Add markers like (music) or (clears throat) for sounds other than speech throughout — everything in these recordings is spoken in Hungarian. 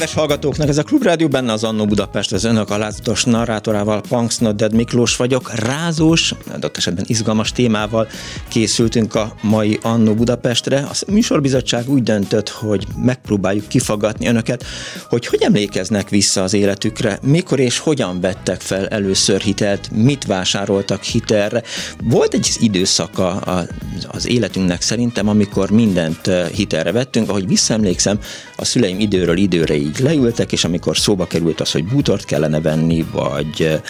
Kedves hallgatóknak! Ez a Klubrádió benne az Annó Budapest, az önök alázatos narrátorával, Punks Nodded Miklós vagyok. Rázós, adott esetben izgalmas témával készültünk a mai Annó Budapestre. A műsorbizottság úgy döntött, hogy megpróbáljuk kifagatni önöket, hogy hogy emlékeznek vissza az életükre, mikor és hogyan vettek fel először hitelt, mit vásároltak hitelre. Volt egy időszaka az életünknek szerintem, amikor mindent eh, hitelre vettünk, ahogy visszaemlékszem, a szüleim időről időre leültek, és amikor szóba került az, hogy bútort kellene venni, vagy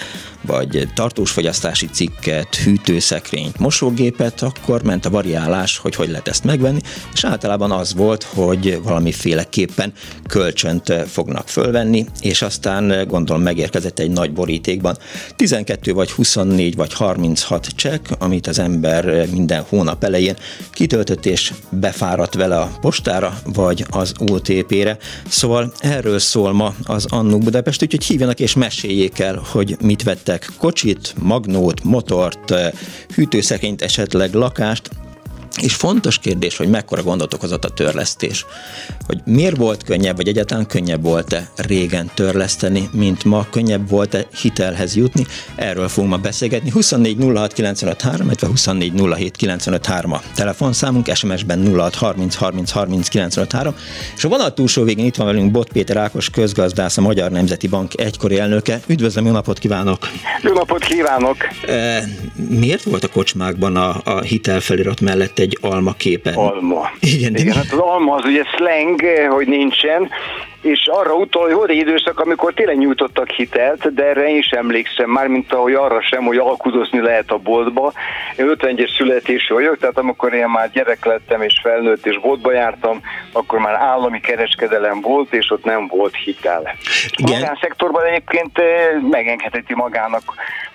vagy tartós fogyasztási cikket, hűtőszekrényt, mosógépet, akkor ment a variálás, hogy hogy lehet ezt megvenni, és általában az volt, hogy valamiféleképpen kölcsönt fognak fölvenni, és aztán gondolom megérkezett egy nagy borítékban 12 vagy 24 vagy 36 csekk, amit az ember minden hónap elején kitöltött és befáradt vele a postára, vagy az OTP-re. Szóval erről szól ma az Annu Budapest, úgyhogy hívjanak és meséljék el, hogy mit vett vettek kocsit, magnót, motort, hűtőszekényt, esetleg lakást, és fontos kérdés, hogy mekkora gondot okozott a törlesztés. Hogy miért volt könnyebb, vagy egyáltalán könnyebb volt-e régen törleszteni, mint ma, könnyebb volt-e hitelhez jutni. Erről fogunk ma beszélgetni. 24 06 95 3, 24 07 95 3 a telefonszámunk, SMS-ben 06 30 30 30 95 3. És a vonal túlsó végén itt van velünk Bot Péter Ákos közgazdász, a Magyar Nemzeti Bank egykori elnöke. Üdvözlöm, jó napot kívánok! Jó napot kívánok! E, miért volt a kocsmákban a, a hitelfelirat mellett egy alma képen. Alma. Igen, Igen, hát az alma az ugye slang, hogy nincsen, és arra utol, hogy volt egy időszak, amikor tényleg nyújtottak hitelt, de erre én is emlékszem, már mint ahogy arra sem, hogy alkudozni lehet a boltba. Én 51-es születésű vagyok, tehát amikor én már gyerek lettem és felnőtt és boltba jártam, akkor már állami kereskedelem volt, és ott nem volt hitel. Igen. Magánszektorban egyébként eh, megengedheti magának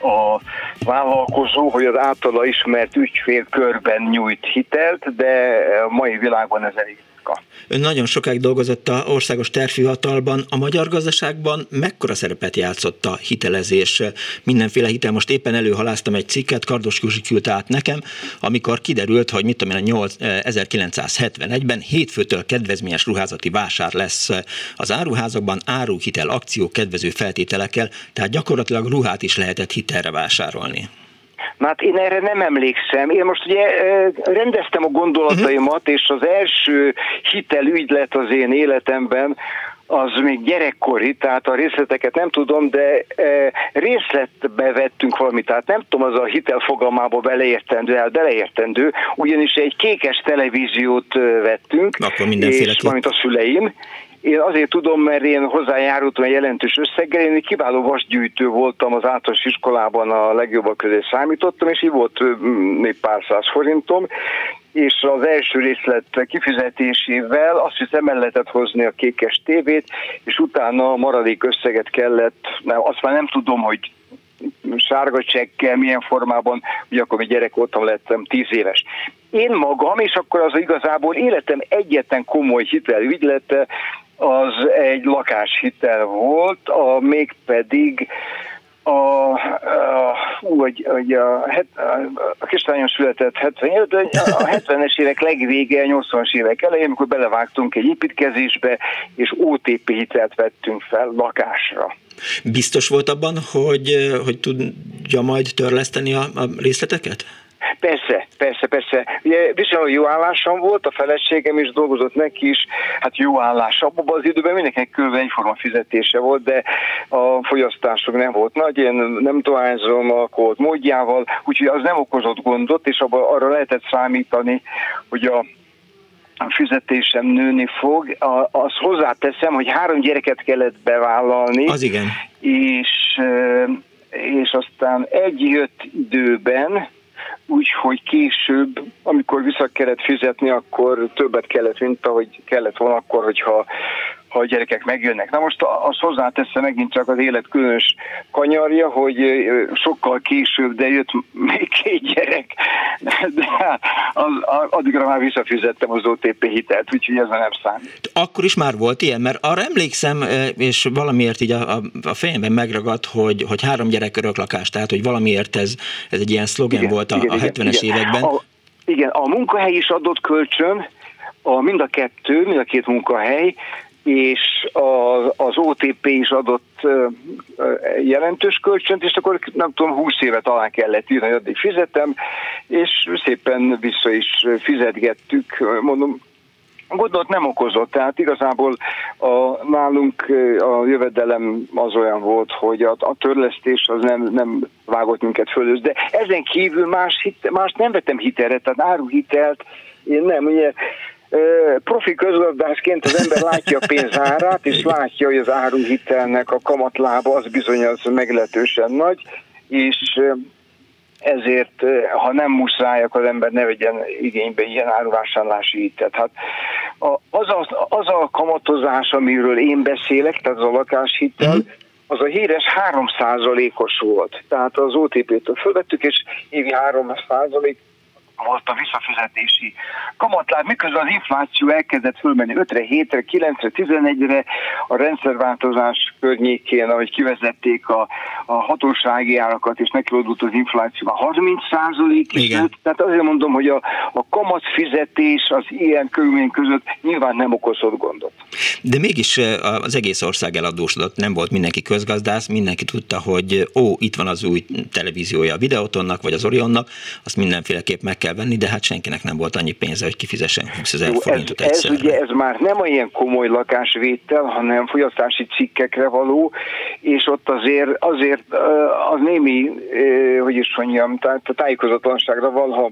a vállalkozó, hogy az általa ismert ügyfélkörben nyújt hitelt, de a mai világban ez elég ritka. Ön nagyon sokáig dolgozott a országos tervhivatalban. A magyar gazdaságban mekkora szerepet játszott a hitelezés? Mindenféle hitel. Most éppen előhaláztam egy cikket, Kardos Kuzsi küldte át nekem, amikor kiderült, hogy mit tudom én, 8, 1971-ben hétfőtől kedvezményes ruházati vásár lesz az áruházakban, áruhitel akció kedvező feltételekkel, tehát gyakorlatilag ruhát is lehetett hitelre vásárolni. Na hát én erre nem emlékszem. Én most ugye rendeztem a gondolataimat, uh-huh. és az első hitelügylet az én életemben az még gyerekkori, tehát a részleteket nem tudom, de e, részletbe vettünk valamit, tehát nem tudom, az a hitel fogalmába beleértendő, el beleértendő, ugyanis egy kékes televíziót vettünk, Akkor és valamint a szüleim, én azért tudom, mert én hozzájárultam egy jelentős összeggel, én egy kiváló vasgyűjtő voltam az általános iskolában, a legjobbak közé számítottam, és így volt még pár száz forintom, és az első részlet kifizetésével azt hiszem el lehetett hozni a kékes tévét, és utána a maradék összeget kellett, azt már nem tudom, hogy sárga csekkel, milyen formában, ugye akkor még gyerek voltam, lettem tíz éves. Én magam, és akkor az igazából életem egyetlen komoly hitelügylete, az egy lakáshitel volt, a mégpedig a, a, vagy a, a, a kislányom született 77, de a 70-es évek legvége, 80-as évek elején, amikor belevágtunk egy építkezésbe, és OTP hitelt vettünk fel lakásra. Biztos volt abban, hogy, hogy tudja majd törleszteni a, a részleteket? Persze, persze, persze. Ugye viszonylag jó állásom volt, a feleségem is dolgozott neki is, hát jó állás. Abban az időben mindenkinek körülbelül egyforma fizetése volt, de a fogyasztások nem volt nagy, én nem dohányzom a kód módjával, úgyhogy az nem okozott gondot, és abban arra lehetett számítani, hogy a a fizetésem nőni fog. A, azt hozzáteszem, hogy három gyereket kellett bevállalni. Az igen. És és aztán egy jött időben, úgyhogy később, amikor vissza kellett fizetni, akkor többet kellett, mint ahogy kellett volna akkor, hogyha ha a gyerekek megjönnek. Na most azt hozzáteszem megint csak az élet különös kanyarja, hogy sokkal később, de jött még két gyerek, de az, addigra már visszafizettem az OTP hitelt, úgyhogy ez nem számít. Akkor is már volt ilyen, mert arra emlékszem, és valamiért így a, a fejemben megragadt, hogy, hogy három gyerek öröklakás, tehát hogy valamiért ez, ez egy ilyen szlogen igen, volt a, igen, a 70-es igen. években. A, igen, a munkahely is adott kölcsön, a, mind a kettő, mind a két munkahely, és az, az OTP is adott jelentős kölcsönt, és akkor nem tudom, 20 évet alá kellett írni, hogy addig fizetem, és szépen vissza is fizetgettük, mondom, gondot nem okozott, tehát igazából a, nálunk a jövedelem az olyan volt, hogy a, a törlesztés az nem, nem vágott minket fölös, de ezen kívül más, hit, más nem vettem hitelre, tehát áruhitelt, én nem, ugye profi közgazdászként az ember látja a pénzárát, és látja, hogy az áruhitelnek a kamatlába az bizony az meglehetősen nagy, és ezért, ha nem muszáj, akkor az ember ne vegyen igénybe ilyen áruvásárlási hitet. Hát az a, az a kamatozás, amiről én beszélek, tehát az a lakáshitel, uh-huh az a híres 3%-os volt. Tehát az OTP-től fölvettük, és évi 3% volt a visszafizetési kamatláb, miközben az infláció elkezdett fölmenni 5-re, 7-re, 9-re, 11-re, a rendszerváltozás környékén, ahogy kivezették a, a hatósági árakat, és nekiodult az infláció, a 30 százalék is Tehát azért mondom, hogy a, a kamatfizetés az ilyen körülmény között nyilván nem okozott gondot. De mégis az egész ország eladósodott, nem volt mindenki közgazdász, mindenki tudta, hogy ó, itt van az új televíziója a Videotonnak, vagy az Orionnak, azt mindenféleképp meg kell venni, de hát senkinek nem volt annyi pénze, hogy kifizessen 20 ezer forintot ez, ez, ugye, ez már nem olyan komoly lakásvétel, hanem fogyasztási cikkekre való, és ott azért, azért az némi, hogy is mondjam, tehát a tájékozatlanságra valaha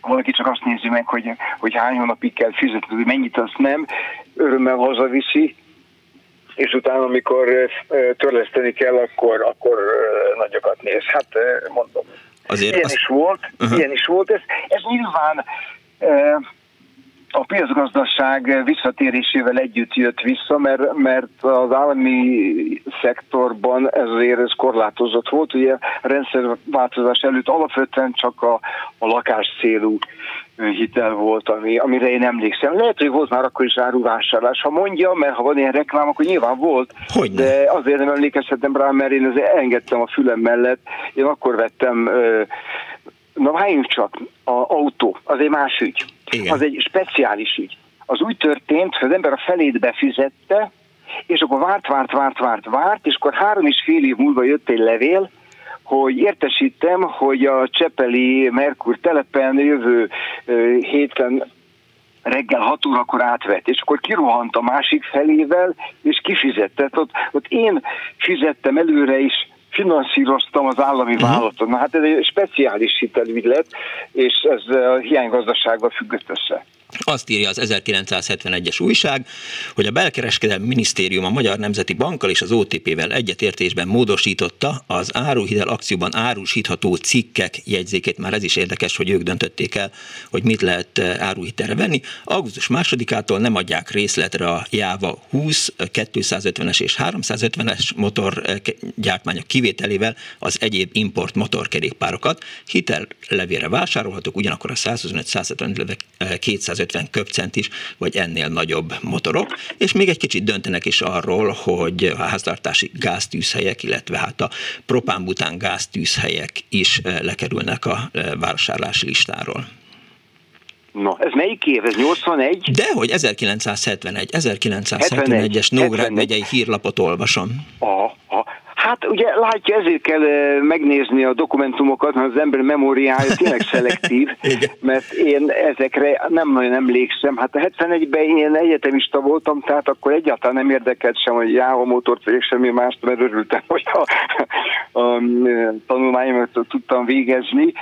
valaki csak azt nézi meg, hogy, hogy hány hónapig kell fizetni, hogy mennyit azt nem, örömmel hazaviszi, és utána, amikor törleszteni kell, akkor, akkor nagyokat néz. Hát mondom, Azért ilyen azt... is volt, uh-huh. ilyen is volt. Ez, ez nyilván e, a piacgazdaság visszatérésével együtt jött vissza, mert, mert az állami szektorban ez azért ez korlátozott volt. Ugye a rendszerváltozás előtt alapvetően csak a, a lakás célú hitel volt, ami, amire én emlékszem. Lehet, hogy volt már akkor is áruvásárlás. Ha mondja, mert ha van ilyen reklám, akkor nyilván volt, Hogyne? de azért nem emlékezhetem rá, mert én azért engedtem a fülem mellett. Én akkor vettem, na váljunk csak, a autó, az egy más ügy. Igen. Az egy speciális ügy. Az úgy történt, hogy az ember a felét befizette, és akkor várt, várt, várt, várt, várt, és akkor három és fél év múlva jött egy levél, hogy értesítem, hogy a Csepeli Merkur telepen jövő héten reggel 6 órakor átvett, és akkor kirohant a másik felével, és kifizetett. Ott, ott én fizettem előre is, finanszíroztam az állami uh-huh. vállalatot. Na hát ez egy speciális hitelügylet, és ez a hiánygazdasággal függött össze. Azt írja az 1971-es újság, hogy a belkereskedelmi minisztérium a Magyar Nemzeti Bankkal és az OTP-vel egyetértésben módosította az áruhitel akcióban árusítható cikkek jegyzékét. Már ez is érdekes, hogy ők döntötték el, hogy mit lehet eh, áruhitelre venni. Augusztus másodikától nem adják részletre a Jáva 20, 250-es és 350-es motorgyártmányok kivételével az egyéb import motorkerékpárokat. Hitellevére vásárolhatók, ugyanakkor a 125, 150, 250 150 köpcent is, vagy ennél nagyobb motorok, és még egy kicsit döntenek is arról, hogy a háztartási gáztűzhelyek, illetve hát a propánbután gáztűzhelyek is lekerülnek a vásárlási listáról. Na, ez melyik év? Ez 81? Dehogy, 1971. 1971-es Nógrád megyei hírlapot olvasom. Aha, aha. Hát ugye látja, ezért kell megnézni a dokumentumokat, mert az ember memóriája tényleg (laughs) szelektív, mert én ezekre nem nagyon emlékszem. Hát a 71-ben én egyetemista voltam, tehát akkor egyáltalán nem érdekelt sem, hogy Jáva motort vagy semmi mást, mert örültem, (laughs) hogy a, a, a tanulmányomat tudtam végezni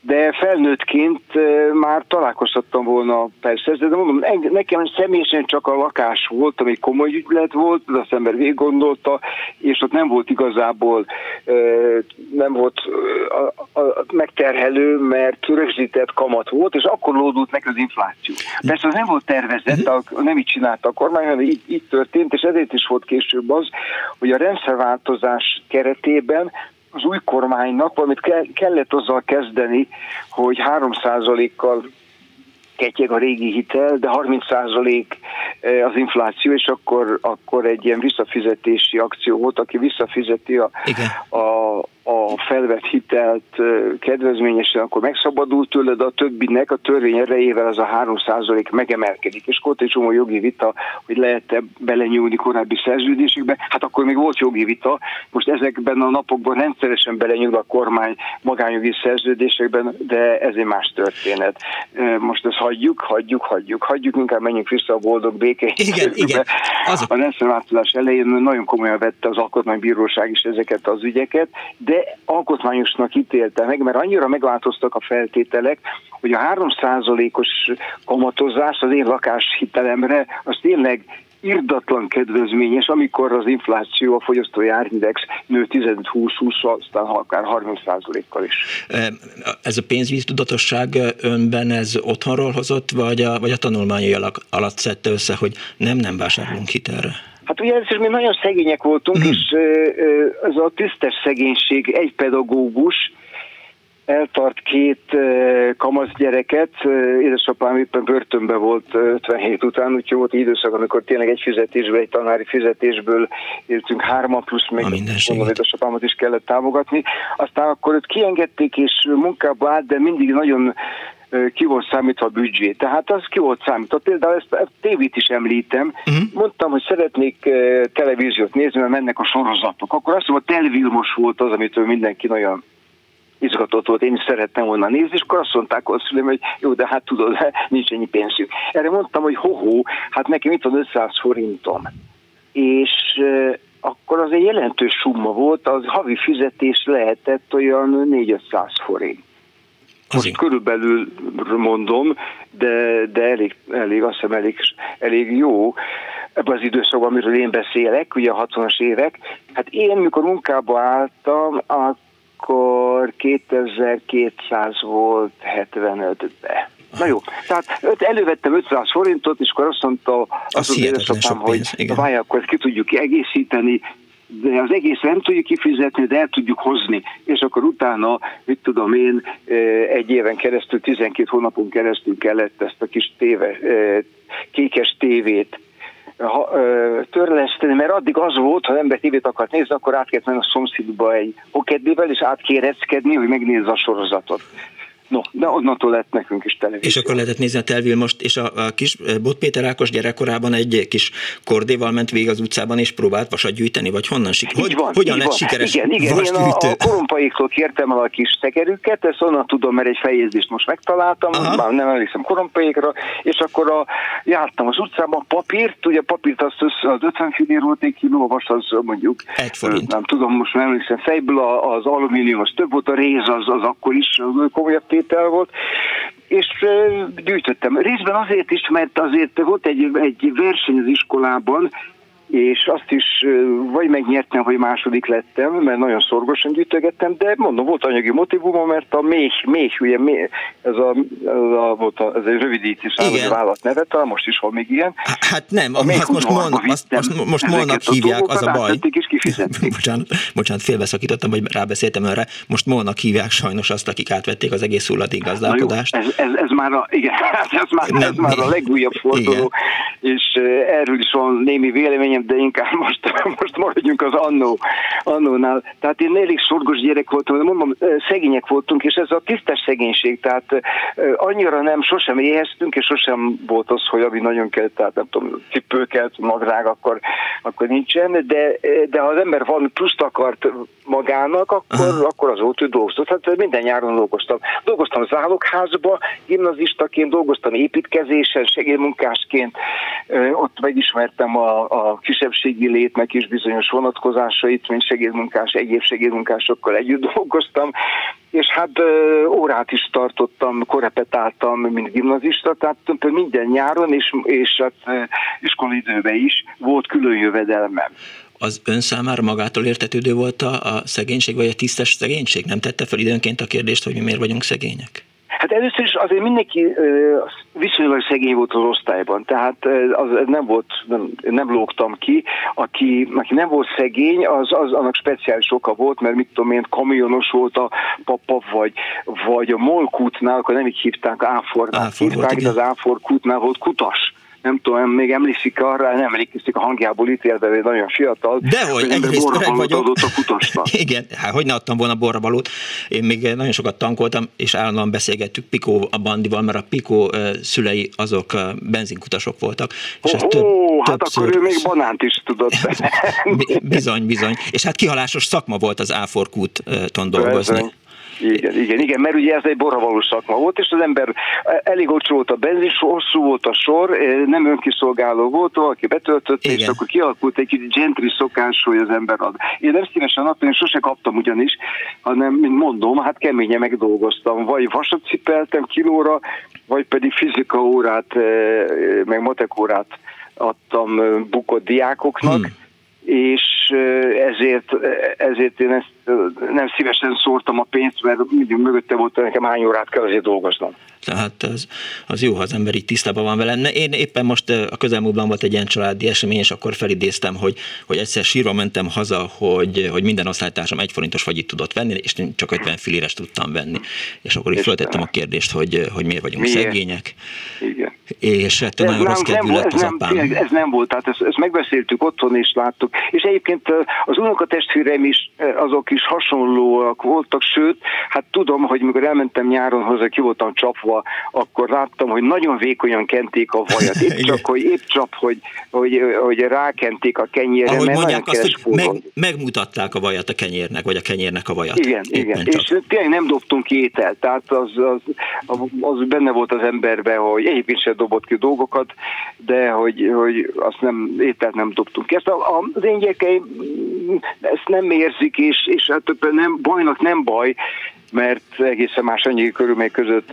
de felnőttként már találkoztattam volna persze, de mondom, nekem személyesen csak a lakás volt, ami komoly ügylet volt, de az ember végig gondolta, és ott nem volt igazából nem volt megterhelő, mert rögzített kamat volt, és akkor lódult meg az infláció. Persze az nem volt tervezett, nem így csinálta a kormány, hanem így, így történt, és ezért is volt később az, hogy a rendszerváltozás keretében az új kormánynak valamit kellett azzal kezdeni, hogy 3%-kal ketyeg a régi hitel, de 30% eh, az infláció, és akkor, akkor egy ilyen visszafizetési akció volt, aki visszafizeti a, a, a felvett hitelt kedvezményesen, akkor megszabadult tőle, de a többinek a törvény erejével az a 3% megemelkedik. És volt egy csomó jogi vita, hogy lehet-e belenyúlni korábbi szerződésekbe. Hát akkor még volt jogi vita, most ezekben a napokban rendszeresen belenyúl a kormány magánjogi szerződésekben, de ez egy más történet. Most ezt hagyjuk, hagyjuk, hagyjuk, hagyjuk, inkább menjünk vissza a boldog béke. Igen, igen. Azok. A rendszerváltozás elején nagyon komolyan vette az alkotmánybíróság is ezeket az ügyeket, de alkotmányosnak ítélte meg, mert annyira megváltoztak a feltételek, hogy a 3%-os kamatozás az én lakáshitelemre az tényleg irdatlan kedvezményes, amikor az infláció, a fogyasztói árindex nő 15-20-20, aztán akár 30%-kal is. Ez a pénzvíz tudatosság önben ez otthonról hozott, vagy a, vagy a tanulmányai alatt szedte össze, hogy nem, nem vásárolunk hitelre? Hát ugye először mi nagyon szegények voltunk, mm. és ez a tisztes szegénység, egy pedagógus, eltart két kamasz gyereket, édesapám éppen börtönbe volt 57 után, úgyhogy volt egy időszak, amikor tényleg egy fizetésből, egy tanári fizetésből éltünk hárman, plusz még mondom, édesapámat is kellett támogatni. Aztán akkor őt kiengedték és munkába állt, de mindig nagyon ki volt számítva a büdzsé. Tehát az ki volt számítva. Például ezt a tévét is említem. Uh-huh. Mondtam, hogy szeretnék televíziót nézni, mert mennek a sorozatok. Akkor azt mondom, a Telvilmos volt az, amitől mindenki nagyon izgatott volt, én is szerettem volna nézni, és akkor azt mondták a szülőm, hogy jó, de hát tudod, (laughs) nincs ennyi pénzük. Erre mondtam, hogy hoho, hát nekem itt van 500 forintom. És akkor az egy jelentős summa volt, az havi fizetés lehetett olyan 400 forint. Most körülbelül mondom, de, de elég, elég, azt hiszem elég, elég jó ebben az időszakban, amiről én beszélek, ugye a 60-as évek. Hát én, mikor munkába álltam, akkor 2200 volt 75-be. Na jó, tehát elővettem 500 forintot, és akkor azt mondta az, az édesapám, hogy várj, akkor ki tudjuk egészíteni, de az egész nem tudjuk kifizetni, de el tudjuk hozni. És akkor utána, mit tudom én, egy éven keresztül, 12 hónapon keresztül kellett ezt a kis téve, kékes tévét törleszteni, mert addig az volt, ha ember tévét akart nézni, akkor át kellett menni a szomszédba egy pokedével, és átkéreckedni, hogy megnézze a sorozatot. No, de onnantól lett nekünk is televízió. És akkor lehetett nézni a Telvil most, és a, a kis eh, Bot Péter Ákos gyerekkorában egy kis kordéval ment végig az utcában, és próbált vasat gyűjteni, vagy honnan sik? Hogy, van, hogyan lett van. sikeres Igen, igen, én a, a korompaiktól kértem el a kis tekerüket, ezt onnan tudom, mert egy fejezést most megtaláltam, Aha. már nem emlékszem korompaikra, és akkor a, jártam az utcában papírt, ugye papírt azt az 50 fillér volt egy kiló, vas az mondjuk, egy forint. nem tudom, most nem emlékszem, fejből az alumínium az több volt, a réz az, az akkor is komolyabb tétel volt, és gyűjtöttem. Részben azért is, mert azért volt egy, egy verseny az iskolában, és azt is vagy megnyertem, vagy második lettem, mert nagyon szorgosan gyűjtögettem, de mondom, volt anyagi motivum, mert a méh, méh ugye méh, ez, a, ez, a, volt a, ez egy rövidítés, hogy vállalat neve, talán most is van még ilyen. Hát nem, a azt most, mon, azt, most, most molnak hívják, az a baj. És (laughs) bocsánat, bocsánat, félbeszakítottam, hogy rábeszéltem önre. Most molnak hívják sajnos azt, akik átvették az egész hulladék gazdálkodást. Ez, ez, ez, már a, igen, (laughs) ez már, nem, ez már a legújabb forduló, igen. és erről is van némi véleményem, de inkább (laughs) most, most maradjunk az annó, annónál. Tehát én elég sorgos gyerek voltam, de mondom, szegények voltunk, és ez a tisztes szegénység, tehát annyira nem, sosem éheztünk, és sosem volt az, hogy ami nagyon kell, tehát nem tudom, cipőket, magrág, akkor, akkor nincsen, de, de ha az ember van pluszt akart magának, akkor, akkor az volt, hogy dolgozott. Hát minden nyáron dolgoztam. Dolgoztam zálogházba, gimnazistaként, dolgoztam építkezésen, segédmunkásként, ott megismertem a, a kisebbségi létnek is bizonyos vonatkozásait, mint segédmunkás, egyéb segédmunkásokkal együtt (laughs) dolgoztam, és hát órát is tartottam, korepetáltam, mint gimnazista, tehát minden nyáron, és, és hát iskolaidőben is volt külön jövedelmem az ön számára magától értetődő volt a, a szegénység, vagy a tisztes szegénység? Nem tette fel időnként a kérdést, hogy mi miért vagyunk szegények? Hát először is azért mindenki viszonylag szegény volt az osztályban, tehát az nem volt, nem, nem lógtam ki. Aki, aki nem volt szegény, az, az annak speciális oka volt, mert mit tudom én, kamionos volt a papa, vagy, vagy a Molkútnál, akkor nem így hívták, Áfornál Áfor hívták, volt, de az Áforkútnál volt kutas nem tudom, még emlékszik arra, nem emlékszik a hangjából ítélve, hogy nagyon fiatal. Dehogy, egyrészt öreg vagyok. A (laughs) Igen, hát hogy ne adtam volna borrabalót. Én még nagyon sokat tankoltam, és állandóan beszélgettük Pikó a bandival, mert a Pikó szülei azok benzinkutasok voltak. És oh, több, hát többször... akkor ő még banánt is tudott. (laughs) bizony, bizony. És hát kihalásos szakma volt az Áforkúton dolgozni. Bezony. Igen, igen, igen, mert ugye ez egy borravaló szakma volt, és az ember elég olcsó volt a benzin, hosszú volt a sor, eh, nem önkiszolgáló volt, valaki betöltött, igen. és akkor kialakult egy kicsit gentry szokás, hogy az ember ad. Én nem szívesen adtam, én sose kaptam ugyanis, hanem, mint mondom, hát keményen megdolgoztam, vagy vasat cipeltem kilóra, vagy pedig fizika órát, eh, meg matek órát adtam bukott diákoknak, hmm és ezért, ezért én ezt nem szívesen szórtam a pénzt, mert mindig mögötte volt, nekem hány órát kell azért dolgoznom. Tehát az, az jó, ha az ember így tisztában van vele. Én éppen most a közelmúltban volt egy ilyen családi esemény, és akkor felidéztem, hogy, hogy egyszer sírva mentem haza, hogy, hogy minden osztálytársam egy forintos fagyit tudott venni, és én csak 50 filéres tudtam venni. És akkor így föltettem a kérdést, hogy, hogy miért vagyunk miért? szegények. És ettől nagyon rossz kedvű lett az nem, apám. Ez nem volt, tehát ezt, ezt megbeszéltük otthon, és láttuk. És egyébként az unokatestvérem is, azok is hasonlóak voltak, sőt, hát tudom, hogy mikor elmentem nyáron hozzá, ki voltam csapva, akkor láttam, hogy nagyon vékonyan kenték a vajat. Épp (laughs) csak, hogy, épp csak, hogy, hogy, hogy rákenték a kenyérre, Ahogy mert mondják azt, hogy meg, megmutatták a vajat a kenyérnek, vagy a kenyérnek a vajat. Igen, igen. Csak. és tényleg nem dobtunk ki ételt, tehát az, az, az benne volt az emberben, hogy egyébként sem dobott ki dolgokat, de hogy, hogy azt nem, ételt nem dobtunk ki. Ezt a, a, az én gyerekeim ezt nem érzik, és, és hát nem, bajnak nem baj, mert egészen más anyagi körülmények között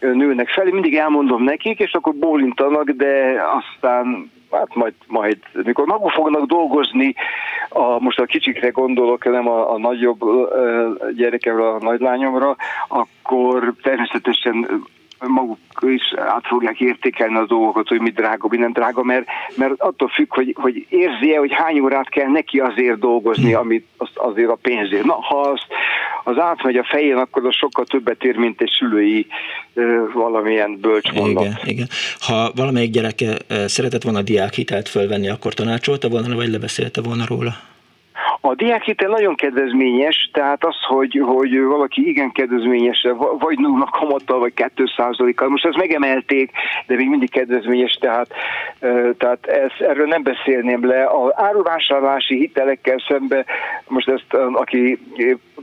nőnek fel. Mindig elmondom nekik, és akkor bólintanak, de aztán hát majd, majd mikor maguk fognak dolgozni, a, most a kicsikre gondolok, nem a, a nagyobb gyerekemre, a nagylányomra, akkor természetesen maguk is át fogják értékelni a dolgokat, hogy mi drága, mi nem drága, mert, mert attól függ, hogy, hogy érzi-e, hogy hány órát kell neki azért dolgozni, amit az, azért a pénzért. Na, ha az, az átmegy a fején, akkor az sokkal többet ér, mint egy szülői valamilyen bölcs mondat. Igen, igen. Ha valamelyik gyereke szeretett volna diákhitelt fölvenni, akkor tanácsolta volna, vagy lebeszélte volna róla? A diákhitel nagyon kedvezményes, tehát az, hogy, hogy valaki igen kedvezményes, vagy nulla kamattal, vagy 2% kal most ezt megemelték, de még mindig kedvezményes, tehát, tehát ez, erről nem beszélném le. A áruvásárlási hitelekkel szembe, most ezt aki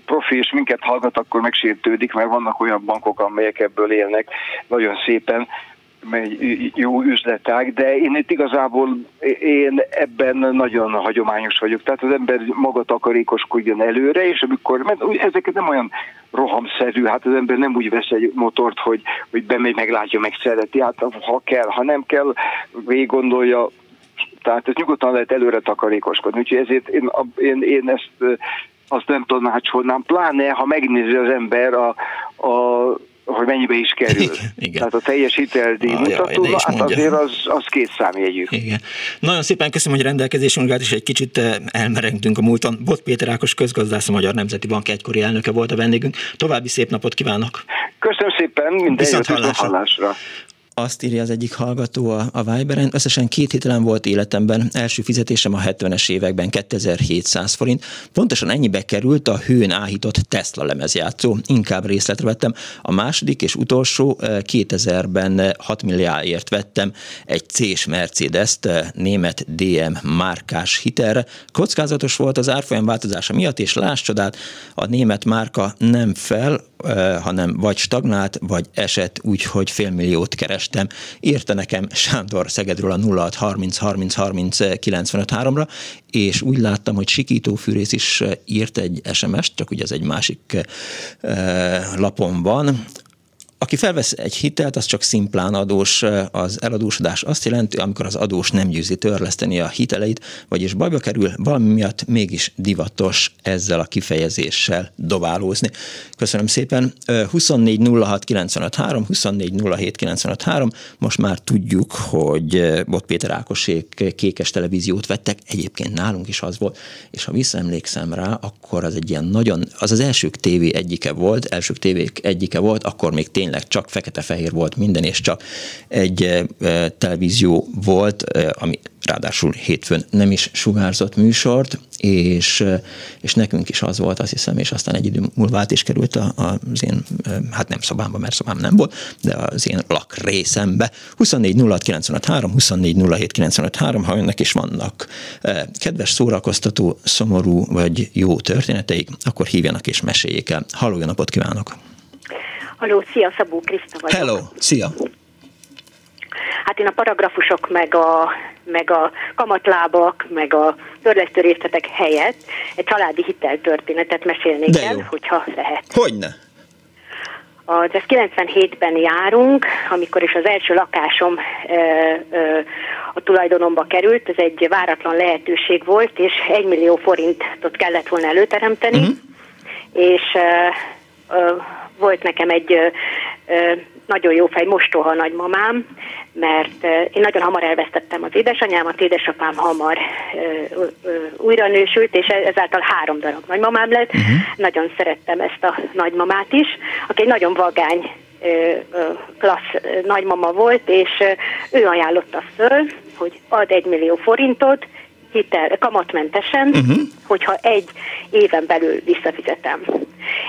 profi és minket hallgat, akkor megsértődik, mert vannak olyan bankok, amelyek ebből élnek nagyon szépen, egy jó üzletág, de én itt igazából én ebben nagyon hagyományos vagyok. Tehát az ember maga takarékoskodjon előre, és amikor, mert ezeket nem olyan rohamszerű, hát az ember nem úgy vesz egy motort, hogy, hogy bemegy, meglátja, megszereti, hát ha kell, ha nem kell, végig gondolja, tehát ez nyugodtan lehet előre takarékoskodni. Úgyhogy ezért én, én, én ezt azt nem tanácsolnám, pláne ha megnézi az ember a, a hogy mennyibe is kerül. Igen, igen. Tehát a teljes hiteldíj ah, mutató, jaj, hát azért az, az két számjegyű. Igen. Nagyon szépen köszönöm, hogy rendelkezésünkre állt, és egy kicsit eh, elmerengtünk a múlton. Bot Péter Ákos közgazdász, a Magyar Nemzeti Bank egykori elnöke volt a vendégünk. További szép napot kívánok! Köszönöm szépen, minden Viszont hallásra. hallásra. Azt írja az egyik hallgató a, a Viberen, összesen két hitelen volt életemben, első fizetésem a 70-es években 2700 forint, pontosan ennyibe került a hőn áhított Tesla lemezjátszó, inkább részletre vettem. A második és utolsó 2000-ben eh, 6 milliárdért vettem egy C-s Mercedes-t, eh, német DM márkás hitelre. Kockázatos volt az árfolyam változása miatt, és láss csodát, a német márka nem fel, hanem vagy stagnált, vagy esett úgy, hogy félmilliót kerestem. Írta nekem Sándor Szegedről a 06 30 30 30 95 3-ra, és úgy láttam, hogy Sikító Fűrész is írt egy SMS-t, csak ugye ez egy másik lapon van, aki felvesz egy hitelt, az csak szimplán adós. Az eladósodás azt jelenti, amikor az adós nem győzi törleszteni a hiteleit, vagyis bajba kerül, valami miatt mégis divatos ezzel a kifejezéssel dobálózni. Köszönöm szépen. 24 06 95 3, 24 07 95 3. Most már tudjuk, hogy Bot Péter Ákosék kékes televíziót vettek, egyébként nálunk is az volt, és ha visszaemlékszem rá, akkor az egy ilyen nagyon, az az elsők tévé egyike volt, elsők tévék egyike volt, akkor még tényleg tényleg csak fekete-fehér volt minden, és csak egy televízió volt, ami ráadásul hétfőn nem is sugárzott műsort, és, és nekünk is az volt, azt hiszem, és aztán egy idő múlva át is került az én, hát nem szobámba, mert szobám nem volt, de az én lakrészembe. 24 06 3, 24 07 3, ha önnek is vannak kedves, szórakoztató, szomorú vagy jó történeteik, akkor hívjanak és meséljék el. Halló, napot kívánok! Haló, szia, Szabó Kriszta vagyok. Hello, szia. Hát én a paragrafusok, meg a, meg a kamatlábak, meg a törlesztő részletek helyett egy családi hiteltörténetet mesélnék De el, jó. hogyha lehet. Hogyne? Az, ez 97-ben járunk, amikor is az első lakásom ö, ö, a tulajdonomba került, ez egy váratlan lehetőség volt, és 1 millió forintot kellett volna előteremteni, uh-huh. és ö, ö, volt nekem egy nagyon jó fej mostoha nagymamám, mert én nagyon hamar elvesztettem az édesanyámat, édesapám hamar újra nősült, és ezáltal három darab nagymamám lett. Uh-huh. Nagyon szerettem ezt a nagymamát is, aki egy nagyon vagány klassz nagymama volt, és ő ajánlotta föl, hogy ad egy millió forintot, hitel, kamatmentesen, uh-huh. hogyha egy éven belül visszafizetem.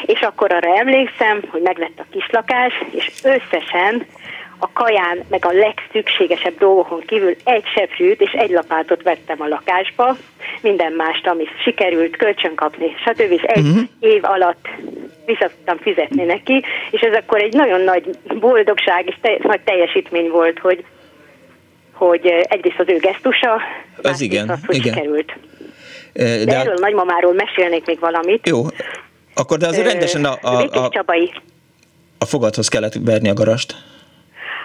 És akkor arra emlékszem, hogy meglett a kislakás, és összesen a kaján, meg a legszükségesebb dolgokon kívül egy seprűt és egy lapátot vettem a lakásba, minden mást, amit sikerült kölcsön kapni, stb. És egy uh-huh. év alatt vissza tudtam fizetni neki, és ez akkor egy nagyon nagy boldogság és te- nagy teljesítmény volt, hogy hogy egyrészt az ő gesztusa, az igen, az, hogy igen. sikerült. De, De erről a nagymamáról mesélnék még valamit. Jó, akkor de azért rendesen a, a, a, a, a fogadhoz kellett verni a garast.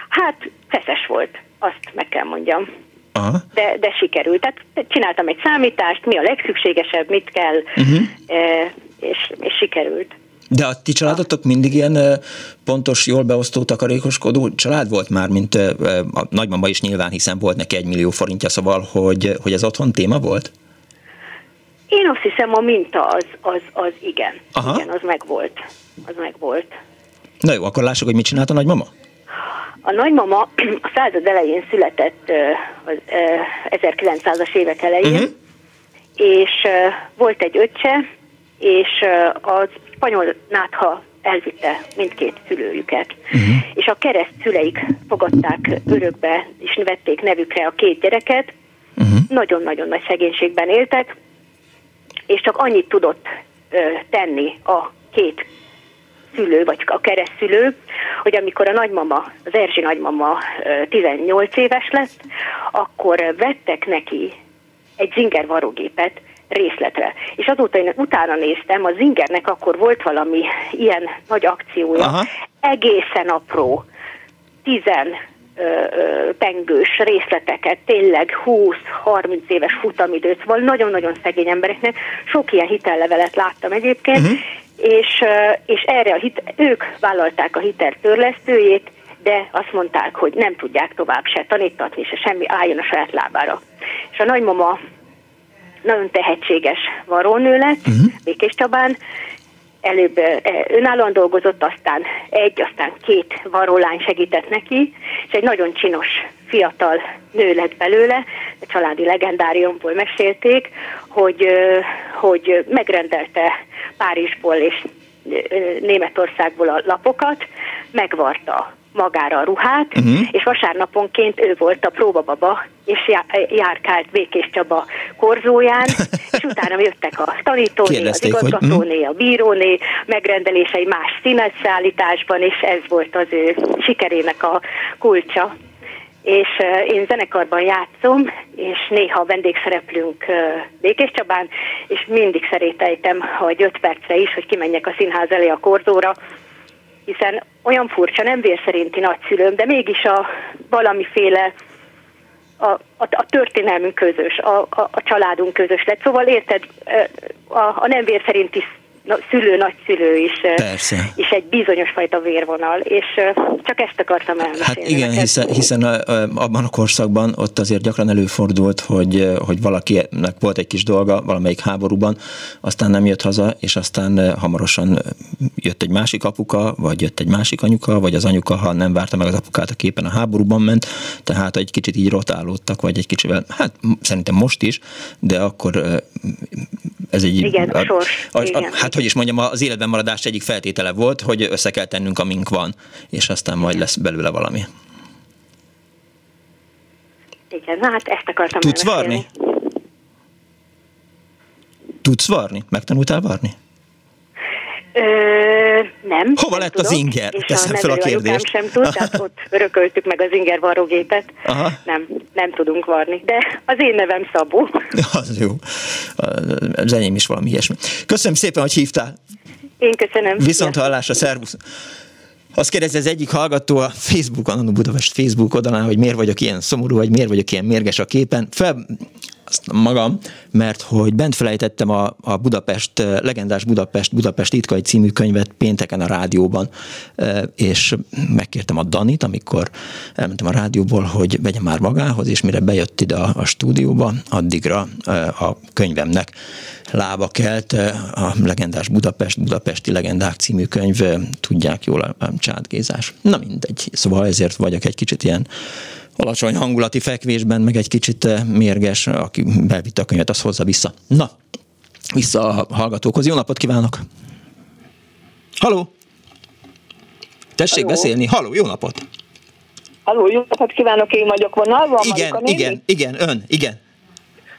Hát feszes volt, azt meg kell mondjam. Aha. De, de sikerült. Tehát csináltam egy számítást, mi a legszükségesebb, mit kell, uh-huh. és, és sikerült. De a ti családotok mindig ilyen pontos, jól beosztó, takarékoskodó család volt már, mint a nagymama is nyilván, hiszen volt neki egy millió forintja, szóval, hogy, hogy ez otthon téma volt? Én azt hiszem, a minta az, az, az igen. Aha. Igen, az megvolt. Az megvolt. Na jó, akkor lássuk, hogy mit csinált a nagymama? A nagymama (clears throat) a század elején született az 1900-as évek elején, uh-huh. és volt egy öccse, és az spanyol nátha elvitte mindkét szülőjüket. Uh-huh. És a kereszt szüleik fogadták örökbe, és vették nevükre a két gyereket. Uh-huh. Nagyon-nagyon nagy szegénységben éltek, és csak annyit tudott ö, tenni a két szülő, vagy a keresztszülő, hogy amikor a nagymama, az Erzsi nagymama 18 éves lett, akkor vettek neki egy zinger varógépet, részletre. És azóta én utána néztem, a Zingernek akkor volt valami ilyen nagy akciója, Aha. egészen apró, tizen pengős részleteket, tényleg 20-30 éves futamidőt, szóval nagyon-nagyon szegény embereknek. Sok ilyen hitellevelet láttam egyébként, uh-huh. és, és erre a hit, ők vállalták a hitel törlesztőjét, de azt mondták, hogy nem tudják tovább se tanítatni, se semmi, álljon a saját lábára. És a nagymama nagyon tehetséges varrónő lett, uh-huh. Békés Csabán, előbb önállóan dolgozott, aztán egy, aztán két varrólány segített neki, és egy nagyon csinos fiatal nő lett belőle, a családi legendáriumból mesélték, hogy, hogy megrendelte Párizsból és Németországból a lapokat, megvarta magára a ruhát, uh-huh. és vasárnaponként ő volt a próbababa, és járkált Békés Csaba korzóján, (laughs) és utána jöttek a tanítóné, az igazgatóné, hm? a bíróné, megrendelései más színetszállításban, és ez volt az ő sikerének a kulcsa és én zenekarban játszom, és néha vendégszereplünk Békés Csabán, és mindig szeretejtem, hogy öt percre is, hogy kimenjek a színház elé a korzóra, hiszen olyan furcsa, nem vér szerinti nagyszülőm, de mégis a valamiféle a, a, a történelmünk közös, a, a, a családunk közös lett. Szóval érted, a, a nem vér szerinti szülő, nagyszülő is, Persze. is egy bizonyos fajta vérvonal, és csak ezt akartam elmesélni. Hát igen, hiszen, hiszen abban a korszakban ott azért gyakran előfordult, hogy, hogy valakinek volt egy kis dolga valamelyik háborúban, aztán nem jött haza, és aztán hamarosan jött egy másik apuka, vagy jött egy másik anyuka, vagy az anyuka, ha nem várta meg az apukát, a képen a háborúban ment, tehát egy kicsit így rotálódtak, vagy egy kicsivel, hát szerintem most is, de akkor ez egy... Igen, a, sors. A, a, igen. Hát hogy is mondjam, az életben maradás egyik feltétele volt, hogy össze kell tennünk, amink van, és aztán majd lesz belőle valami. Igen, na hát ezt akartam Tudsz varni? Tudsz varni? Megtanultál varni? Ö, nem. Hova nem lett tudok, az inger? És Teszem a fel a kérdést. sem tud, tehát (laughs) ott örököltük meg az inger varrógépet. Aha. Nem, nem tudunk varni, de az én nevem Szabó. (laughs) Az jó. Az enyém is valami ilyesmi. Köszönöm szépen, hogy hívtál. Én köszönöm. Viszont hallásra, szervusz. Azt kérdezi az egyik hallgató a Facebookon, a Budapest Facebook oldalán, hogy miért vagyok ilyen szomorú, vagy miért vagyok ilyen mérges a képen. Fel, magam, mert hogy bent felejtettem a, a Budapest, legendás Budapest, Budapest titkai című könyvet pénteken a rádióban, és megkértem a Danit, amikor elmentem a rádióból, hogy vegye már magához, és mire bejött ide a, a stúdióba, addigra a könyvemnek lába kelt, a legendás Budapest, Budapesti legendák című könyv, tudják jól a csátgézás. Na mindegy, szóval ezért vagyok egy kicsit ilyen alacsony hangulati fekvésben, meg egy kicsit eh, mérges, aki bevitte a könyvet, az hozza vissza. Na, vissza a hallgatókhoz. Jó napot kívánok! Haló! Tessék Halló. beszélni. Haló, jó napot! Halló, jó napot kívánok, én vagyok vonalban. Igen, igen, igen, ön, igen.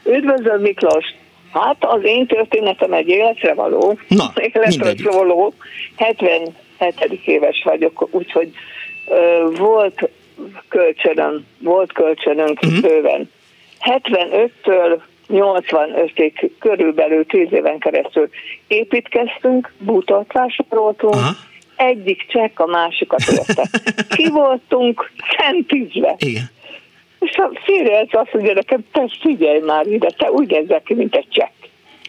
Üdvözlöm Miklós! Hát az én történetem egy életre való, Na, életre való, 77. éves vagyok, úgyhogy ö, volt kölcsönöm, volt kölcsönünk uh-huh. bőven. 75-től 85-ig körülbelül 10 éven keresztül építkeztünk, bútort vásároltunk, Aha. egyik csekk a másikat érte. (laughs) Ki voltunk centizve. Igen. És a férjelc azt mondja nekem, te figyelj már ide, te úgy nézel ki, mint egy csekk.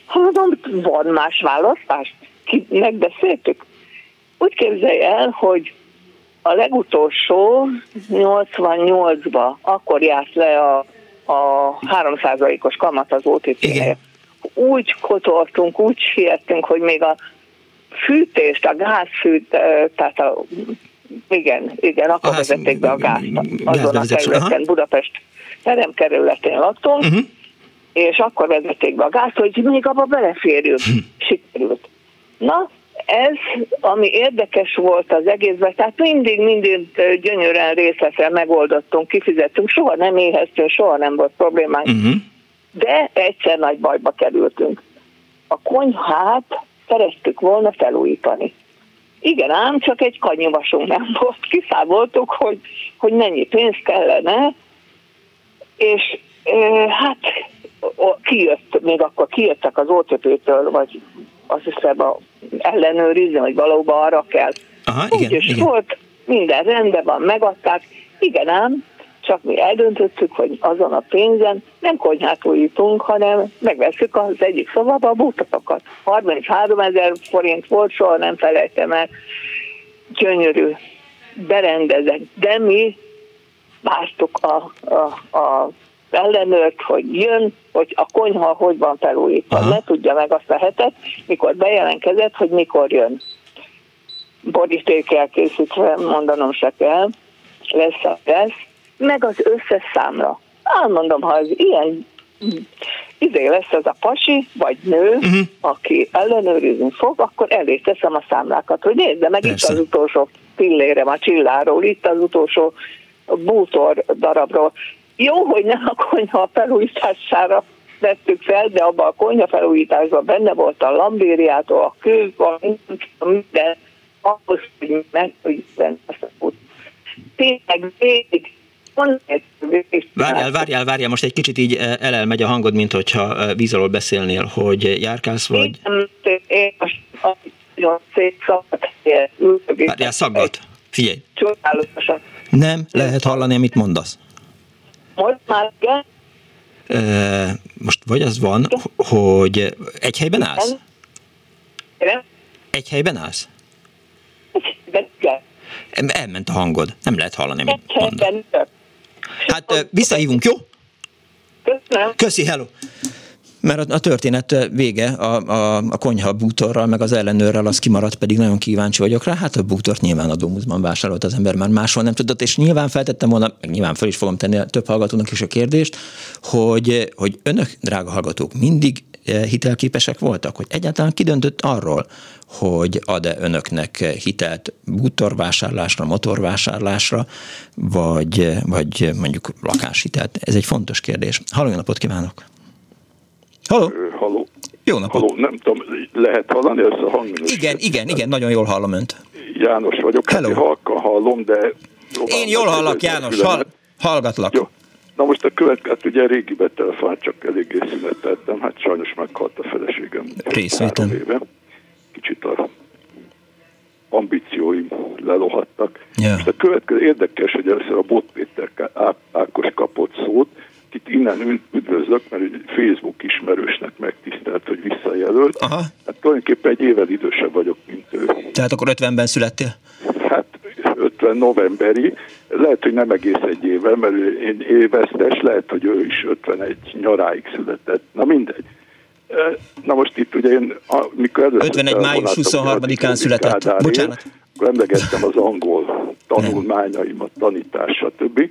Ha mondom, van más választás? Ki, megbeszéltük. Úgy képzelj el, hogy a legutolsó 88-ba akkor járt le a, a 3%-os kamat az otp Úgy kotoltunk, úgy siettünk, hogy még a fűtést, a gázfűt, tehát a, igen, igen, akkor vezették be a gázt azon a területen, Budapest teremkerületén laktunk, uh-huh. és akkor vezették be a gázt, hogy még abba beleférjünk. Uh-huh. Sikerült. Na, ez, ami érdekes volt az egészben, tehát mindig, mindig gyönyörűen részletre megoldottunk, kifizettünk, soha nem éheztünk, soha nem volt problémánk, uh-huh. de egyszer nagy bajba kerültünk. A konyhát szerettük volna felújítani. Igen, ám csak egy kanyivasunk nem volt. Kiszámoltuk, hogy, hogy mennyi pénz kellene, és e, hát kijött, még akkor kijöttek az OTP-től, vagy azt hiszem a ellenőrizni, hogy valóban arra kell. Aha, igen, Úgy is igen. volt, minden rendben van, megadták. Igen ám, csak mi eldöntöttük, hogy azon a pénzen nem konyhát újítunk, hanem megveszük az egyik szobába a bútotokat. 33 ezer forint volt, soha nem felejtem el. Gyönyörű, berendezett, de mi vártuk a, a, a ellenőrt, hogy jön, hogy a konyha hogy van felújítva. Ne tudja meg azt a hetet, mikor bejelentkezett, hogy mikor jön. Boríték elkészítve, mondanom se kell, lesz a lesz, meg az összes számra. Elmondom, ha az ilyen izé lesz ez a pasi, vagy nő, uh-huh. aki ellenőrizni fog, akkor elé teszem a számlákat, hogy nézd, meg Persze. itt az utolsó pillérem a csilláról, itt az utolsó bútor darabról. Jó, hogy nem a konyha felújítására vettük fel, de abban a konyha felújításban benne volt a lambériától, a kő, a minden, ahhoz, hogy megújítani azt a út. Tényleg végig Várjál, várjál, várjál, most egy kicsit így eh, elelmegy a hangod, mint hogyha eh, víz alól beszélnél, hogy járkálsz vagy... Várjál, szaggat. Figyelj. Nem lehet hallani, amit mondasz. Most már igen? most vagy az van, hogy egy helyben állsz? Egy helyben állsz? Elment a hangod, nem lehet hallani, amit mondasz. Hát visszahívunk, jó? Köszönöm. Köszi, hello. Mert a, történet vége a, a, a konyha bútorral, meg az ellenőrrel, az kimaradt, pedig nagyon kíváncsi vagyok rá. Hát a bútort nyilván a Domusban vásárolt az ember, már máshol nem tudott, és nyilván feltettem volna, meg nyilván fel is fogom tenni a több hallgatónak is a kérdést, hogy, hogy önök, drága hallgatók, mindig hitelképesek voltak, hogy egyáltalán kidöntött arról, hogy ad-e önöknek hitelt bútorvásárlásra, motorvásárlásra, vagy, vagy mondjuk lakáshitelt. Ez egy fontos kérdés. Halló, napot kívánok! Halló! Halló! Jó napot! Halló, nem tudom, lehet hallani ezt a hangminőséget? Igen, igen, igen, nagyon jól hallom önt. János vagyok, hát Hello. Hát halkan hallom, de... Én jól hallak, János, hall, hallgatlak. Jó. Na most a következő, hát ugye régi betelefon, csak eléggé szüneteltem, hát sajnos meghalt a feleségem. Részvétem. Kicsit a ambícióim lelohattak. Yeah. Most a következő érdekes, hogy először a Bot Péter Ákos kapott szót, itt innen üdvözlök, mert egy Facebook ismerősnek megtisztelt, hogy visszajelölt. Aha. Hát tulajdonképpen egy évvel idősebb vagyok, mint ő. Tehát akkor 50-ben születtél? Hát 50 novemberi, lehet, hogy nem egész egy évvel, mert én évesztes, lehet, hogy ő is 51 nyaráig született. Na mindegy. Na most itt ugye én, mikor először 51 május 23-án született. Bocsánat. Akkor emlegettem az angol tanulmányaimat, tanítás, stb.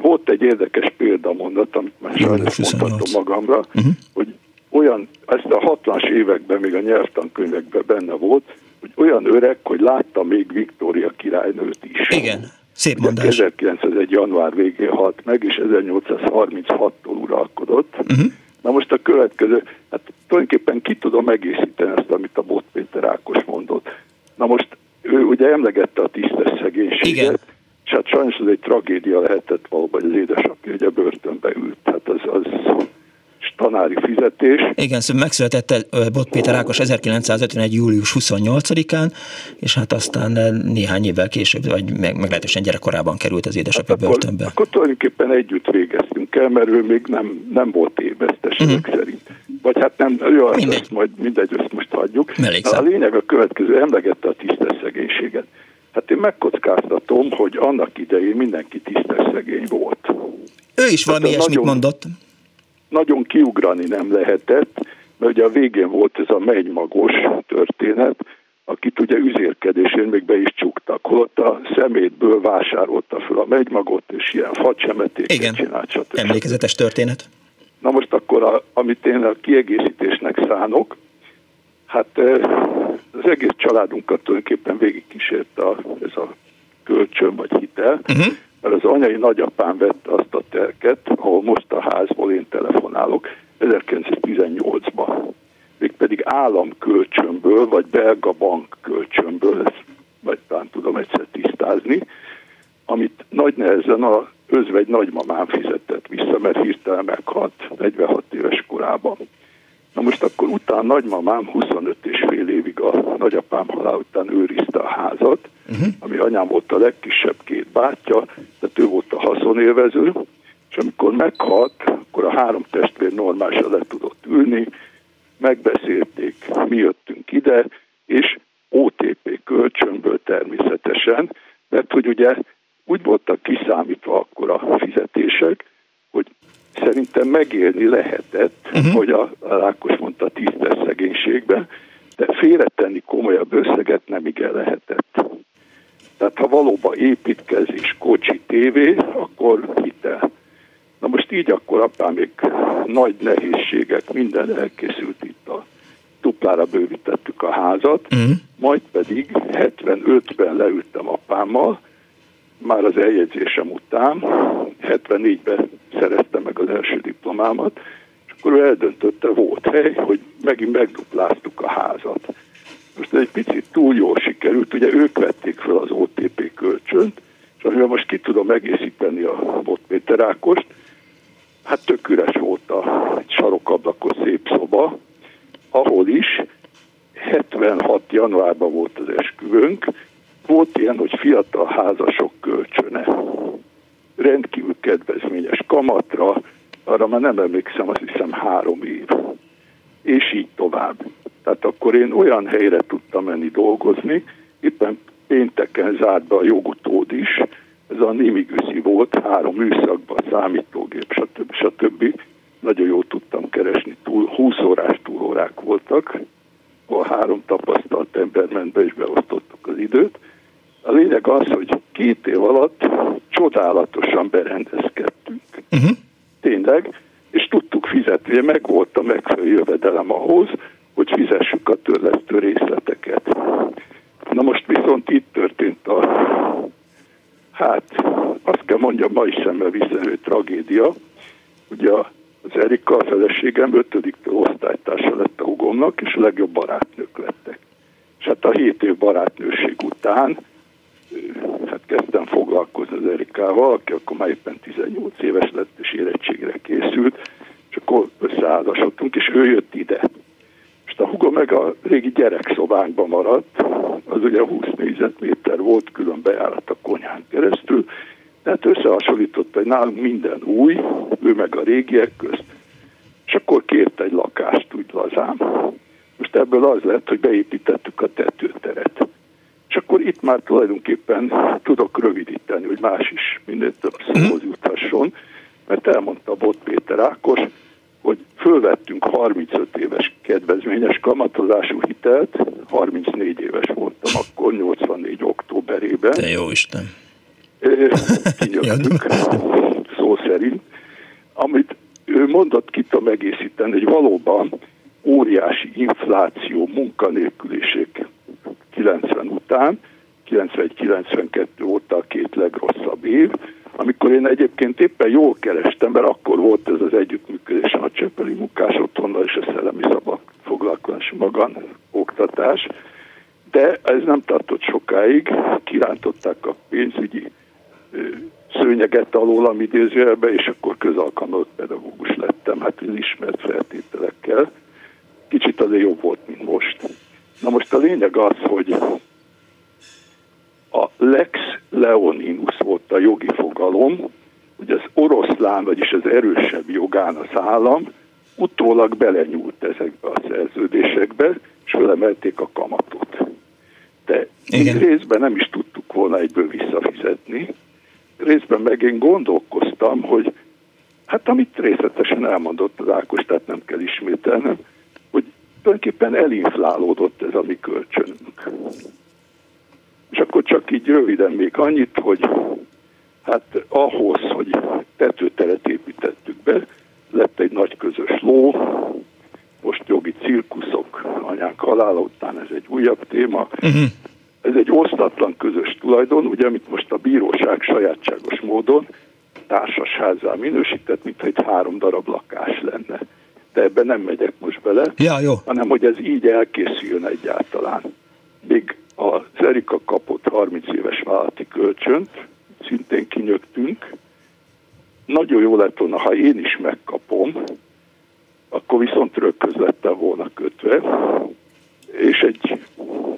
Volt egy érdekes példamondat, amit már sajnos mondhatom magamra, uh-huh. hogy olyan, ezt a 60-as években még a nyelvtankönyvekben benne volt, hogy olyan öreg, hogy látta még Viktória királynőt is. Igen, szép mondás. 1901. január végén halt meg, és 1836-tól uralkodott. Uh-huh. Na most a következő, hát tulajdonképpen ki tudom egészíteni ezt, amit a Bot Péter Ákos mondott. Na most ő ugye emlegette a tisztes szegénységet. Igen és hát sajnos ez egy tragédia lehetett valóban, hogy az édesapja ugye börtönbe ült. Hát az, az tanári fizetés. Igen, szóval megszületett Bot Péter Ákos 1951. július 28-án, és hát aztán néhány évvel később, vagy meg, meglehetősen gyerekkorában került az édesapja hát börtönbe. Akkor, akkor tulajdonképpen együtt végeztünk el, mert ő még nem, nem volt évesztes uh-huh. szerint. Vagy hát nem, jó, mindegy. Ezt majd mindegy, ezt most hagyjuk. A lényeg a következő, emlegette a tisztes szegénységet. Hát én megkockáztatom, hogy annak idején mindenki tisztes szegény volt. Ő is valami hát ilyesmit nagyon, mondott. Nagyon kiugrani nem lehetett, mert ugye a végén volt ez a megymagos történet, akit ugye üzérkedésén még be is csuktak, holott a szemétből vásárolta fel a megymagot, és ilyen facsemetéket csinált. Stb. Emlékezetes történet. Na most akkor, a, amit én a kiegészítésnek szánok, Hát az egész családunkat tulajdonképpen végigkísért a, ez a kölcsön vagy hitel, uh-huh. mert az anyai nagyapám vette azt a terket, ahol most a házból én telefonálok, 1918-ban. Mégpedig államkölcsönből, vagy belga bank kölcsönből, ezt vagy talán tudom egyszer tisztázni, amit nagy nehezen a özvegy nagymamám fizetett vissza, mert hirtelen meghalt 46 éves korában. Na most akkor utána nagymamám 25 és fél évig a nagyapám halál után őrizte a házat, uh-huh. ami anyám volt a legkisebb két bátyja, tehát ő volt a haszonélvező, és amikor meghalt, akkor a három testvér normálisan le tudott ülni, megbeszélték, mi jöttünk ide, és OTP kölcsönből természetesen, mert hogy ugye úgy voltak kiszámítva akkor a fizetések, szerintem megélni lehetett, uh-huh. hogy a, a Rákos mondta tisztes szegénységben, de félretenni komolyabb összeget nem igen lehetett. Tehát ha valóban építkezés, kocsi, tévé, akkor hitel. Na most így akkor apám még nagy nehézségek, minden elkészült itt a duplára bővítettük a házat, uh-huh. majd pedig 75-ben leültem apámmal, már az eljegyzésem után, 74-ben szereztem meg az első diplomámat, és akkor ő eldöntötte, volt hely, hogy megint megdupláztuk a házat. Most egy picit túl jól sikerült, ugye ők vették fel az OTP kölcsönt, és amivel most ki tudom egészíteni a Bot Péter Ákost, hát tök üres volt a sarokablakos szép szoba, ahol is 76. januárban volt az esküvőnk, volt ilyen, hogy fiatal házasok kölcsöne. Rendkívül kedvezményes kamatra, arra már nem emlékszem, azt hiszem három év. És így tovább. Tehát akkor én olyan helyre tudtam menni dolgozni, éppen pénteken zárt be a jogutód is, ez a Nimigüszi volt, három műszakban, számítógép, stb. stb. Nagyon jól tudtam keresni, túl, 20 órás túlórák voltak, ahol három tapasztalt ember ment be, és beosztottuk az időt. A lényeg az, hogy két év alatt csodálatosan berendezkedtünk. Uh-huh. Tényleg, és tudtuk fizetni, meg volt a megfelelő jövedelem ahhoz, hogy fizessük a törlesztő részleteket. Na most viszont itt történt a, hát azt kell mondjam, ma is szemmel visszaerő tragédia. Ugye az Erika, a feleségem ötödiktől osztálytársa lett a hugomnak, és a legjobb barátnők lettek. És hát a hét év barátnőség után hát kezdtem foglalkozni az Erikával, aki akkor már éppen 18 éves lett, és érettségre készült, és akkor összeházasodtunk, és ő jött ide. És a hugom meg a régi gyerekszobánkban maradt, az ugye 20 négyzetméter volt, külön bejárat a konyhán keresztül, tehát összehasonlította, hogy nálunk minden új, ő meg a régiek közt, és akkor kért egy lakást úgy lazán. Most ebből az lett, hogy beépítettük a tetőteret. És akkor itt már tulajdonképpen tudok rövidíteni, hogy más is minél több szóhoz jutasson, mert elmondta Bot Péter Ákos, hogy fölvettünk 35 éves kedvezményes kamatozású hitelt, 34 éves voltam akkor, 84 októberében. Te jó Isten! Kinyögtünk, (laughs) szó szerint, amit ő mondott, ki tudom egészíteni, hogy valóban óriási infláció, munkanélküliség 90 után, 91-92 óta a két legrosszabb év, amikor én egyébként éppen jól kerestem, mert akkor volt ez az együttműködés a Csepeli munkás otthonnal és a szellemi szabad foglalkozás magán oktatás, de ez nem tartott sokáig, kirántották a pénzügyi szőnyeget alól, idézőjelbe, és akkor közalkalmazott pedagógus lettem, hát az ismert feltételekkel. Kicsit azért jobb volt, mint. Na most a lényeg az, hogy a lex leoninus volt a jogi fogalom, hogy az oroszlán, vagyis az erősebb jogán az állam utólag belenyúlt ezekbe a szerződésekbe, és felemelték a kamatot. De Igen. részben nem is tudtuk volna egyből visszafizetni, részben meg én gondolkoztam, hogy hát amit részletesen elmondott az Ákos, tehát nem kell ismételnem, tulajdonképpen elinflálódott ez a mi kölcsönünk. És akkor csak így röviden még annyit, hogy hát ahhoz, hogy tetőteret építettük be, lett egy nagy közös ló, most jogi cirkuszok, anyánk halála után ez egy újabb téma. Uh-huh. Ez egy osztatlan közös tulajdon, ugye, amit most a bíróság sajátságos módon társasházzá minősített, mintha egy három darab lakás lenne. De ebben nem megyek most bele, ja, jó. hanem hogy ez így elkészüljön egyáltalán. Még az Erika kapott 30 éves vállalati kölcsönt, szintén kinyögtünk. Nagyon jó lett volna, ha én is megkapom, akkor viszont rögköz lettem volna kötve, és egy,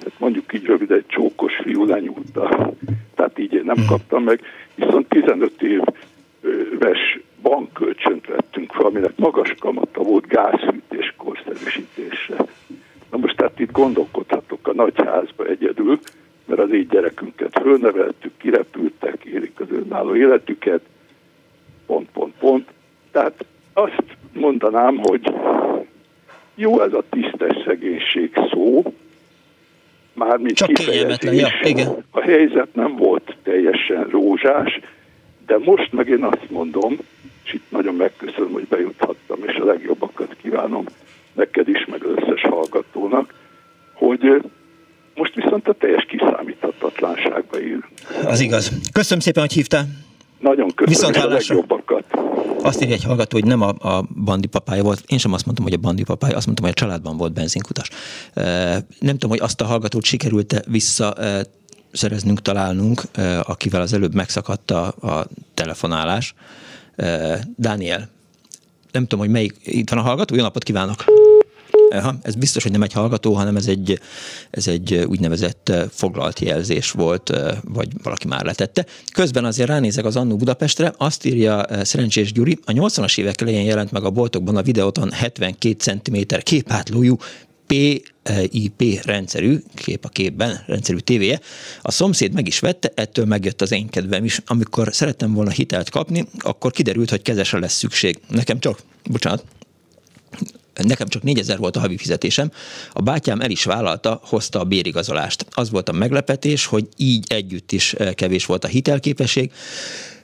hát mondjuk így rövid, egy csókos fiú lenyúlta. Tehát így én nem hmm. kaptam meg, viszont 15 éves bankkölcsönt vettünk fel, aminek magas kamata volt gázfűtés korszerűsítésre. Na most tehát itt gondolkodhatok a nagyházba egyedül, mert az így gyerekünket fölneveltük, kirepültek, érik az önálló életüket, pont, pont, pont. Tehát azt mondanám, hogy jó ez a tisztes szegénység szó, mármint Csak kifejezés. Ja, igen. A helyzet nem volt teljesen rózsás, de most meg én azt mondom, kicsit nagyon megköszönöm, hogy bejuthattam, és a legjobbakat kívánom neked is, meg az összes hallgatónak, hogy most viszont a teljes kiszámíthatatlanságba ír. Az igaz. Köszönöm szépen, hogy hívtál. Nagyon köszönöm, Viszont a legjobbakat. Azt írja egy hallgató, hogy nem a, a bandi papája volt. Én sem azt mondtam, hogy a bandi papája, azt mondtam, hogy a családban volt benzinkutas. Nem tudom, hogy azt a hallgatót sikerült-e vissza szereznünk, találnunk, akivel az előbb megszakadt a, a telefonálás. Daniel, nem tudom, hogy melyik, itt van a hallgató, jó napot kívánok! Ha, ez biztos, hogy nem egy hallgató, hanem ez egy, ez egy úgynevezett foglalt jelzés volt, vagy valaki már letette. Közben azért ránézek az Annó Budapestre, azt írja Szerencsés Gyuri, a 80-as évek elején jelent meg a boltokban a videóton 72 cm képátlójú PIP rendszerű, kép a képben, rendszerű tévéje. A szomszéd meg is vette, ettől megjött az én kedvem is. Amikor szerettem volna hitelt kapni, akkor kiderült, hogy kezesre lesz szükség. Nekem csak, bocsánat, nekem csak 4000 volt a havi fizetésem, a bátyám el is vállalta, hozta a bérigazolást. Az volt a meglepetés, hogy így együtt is eh, kevés volt a hitelképesség,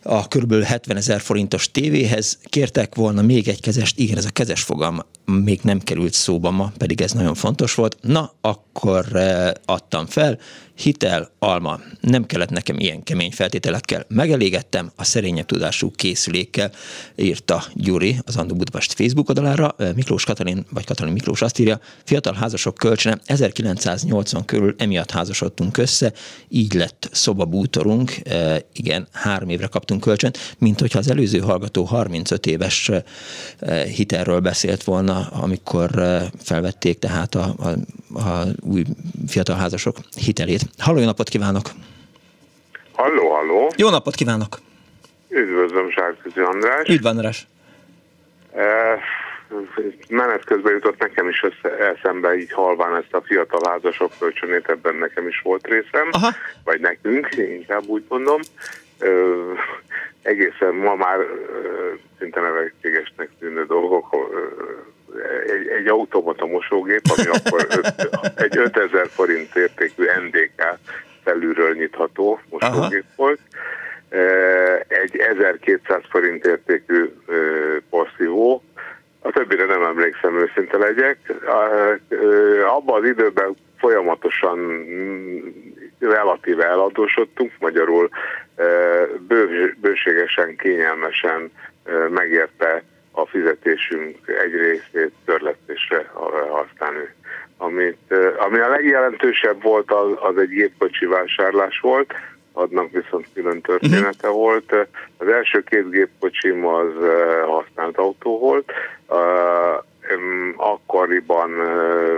a kb. 70 ezer forintos tévéhez kértek volna még egy kezest, igen, ez a kezes fogalma még nem került szóba ma, pedig ez nagyon fontos volt. Na, akkor eh, adtam fel, hitel, alma. Nem kellett nekem ilyen kemény feltételekkel. Megelégettem a szerényebb tudású készülékkel, írta Gyuri az Andu Budapest Facebook oldalára. Miklós Katalin, vagy Katalin Miklós azt írja, fiatal házasok kölcsene 1980 körül emiatt házasodtunk össze, így lett szobabútorunk, e, igen, három évre kaptunk kölcsönt, mint hogyha az előző hallgató 35 éves hitelről beszélt volna amikor felvették tehát a, a, a új fiatal házasok hitelét. Halló, jó napot kívánok! Halló, halló! Jó napot kívánok! Üdvözlöm, Sárközi András! Üdv, András! E, menet közben jutott nekem is össze, eszembe így halván ezt a fiatal házasok kölcsönét, ebben nekem is volt részem, Aha. vagy nekünk, inkább úgy mondom. E, egészen ma már szinte nevetségesnek tűnő dolgok egy, egy automata mosógép, ami (laughs) akkor öt, egy 5000 forint értékű NDK felülről nyitható mosógép Aha. volt, e, egy 1200 forint értékű e, porszívó, a többire nem emlékszem, őszinte legyek. E, abban az időben folyamatosan mm, relatíve eladósodtunk, magyarul bő, bőségesen, kényelmesen megérte a fizetésünk egy részét törlesztésre használni. Amit, ami a legjelentősebb volt, az, az egy gépkocsi vásárlás volt, adnak viszont külön története uh-huh. volt. Az első két gépkocsim az használt autó volt. Akkoriban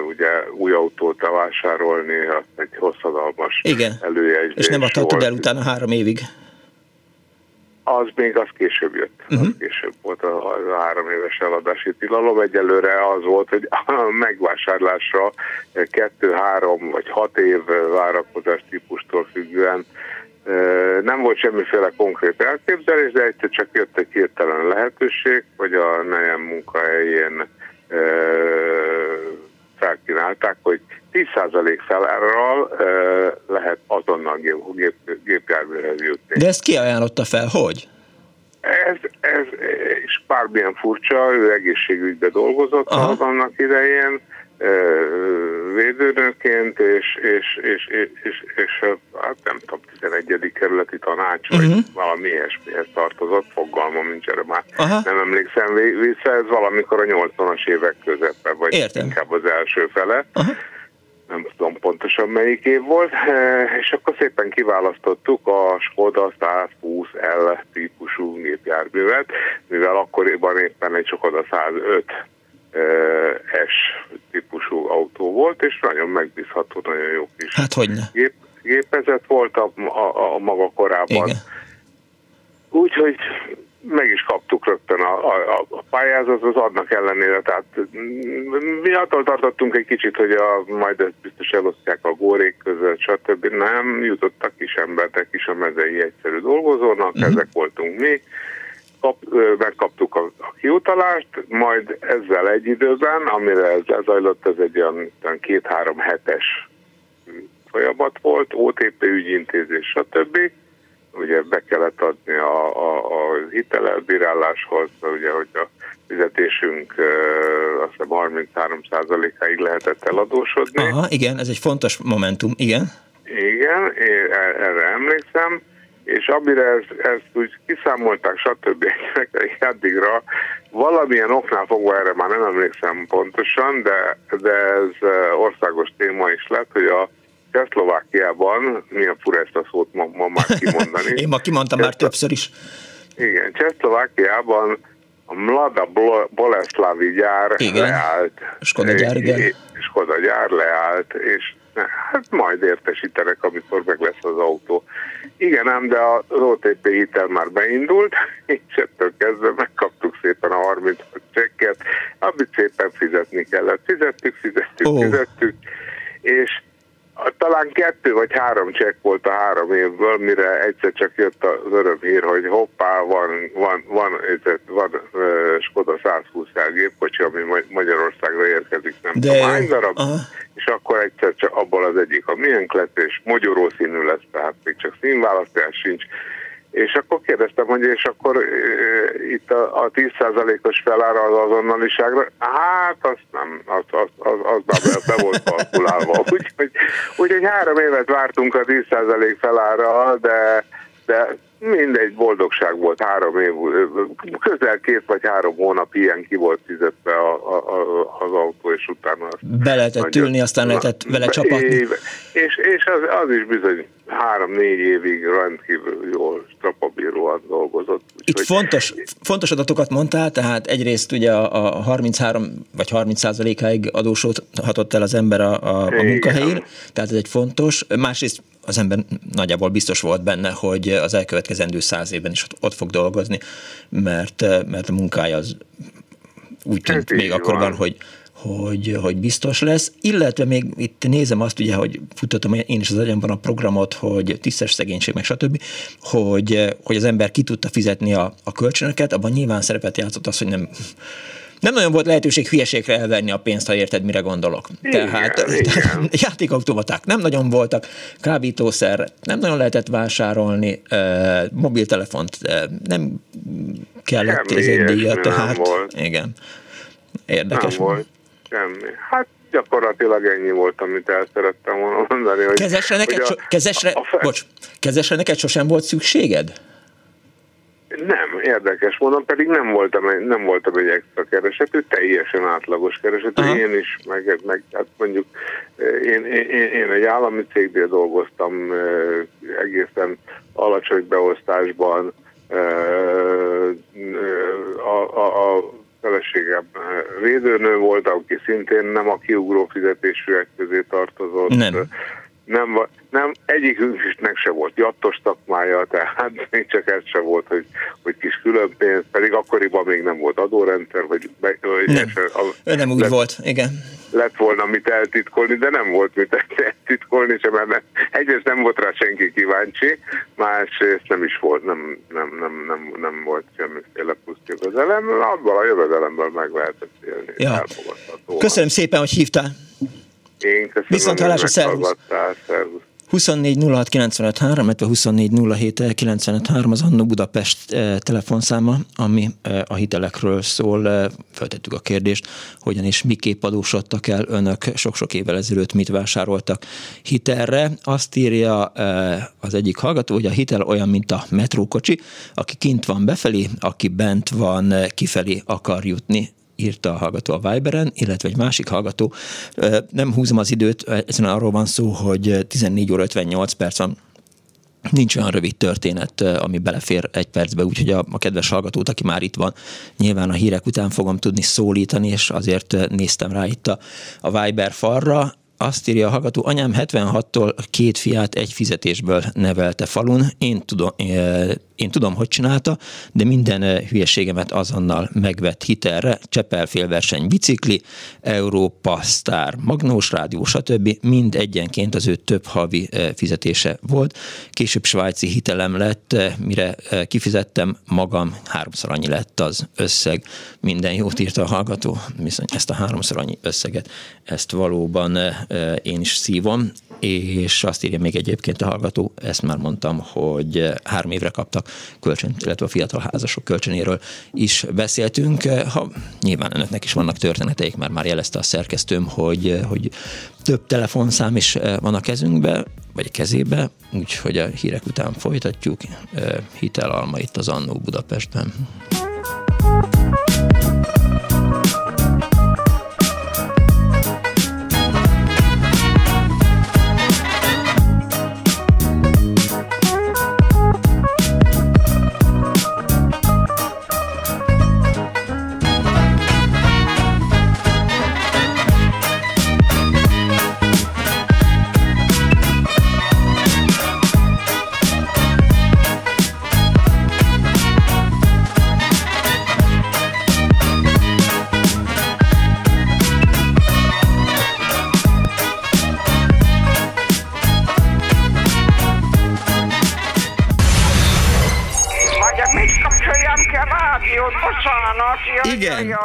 ugye új autót vásárolni, az egy hosszadalmas Igen. És nem adhatod el utána három évig az még az később jött. Uh-huh. Az később volt a, a három éves eladási tilalom. Egyelőre az volt, hogy (laughs) a megvásárlásra kettő-három vagy hat év várakozás típustól függően nem volt semmiféle konkrét elképzelés, de egyszer csak jött egy hirtelen lehetőség, hogy a nejem munkahelyén felkínálták, hogy 10% felárral lehet azonnal gép, gép, gépjárműhez jutni. De ezt ki ajánlotta fel, hogy? Ez, ez és bármilyen furcsa, ő egészségügybe dolgozott Aha. annak idején, védőnőként, és, és, és, és, és, és hát nem tudom, 11. kerületi tanács, uh-huh. vagy mhm. valami ilyesmihez tartozott, fogalmam nincs erre már. Aha. Nem emlékszem vissza, ez valamikor a 80-as évek közepe, vagy Értem. inkább az első fele. Uh-huh nem tudom pontosan melyik év volt, (laughs) és akkor szépen kiválasztottuk a Skoda 120L típusú gépjárművet, mivel akkoriban éppen egy Skoda 105 S típusú autó volt, és nagyon megbízható, nagyon jó kis hát, hogyne. Gép, gépezet volt a, a, a maga korában. Úgyhogy meg is kaptuk rögtön a, a, a pályázat, az adnak ellenére, tehát mi attól tartottunk egy kicsit, hogy a, majd ezt biztos elosztják a górék között, stb. Nem, jutottak kis emberek is a mezei egyszerű dolgozónak, uh-huh. ezek voltunk mi, kap, megkaptuk a, a kiutalást, majd ezzel egy időben, amire ez lezajlott, ez egy olyan két-három hetes folyamat volt, OTP ügyintézés, stb. Ugye be kellett adni a, a, a hitelelbíráláshoz, ugye, hogy a fizetésünk azt hiszem 33%-áig lehetett eladósodni. Aha, igen, ez egy fontos momentum, igen. Igen, én e, erre emlékszem, és amire ezt, ezt úgy kiszámolták, stb. (laughs) addigra valamilyen oknál fogva erre már nem emlékszem pontosan, de, de ez országos téma is lett, hogy a Csehszlovákiában, milyen fura ezt a szót ma, ma már kimondani. (laughs) Én ma kimondtam már többször is. Igen, Csehszlovákiában a Mlada Boleszlávi gyár igen. leállt. Skoda gyár, igen. Skoda gyár leállt, és hát majd értesítenek, amikor meg lesz az autó. Igen, ám, de az OTP hitel már beindult, (laughs) és ettől kezdve megkaptuk szépen a 30 csekket, amit szépen fizetni kellett. Fizettük, fizettük, oh. fizettük, és talán kettő vagy három csekk volt a három évből, mire egyszer csak jött az örömhír, hogy hoppá, van, van, van, van, van uh, Skoda 120 gépkocsi, ami Magyarországra érkezik, nem De... tudom hány darab, Aha. és akkor egyszer csak abból az egyik a miénk lett, és mogyoró színű lesz, tehát még csak színválasztás sincs, és akkor kérdeztem, hogy és akkor e, itt a, a 10%-os felára az azonnaliságra, hát azt nem, az, az, az, az be, be volt kalkulálva. (laughs) Úgyhogy, úgyhogy három évet vártunk a 10% felára, de, de mindegy, boldogság volt három év, közel két vagy három hónap ilyen ki volt fizetve a, a, a, az autó, és utána... Be lehetett ülni, aztán lehetett vele csapatni. És, és az, az is bizony három-négy évig rendkívül jól, strapabíróan dolgozott. Itt fontos, fontos adatokat mondtál, tehát egyrészt ugye a, a 33 vagy 30 százalékáig adósodhatott el az ember a, a, a munkahelyén, tehát ez egy fontos. Másrészt az ember nagyjából biztos volt benne, hogy az elkövetkezendő száz évben is ott fog dolgozni, mert, mert a munkája az úgy tűnt még akkor van, hogy, hogy, hogy biztos lesz, illetve még itt nézem azt ugye, hogy futottam én is az agyamban a programot, hogy tisztes szegénység, meg stb., hogy, hogy az ember ki tudta fizetni a, a kölcsönöket, abban nyilván szerepet játszott az, hogy nem nem nagyon volt lehetőség hülyeségre elvenni a pénzt, ha érted, mire gondolok. Igen, tehát, igen. (laughs) játékautomaták nem nagyon voltak, kábítószer nem nagyon lehetett vásárolni, mobiltelefont nem kellett díjat, tehát volt. igen. Érdekes. Nem volt semmi. Hát gyakorlatilag ennyi volt, amit el szerettem volna mondani. Hogy, kezesre neked, hogy a, so, kezesre, a, a fel... bocs, kezesre neked sosem volt szükséged? Nem, érdekes mondom, pedig nem voltam, nem voltam egy extra keresetű, teljesen átlagos keresetű. Aha. Én is, meg, meg hát mondjuk én, én, én egy állami cégnél dolgoztam egészen alacsony beosztásban, a, a, a feleségem védőnő volt, aki szintén nem a kiugró fizetésűek közé tartozott. Nem nem, nem egyikünknek se volt jattos szakmája, tehát (laughs) még csak ez se volt, hogy, hogy kis különpénz, pedig akkoriban még nem volt adórendszer, vagy, vagy nem. a, ő nem úgy lett, volt, igen. Lett volna mit eltitkolni, de nem volt mit eltitkolni, sem, mert egyrészt nem volt rá senki kíváncsi, másrészt nem is volt, nem, nem, nem, nem, nem volt semmiféle plusz jövedelem, abban a jövedelemből meg lehetett élni. Ja. Köszönöm szépen, hogy hívtál. Én köszönöm, Viszont hallásra, szervusz. szervusz. 24 06 95 3, 24 az Annó Budapest eh, telefonszáma, ami eh, a hitelekről szól. Eh, feltettük a kérdést, hogyan és miképp adósodtak el önök sok-sok évvel ezelőtt, mit vásároltak hitelre. Azt írja az egyik hallgató, hogy a hitel olyan, mint a metrókocsi, aki kint van befelé, aki bent van kifelé akar jutni írta a hallgató a Viberen, illetve egy másik hallgató. Nem húzom az időt, egyszerűen arról van szó, hogy 14 óra 58 perc van Nincs olyan rövid történet, ami belefér egy percbe, úgyhogy a, a kedves hallgatót, aki már itt van, nyilván a hírek után fogom tudni szólítani, és azért néztem rá itt a, a Viber falra. Azt írja a hallgató, anyám 76-tól két fiát egy fizetésből nevelte falun. Én tudom, én tudom, hogy csinálta, de minden hülyeségemet azonnal megvett hitelre, Csepel félverseny bicikli, Európa Sztár, Magnós Rádió, stb. Mind egyenként az ő több havi fizetése volt. Később svájci hitelem lett, mire kifizettem magam, háromszor annyi lett az összeg. Minden jót írt a hallgató, viszont ezt a háromszor annyi összeget, ezt valóban én is szívom, és azt írja még egyébként a hallgató, ezt már mondtam, hogy három évre kaptak kölcsön, illetve a fiatal házasok kölcsönéről is beszéltünk. Ha nyilván önöknek is vannak történeteik, mert már jelezte a szerkesztőm, hogy, hogy több telefonszám is van a kezünkbe, vagy a kezébe, úgyhogy a hírek után folytatjuk. Hitelalma itt az Annó Budapestben. igen,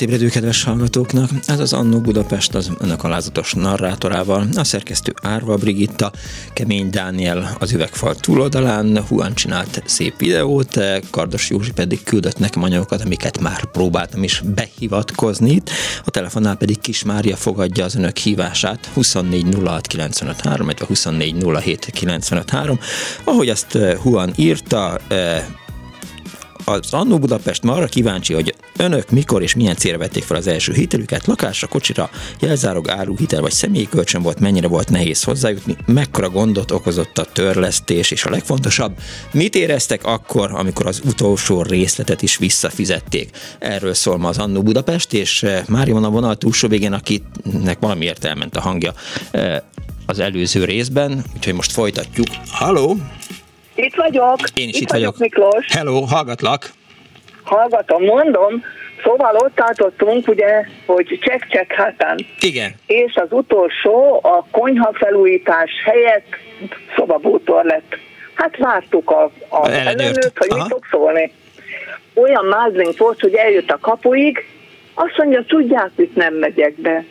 Ébredő kedves hallgatóknak! Ez az Annó Budapest az önök alázatos narrátorával, a szerkesztő Árva Brigitta, Kemény Dániel az üvegfal túloldalán, Huan csinált szép videót, Kardos Józsi pedig küldött nekem anyagokat, amiket már próbáltam is behivatkozni. A telefonnál pedig Kis Mária fogadja az önök hívását 24 06 953, vagy 24 07 953. Ahogy azt Huan írta, eh, az Annó Budapest ma arra kíváncsi, hogy önök mikor és milyen célra vették fel az első hitelüket, lakásra, kocsira, jelzárog, áru, hitel vagy személyi kölcsön volt, mennyire volt nehéz hozzájutni, mekkora gondot okozott a törlesztés, és a legfontosabb, mit éreztek akkor, amikor az utolsó részletet is visszafizették. Erről szól ma az Annó Budapest, és eh, Mária van a vonal túlsó végén, akinek valamiért elment a hangja eh, az előző részben, úgyhogy most folytatjuk. Halló! Itt vagyok. Én is itt, itt vagyok. vagyok. Miklós. Hello, hallgatlak. Hallgatom, mondom. Szóval ott tartottunk, ugye, hogy csek-csek hátán. Igen. És az utolsó, a konyha felújítás helyett szobabútor lett. Hát vártuk a, a ellenőrt, hogy Aha. mit fog szólni. Olyan mázlink volt, hogy eljött a kapuig, azt mondja, tudják, hogy nem megyek be.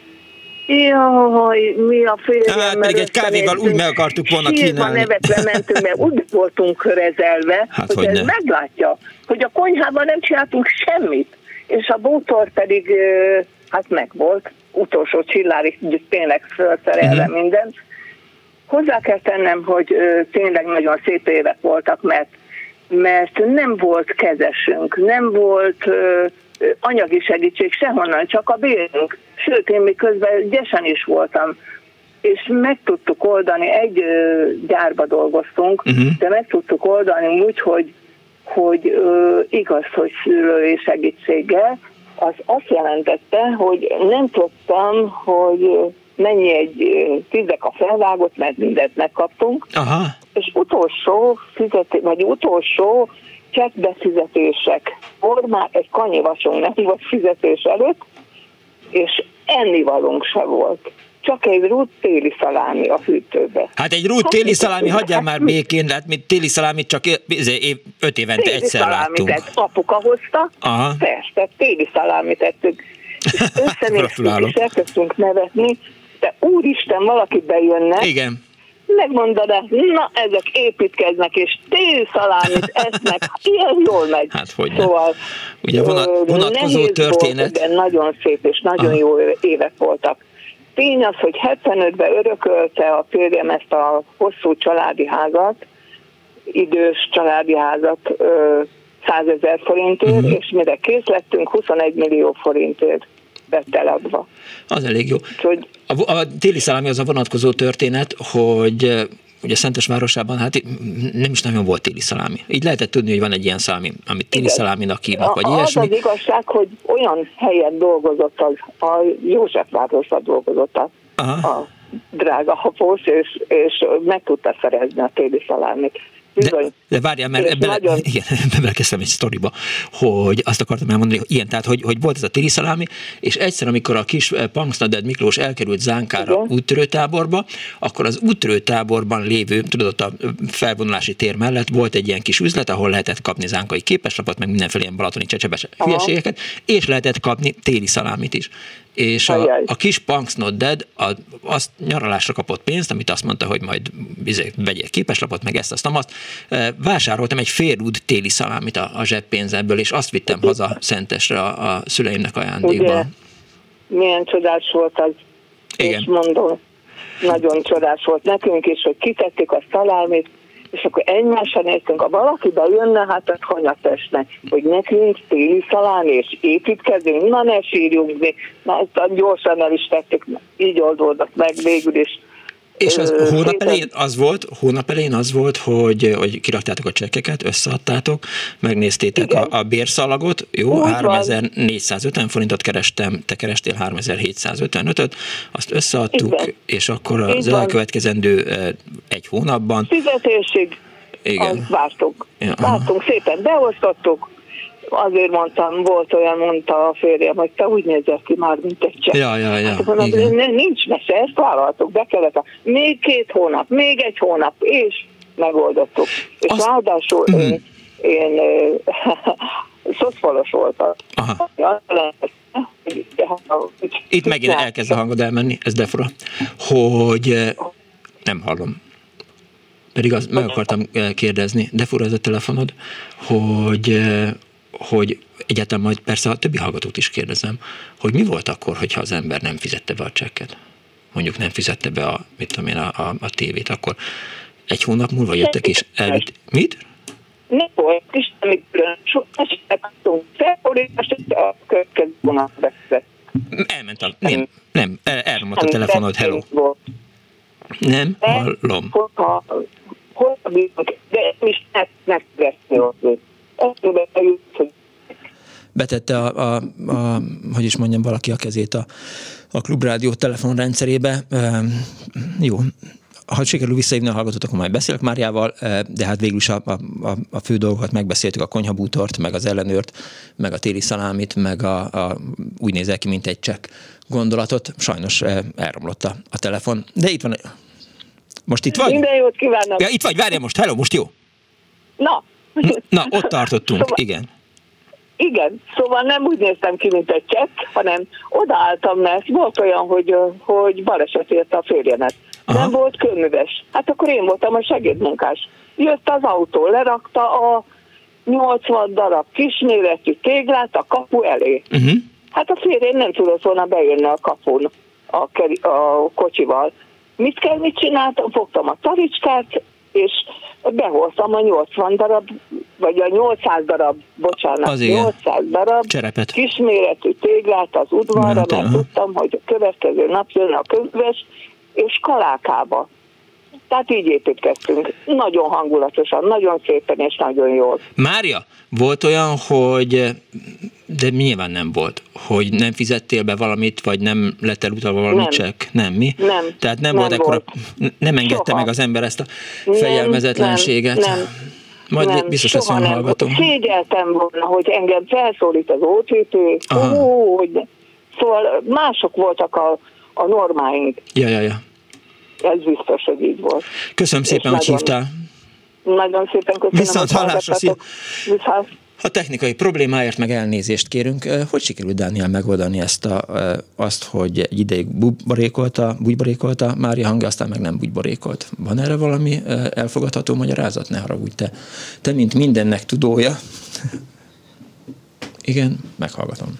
Jaj, mi a férjem, Hát pedig egy kávéval úgy meg akartuk volna kínálni. nevetve mentünk, mert úgy voltunk körezelve, (laughs) hát, hogy, hogy ez meglátja, hogy a konyhában nem csináltunk semmit, és a bútor pedig hát meg volt, utolsó csillárig tényleg felszerelve uh-huh. mindent. Hozzá kell tennem, hogy tényleg nagyon szép évek voltak, mert mert nem volt kezesünk, nem volt anyagi segítség sehonnan, csak a bérünk. Sőt, én még közben gyesen is voltam, és meg tudtuk oldani, egy gyárba dolgoztunk, uh-huh. de meg tudtuk oldani úgy, hogy, hogy ö, igaz, hogy szülői segítséggel, az azt jelentette, hogy nem tudtam, hogy mennyi egy tízek a felvágott, mert mindent megkaptunk, Aha. és utolsó fizetés, vagy utolsó csekkbefizetések formát egy kanyivacsunk nem volt fizetés előtt, és ennivalunk se volt. Csak egy rút téli szalámi a hűtőbe. Hát egy rút téli szalámi, hagyjál már békén, hát mi téli szalámit csak izé, öt évente téli egyszer láttunk. Tett, apuka hozta, Aha. persze, téli szalámit tettük. (laughs) És összenéztünk, és elkezdtünk nevetni, de úristen, valaki bejönne, Igen megmondod -e, na ezek építkeznek, és tél szalámit esznek, ilyen jól megy. Hát hogy szóval, Ugye vonat, vonatkozó történet. Volt, de nagyon szép és nagyon Aha. jó évek voltak. Tény az, hogy 75-ben örökölte a férjem ezt a hosszú családi házat, idős családi házat 100 ezer forintért, uh-huh. és mire kész lettünk, 21 millió forintért vett eladva. Az elég jó. Úgyhogy, a, a téli szalámi az a vonatkozó történet, hogy ugye Szentes városában hát nem is nagyon volt téli szalámi. Így lehetett tudni, hogy van egy ilyen szalámi, amit téli Igen. szaláminak hívnak, vagy az ilyesmi. Az az igazság, hogy olyan helyen dolgozott az, a Józsefvárosban dolgozott a, a drága hapós, és, és meg tudta szerezni a téli szalámit. De, de várjál, mert ebben, nagyon... (laughs) igen, ebben kezdtem egy sztoriba, hogy azt akartam elmondani, hogy ilyen, tehát hogy, hogy volt ez a téli szalámi, és egyszer, amikor a kis eh, Punksnaded Miklós elkerült Zánkára igen. úttörőtáborba, akkor az úttörőtáborban lévő, tudod, ott a felvonulási tér mellett volt egy ilyen kis üzlet, ahol lehetett kapni zánkai képeslapot, meg mindenféle ilyen balatoni csecsebes hülyeségeket, és lehetett kapni téli szalámit is és a, a kis Punks Not Dead a, azt nyaralásra kapott pénzt, amit azt mondta, hogy majd bizony, vegyél képeslapot, meg ezt, azt, azt. Vásároltam egy félúd téli szalámit a, a zseppénzemből, és azt vittem haza Szentesre a, a szüleimnek ajándékba. Ugye, milyen csodás volt az, Igen. és mondom, nagyon csodás volt nekünk is, hogy kitettük a szalámit, és akkor egymásra néztünk, ha valaki bejönne, hát ez hanyat esne, hogy nekünk téli szalán és építkezünk, na ne sírjunk, na gyorsan el is tettük, így oldódott meg végül is és az hónap elején az volt, hónap elején az volt, hogy, hogy kiraktátok a csekkeket, összeadtátok, megnéztétek a, a bérszalagot, jó, 3450 forintot kerestem, te kerestél 3755-öt, azt összeadtuk, Igen. és akkor az Igen. elkövetkezendő egy hónapban. Fizetésig Igen. azt vártunk. Ja. Vártunk szépen, beosztottuk, azért mondtam, volt olyan, mondta a férjem, hogy te úgy nézel ki már, mint egy csepp. Ja, ja, ja. Hát mondom, igen. nincs mese, ezt vállaltuk, be kellett. Még két hónap, még egy hónap, és megoldottuk. És Azt... ráadásul mm. én, én (laughs) szoszfalos voltam. Aha. Itt megint elkezd a hangod elmenni, ez defra, hogy nem hallom. Pedig az, meg akartam kérdezni, de fura ez a telefonod, hogy hogy egyáltalán majd persze a többi hallgatót is kérdezem, hogy mi volt akkor, hogyha az ember nem fizette be a csekket? Mondjuk nem fizette be a, mit tudom én, a, a, a tévét, akkor egy hónap múlva jöttek és elvitt. Mit? Nem volt is, amit a következő Elment a... Nem, nem, elromlott a telefonod, hello. Nem, hallom. Hogyha, de is betette a, a, a, hogy is mondjam, valaki a kezét a, a klubrádió telefonrendszerébe. E, jó, ha sikerül visszahívni a hallgatót, akkor majd beszélek Máriával, de hát végül is a, a, a fő dolgokat megbeszéltük, a konyhabútort, meg az ellenőrt, meg a téli szalámit, meg a, a úgy nézel ki, mint egy csekk gondolatot. Sajnos elromlott a, a telefon. De itt van. Most itt vagy? Minden jót kívánok! Ja, itt vagy, várjál most, hello, most jó? Na, Na, ott tartottunk, szóval, igen. Igen, szóval nem úgy néztem ki, mint egy csekk, hanem odaálltam, mert volt olyan, hogy, hogy baleset érte a férjemet. Aha. Nem volt kőműves. Hát akkor én voltam a segédmunkás. Jött az autó, lerakta a 80 darab kisméretű téglát a kapu elé. Uh-huh. Hát a férjem nem tudott volna bejönni a kapun a, a kocsival. Mit kell, mit csináltam? Fogtam a taricskát, és behoztam a 80 darab, vagy a 800 darab, bocsánat, az 800 darab Cserepet. kisméretű téglát az udvarra, mert aha. tudtam, hogy a következő nap jön a könyves, és kalákába. Tehát így építkeztünk. Nagyon hangulatosan, nagyon szépen és nagyon jól. Mária, volt olyan, hogy de nyilván nem volt, hogy nem fizettél be valamit, vagy nem lett elutalva valami nem. csekk? Nem, mi? Nem. Tehát nem, nem volt ekkora, nem engedte Soha. meg az ember ezt a fegyelmezetlenséget? Nem, nem. Majd nem, biztos lesz olyan hallgatom. Szégyeltem volna, hogy engem felszólít az OTP, Ó, hogy Szóval mások voltak a, a normáink. Ja, ja, ja. Ez biztos, hogy így volt. Köszönöm És szépen, hogy hívtál. Nagyon szépen köszönöm. Viszont hallásra, Viszont. A technikai problémáért meg elnézést kérünk. Hogy sikerült Dániel megoldani ezt a, azt, hogy egy ideig bugyborékolta, bugyborékolta Mária hangja, aztán meg nem bugyborékolt. Van erre valami elfogadható magyarázat? Ne haragudj te. Te, mint mindennek tudója. (laughs) Igen, meghallgatom.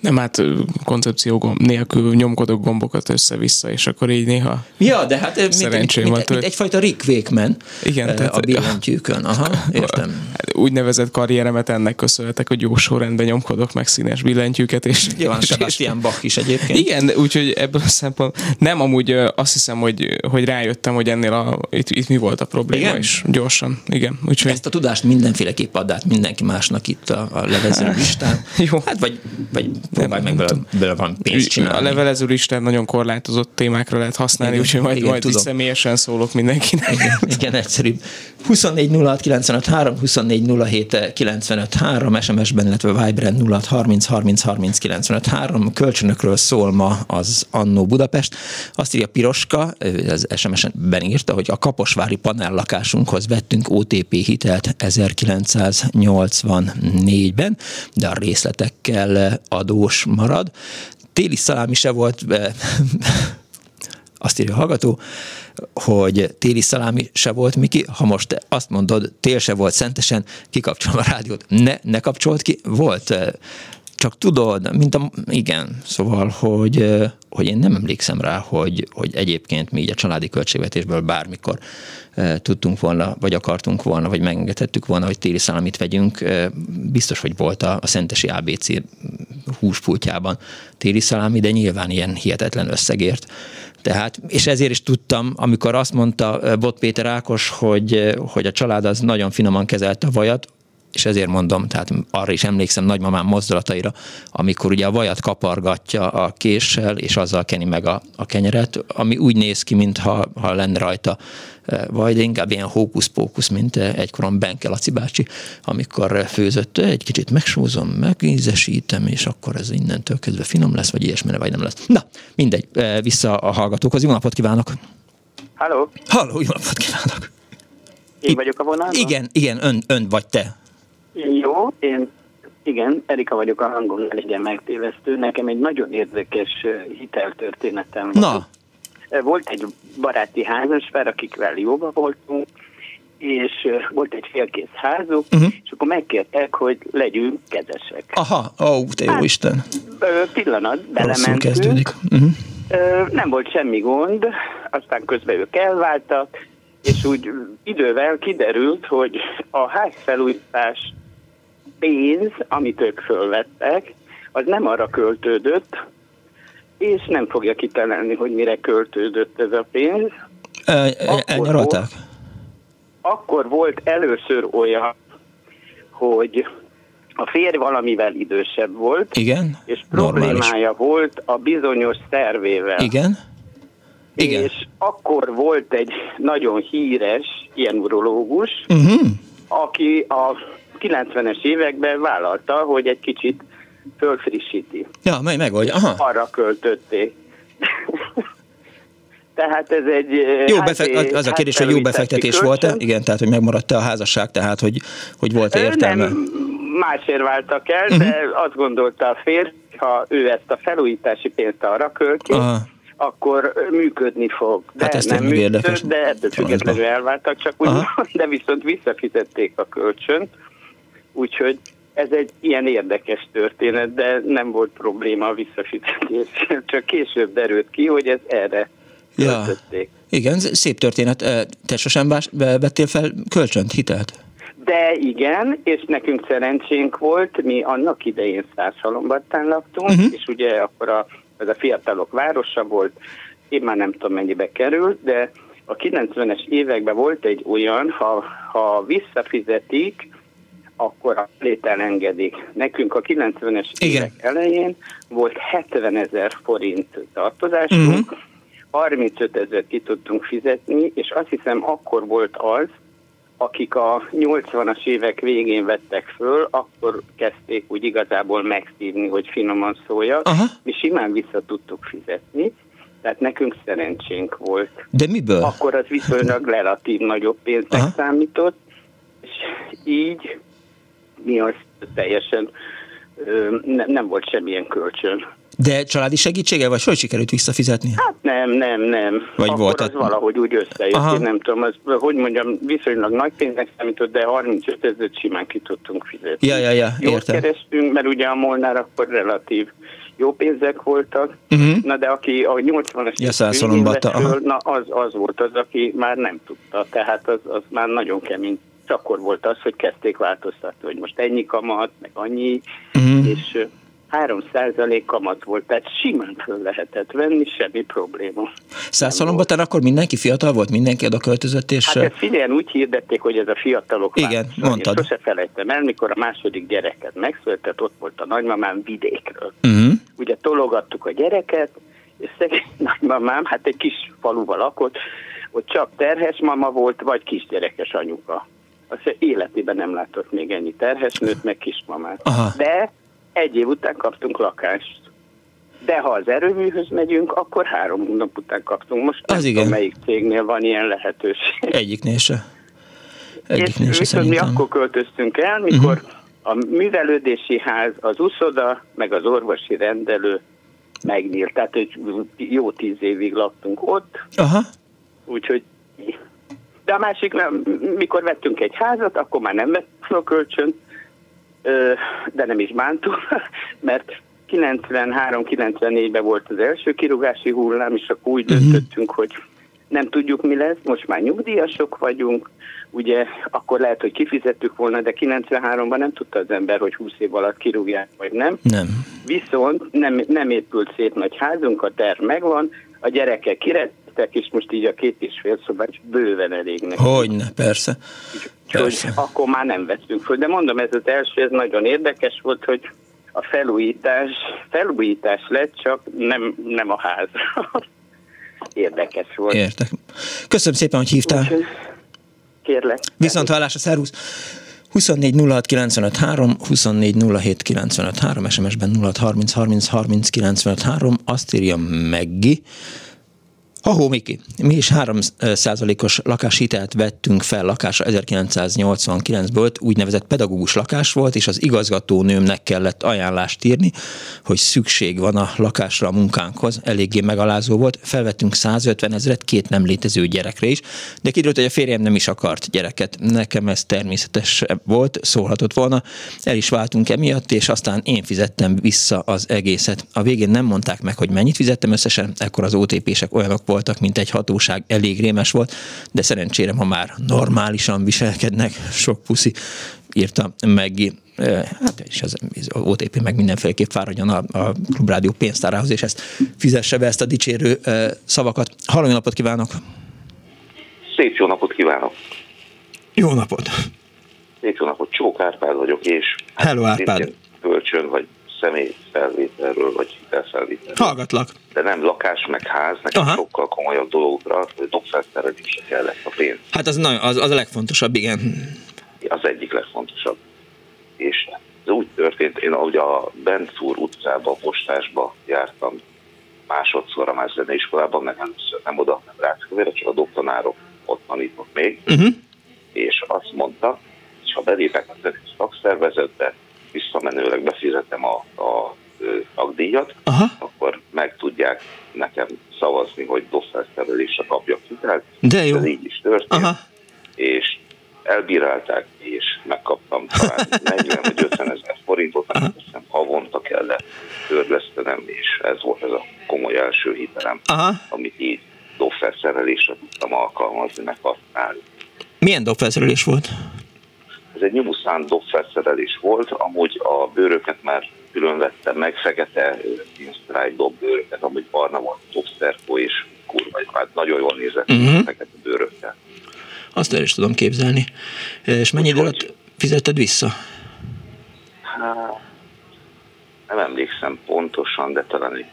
Nem, hát koncepció nélkül nyomkodok gombokat össze-vissza, és akkor így néha Ja, de hát mint, mint, mint, mint egyfajta Rick Wakeman Igen, tehát, a billentyűkön. Aha, (laughs) értem. Úgynevezett karrieremet ennek köszönhetek, hogy jó sorrendben nyomkodok meg színes billentyűket. És, (laughs) Jó, és, Sebastian Bach is egyébként. Igen, úgyhogy ebből a szempont nem, amúgy azt hiszem, hogy, hogy rájöttem, hogy ennél a, itt, itt mi volt a probléma, igen? és gyorsan, igen. Úgyhogy... Ezt a tudást mindenféleképp ad át mindenki másnak itt a, a levező listán. (laughs) Jó. Hát vagy, vagy próbálj meg belőle, belőle van pénzt csinálni. A levelező listán nagyon korlátozott témákról lehet használni, úgyhogy majd, igen, majd tudom. személyesen szólok mindenkinek. Igen, igen egyszerűbb. 24 06 95 3, 24 07 95 3, SMS-ben, illetve Viberen 06 30 30 30 95 3. Kölcsönökről szól ma az Annó Budapest. Azt írja Piroska, az SMS-ben írta, hogy a Kaposvári panellakásunkhoz vettünk OTP hitelt 1984-ben, de a részletekkel adós marad. Téli szalámi se volt, (laughs) azt írja a hallgató, hogy téli szalámi se volt, Miki, ha most azt mondod, tél se volt szentesen, kikapcsolom a rádiót. Ne, ne kapcsolt ki, volt csak tudod, mint a, igen, szóval, hogy, hogy én nem emlékszem rá, hogy, hogy egyébként mi így a családi költségvetésből bármikor e, tudtunk volna, vagy akartunk volna, vagy megengedhettük volna, hogy téli szalamit vegyünk. Biztos, hogy volt a, a Szentesi ABC húspultjában téli szalámi, de nyilván ilyen hihetetlen összegért. Tehát, és ezért is tudtam, amikor azt mondta Bot Péter Ákos, hogy, hogy a család az nagyon finoman kezelte a vajat, és ezért mondom, tehát arra is emlékszem nagymamám mozdulataira, amikor ugye a vajat kapargatja a késsel, és azzal keni meg a, a kenyeret, ami úgy néz ki, mintha ha lenne rajta e, vaj, de inkább ilyen hókusz-pókusz, mint e, egykoron Benke Laci bácsi, amikor főzött, egy kicsit megsózom, megízesítem, és akkor ez innentől kezdve finom lesz, vagy ilyesmire, vagy nem lesz. Na, mindegy, e, vissza a hallgatókhoz. Jó napot kívánok! Halló! Halló, jó napot kívánok! Én vagyok a vonalban? Igen, igen, ön, ön vagy te. Jó, én igen, Erika vagyok a hangon, ne legyen megtévesztő. Nekem egy nagyon érdekes hiteltörténetem Na. Volt egy baráti házasvár, akikvel jóba voltunk, és volt egy félkész házuk, uh-huh. és akkor megkértek, hogy legyünk kezesek. Aha, ó, oh, te jó hát, Isten. Pillanat, belementünk. kezdődik. Uh-huh. Nem volt semmi gond, aztán közben ők elváltak, és úgy idővel kiderült, hogy a házfelújítás pénz, amit ők fölvettek, az nem arra költődött, és nem fogja kitelelni, hogy mire költődött ez a pénz. Elnyarolták? Akkor volt először olyan, hogy a férj valamivel idősebb volt, Igen, és problémája normális. volt a bizonyos szervével. Igen. Igen. És akkor volt egy nagyon híres ilyen urológus, uh-huh. aki a 90-es években vállalta, hogy egy kicsit fölfrissíti. Ja, meg megoldja. Aha. Arra költötték. (laughs) tehát ez egy... Jó befek- az a kérdés, hogy jó befektetés volt-e? Igen, tehát, hogy megmaradt-e a házasság, tehát, hogy, hogy volt-e értelme? Nem, másért váltak el, uh-huh. de azt gondolta a férj, ha ő ezt a felújítási pénzt arra költi, Aha akkor működni fog. De hát ez nem működött, érdekes. de ettől függetlenül elváltak, csak úgy, de viszont visszafizették a kölcsönt, úgyhogy ez egy ilyen érdekes történet, de nem volt probléma a visszafizetés. (laughs) Csak később derült ki, hogy ez erre ja. Igen, szép történet. Te sosem vettél fel kölcsönt, hitelt? De igen, és nekünk szerencsénk volt, mi annak idején Százhalombattán laktunk, uh-huh. és ugye akkor a ez a fiatalok városa volt, én már nem tudom mennyibe került, de a 90-es években volt egy olyan, ha, ha visszafizetik, akkor a lét elengedik. Nekünk a 90-es Igen. évek elején volt 70 ezer forint tartozásunk, uh-huh. 35 ezer ki tudtunk fizetni, és azt hiszem akkor volt az, akik a 80-as évek végén vettek föl, akkor kezdték úgy igazából megszívni, hogy finoman szóljak. Aha. Mi simán vissza tudtuk fizetni, tehát nekünk szerencsénk volt. De miből? Akkor az viszonylag relatív nagyobb pénznek Aha. számított, és így mi azt teljesen nem volt semmilyen kölcsön. De családi segítsége, vagy hogy sikerült visszafizetni? Hát nem, nem, nem. Vagy Akkor volt az a... valahogy úgy összejött, Aha. én nem tudom, az, hogy mondjam, viszonylag nagy pénznek számított, de 35 ezeret simán ki tudtunk fizetni. Ja, ja, ja, Jót kerestünk, mert ugye a Molnár akkor relatív jó pénzek voltak, uh-huh. na de aki a 80-as ja, na az, az volt az, aki már nem tudta, tehát az, az már nagyon kemény. Csak akkor volt az, hogy kezdték változtatni, hogy most ennyi kamat, meg annyi, uh-huh. és 3% kamat volt, tehát simán föl lehetett venni, semmi probléma. Százszalombatán akkor mindenki fiatal volt, mindenki oda költözött, és... Hát ezt figyeljen, úgy hirdették, hogy ez a fiatalok Igen, változat. mondtad. Én sose felejtem el, mikor a második gyereket megszületett, ott volt a nagymamám vidékről. Uh-huh. Ugye tologattuk a gyereket, és szegény (laughs) nagymamám, hát egy kis faluval lakott, ott csak terhes mama volt, vagy kisgyerekes anyuka. Azt életében nem látott még ennyi terhes nőt, meg kismamát. Aha. De egy év után kaptunk lakást. De ha az erőműhöz megyünk, akkor három nap után kaptunk. Most az nem igen. tudom, melyik cégnél van ilyen lehetőség. Egyiknél se. Egyiknél se viszont mi akkor költöztünk el, mikor uh-huh. a művelődési ház, az uszoda, meg az orvosi rendelő megnyílt. Tehát hogy jó tíz évig laktunk ott. Aha. Úgyhogy de a másik, mikor vettünk egy házat, akkor már nem vettünk a kölcsönt, de nem is bántunk, (laughs) mert 93-94-ben volt az első kirúgási hullám, és akkor úgy uh-huh. döntöttünk, hogy nem tudjuk mi lesz, most már nyugdíjasok vagyunk, ugye akkor lehet, hogy kifizettük volna, de 93-ban nem tudta az ember, hogy 20 év alatt kirúgják, vagy nem. Nem. Viszont nem, nem épült szép nagy házunk, a terv megvan, a gyerekek kirettek, és most így a két és fél szobás bőven elég neki. Hogyne, persze. Persze. Hogy akkor már nem veszünk föl. De mondom, ez az első, ez nagyon érdekes volt, hogy a felújítás, felújítás lett, csak nem, nem a ház. (laughs) Érdekes volt. Értek. Köszönöm szépen, hogy hívtál. Úgyhogy, kérlek. Viszont hallásra, szervusz! 24 06 95 3, 24 07 95 3, SMS-ben 06 30 30 30 95 3, azt írja Meggi, Ahó, Miki, mi is 3%-os lakáshitelt vettünk fel lakásra 1989-ből, úgynevezett pedagógus lakás volt, és az igazgatónőmnek kellett ajánlást írni, hogy szükség van a lakásra a munkánkhoz, eléggé megalázó volt. Felvettünk 150 ezeret két nem létező gyerekre is, de kiderült, hogy a férjem nem is akart gyereket. Nekem ez természetes volt, szólhatott volna. El is váltunk emiatt, és aztán én fizettem vissza az egészet. A végén nem mondták meg, hogy mennyit fizettem összesen, ekkor az OTP-sek olyanok volt, voltak, mint egy hatóság, elég rémes volt, de szerencsére ma már normálisan viselkednek, sok puszi írta meg hát és az, az OTP meg mindenféleképp fáradjon a, a Klubrádió pénztárához, és ezt fizesse be ezt a dicsérő szavakat. Halló, napot kívánok! Szép jó napot kívánok! Jó napot! Szép jó napot, Csók Árpád vagyok, és Hello Árpád! Kölcsön, vagy személyfelvételről, vagy hitelfelvételről. Hallgatlak. De nem lakás, meg ház, nekem Aha. sokkal komolyabb dologra, dobfelszerelésre kellett a pénz. Hát az, nagyon, az, az a legfontosabb, igen. Az egyik legfontosabb. És ez úgy történt, én ahogy a Bentfúr utcába, a postásba jártam másodszor a más zeneiskolában, meg először nem oda, nem Ráckövére, csak a doktornárok ott tanított még, uh-huh. és azt mondta, és ha belépek a zenés szakszervezetbe, visszamenőleg befizetem a, a tagdíjat, Aha. akkor meg tudják nekem szavazni, hogy dobfelszerelésre kapjak hitelt. De jó. Ez így is történt. Aha. És elbírálták, és megkaptam talán (laughs) 40 vagy 50 ezer forintot, nem hiszem, havonta kellett törlesztenem, és ez volt ez a komoly első hitelem, Aha. amit így dobfelszerelésre tudtam alkalmazni, meg használni. Milyen dobfelszerelés volt? Ez egy nyumuszán dobfelszerelés volt, amúgy a bőröket már külön vettem meg, fekete pinstrike dobbőröket, amúgy barna volt, dobszerkó és kurva, hát nagyon jól nézett uh-huh. fekete bőrökkel. Azt el is tudom képzelni. És mennyi idő alatt fizetted vissza? Hát, nem emlékszem pontosan, de talán egy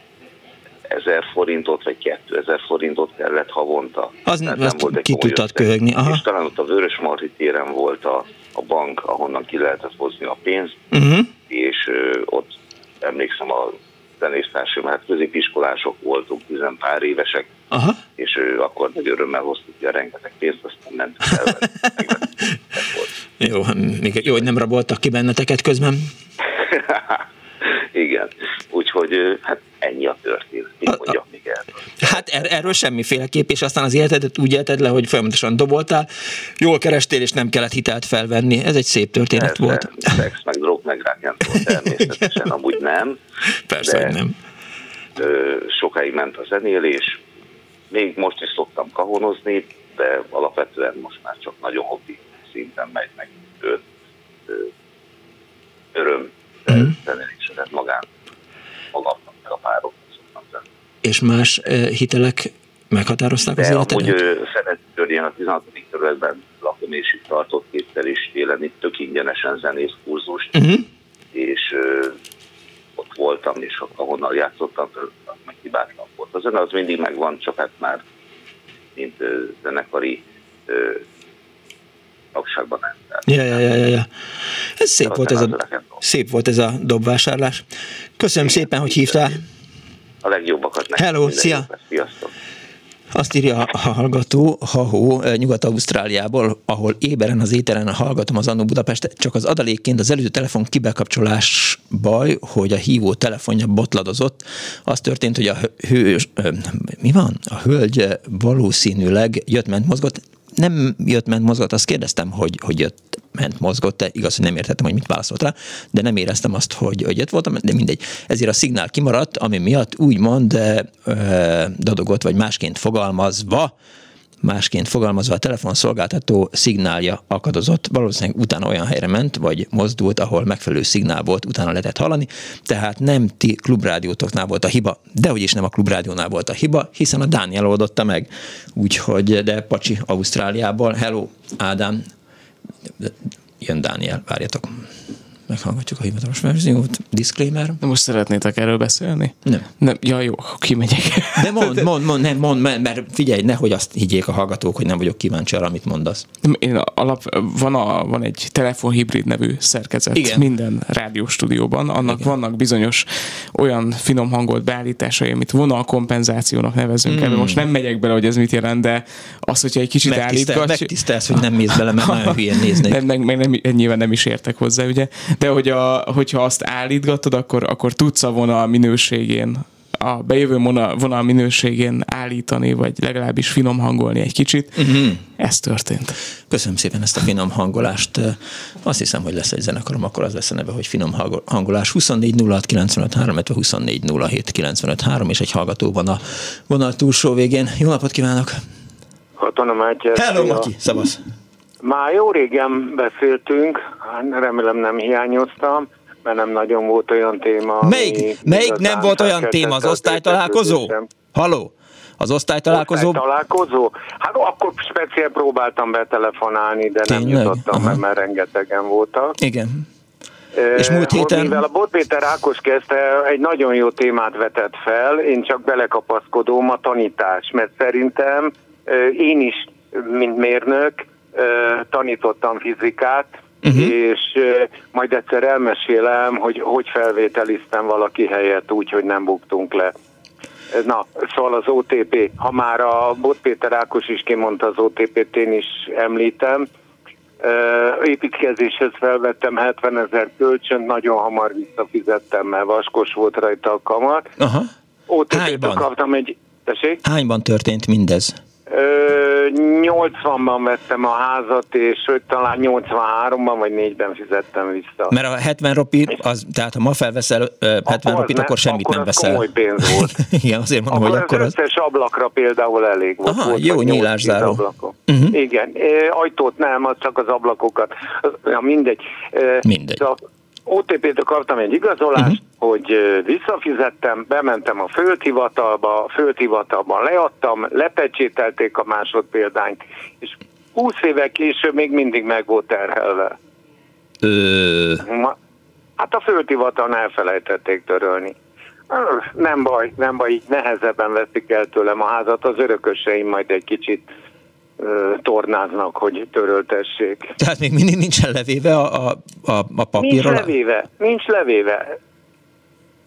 ezer forintot vagy 2000 forintot kellett havonta. Az nem volt ki tudtad köhögni. Aha. És talán ott a Vörös Marti téren volt a, a bank, ahonnan ki lehetett hozni a pénzt, uh-huh. és ö, ott emlékszem a zenésztársaim, hát középiskolások voltunk, tizen pár évesek, Aha. és ő akkor nagy örömmel hoztuk ki a rengeteg pénzt, aztán mentünk el. jó, jó, hogy nem raboltak ki benneteket közben. (laughs) Igen, úgyhogy hát er, erről semmiféleképp, és aztán az életedet úgy élted le, hogy folyamatosan doboltál, jól kerestél, és nem kellett hitelt felvenni. Ez egy szép történet Persze, volt. Szex, meg drog, meg rákjántól természetesen amúgy nem. Persze, hogy nem. Ö, sokáig ment a zenélés, még most is szoktam kahonozni, de alapvetően most már csak nagyon hobbi szinten megy meg ö, ö, öröm mm. zenélésedet magán, magamnak, meg a párok És más hitelek meghatározták az életedet? amúgy szeretném, én a 16. kerületben lakom, és itt tartott kétszer is télen itt tök ingyenesen zenész kurzust, uh-huh. és ö, ott voltam, és ahonnan játszottam, meg hibátlan volt. A zene az mindig megvan, csak hát már mint ö, zenekari ö, tagságban nem. Ja, ja, ja, ja, ja. Ez szép volt ez, a, szép volt ez a dobvásárlás. Köszönöm szépen, hogy hívtál. A legjobbakat neked. Hello, szia! Sziasztok! Azt írja a hallgató, Hahó, Nyugat-Ausztráliából, ahol éberen az éteren hallgatom az Annó Budapest, csak az adalékként az előző telefon kibekapcsolás baj, hogy a hívó telefonja botladozott. Az történt, hogy a hő, mi van? A hölgy valószínűleg jött-ment mozgott, nem jött, ment, mozgott, azt kérdeztem, hogy, hogy jött, ment, mozgott, igaz, hogy nem értettem, hogy mit válaszolt rá, de nem éreztem azt, hogy, hogy jött voltam, de mindegy. Ezért a szignál kimaradt, ami miatt úgymond ö, dadogott, vagy másként fogalmazva, Másként fogalmazva a telefonszolgáltató szignálja akadozott, valószínűleg utána olyan helyre ment, vagy mozdult, ahol megfelelő szignál volt, utána lehetett hallani, tehát nem ti klubrádiótoknál volt a hiba, de is nem a klubrádiónál volt a hiba, hiszen a Dániel oldotta meg. Úgyhogy, de Pacsi Ausztráliából, hello, Ádám, jön Dániel, várjatok meghallgatjuk a hivatalos verziót. Disclaimer. De most szeretnétek erről beszélni? Nem. nem ja, jó, kimegyek. De mond, mond, mond, nem, mond, mert figyelj, nehogy azt higgyék a hallgatók, hogy nem vagyok kíváncsi arra, amit mondasz. Én alap, van, a, van egy telefonhibrid nevű szerkezet Igen. minden rádióstúdióban. Annak Igen. vannak bizonyos olyan finom hangolt beállításai, amit vonalkompenzációnak nevezünk mm. el. Most nem megyek bele, hogy ez mit jelent, de az, hogyha egy kicsit állítgatsz... Megtisztelsz, hogy nem mész bele, mert nagyon hülyén néznék. Nem, meg, meg nem, nyilván nem is értek hozzá, ugye de hogy a, hogyha azt állítgatod, akkor, akkor tudsz a vonal minőségén a bejövő vonal minőségén állítani, vagy legalábbis finom hangolni egy kicsit. Uh-huh. Ez történt. Köszönöm szépen ezt a finom hangolást. Azt hiszem, hogy lesz egy zenekarom, akkor az lesz a neve, hogy finom hangolás. 24 06 95 3, 24 07 95 3, és egy hallgató van a vonal túlsó végén. Jó napot kívánok! Katona Mátyás. Hello, Matyi, szavasz! Már jó régen beszéltünk, hát remélem nem hiányoztam, mert nem nagyon volt olyan téma. Melyik, melyik nem volt olyan téma? Az osztálytalálkozó? Haló? Az osztálytalálkozó? Osztálytalálkozó? Hát akkor speciál próbáltam betelefonálni, de Tényleg? nem jutottam, mert, mert rengetegen voltak. Igen. És múlt héten... Mivel a Bot Péter Ákos kezdte, egy nagyon jó témát vetett fel, én csak belekapaszkodom a tanítás, mert szerintem én is, mint mérnök, tanítottam fizikát, uh-huh. és majd egyszer elmesélem, hogy hogy felvételiztem valaki helyett úgy, hogy nem buktunk le. Na, szóval az OTP, ha már a Bot Péter Ákos is kimondta az OTP-t, én is említem, építkezéshez felvettem 70 ezer kölcsönt, nagyon hamar visszafizettem, mert vaskos volt rajta a kamat. Aha. OTP-t kaptam egy... Tessék? Hányban történt mindez? 80-ban vettem a házat, és talán 83-ban vagy 4-ben fizettem vissza. Mert a 70 ropi, az, tehát ha ma felveszel 70 akkor ropit, akkor semmit akkor nem veszel. komoly pénz volt. (laughs) Igen, azért mondom, akkor hogy akkor az... összes ablakra például elég volt. Aha, volt jó nyílászáró. Uh-huh. Igen, ajtót nem, az csak az ablakokat. Ja, mindegy. Mindegy. Szóval OTP-től kaptam egy igazolást, uh-huh. hogy visszafizettem, bementem a földhivatalba, a földhivatalban leadtam, lepecsételték a másodpéldányt, és 20 évek később még mindig meg volt terhelve. Ö... Hát a földhivatalon elfelejtették törölni. Nem baj, nem baj, így nehezebben veszik el tőlem a házat, az örököseim majd egy kicsit tornáznak, hogy töröltessék. Tehát még mindig nincsen levéve a, a, a, a papírról? Nincs levéve, nincs levéve.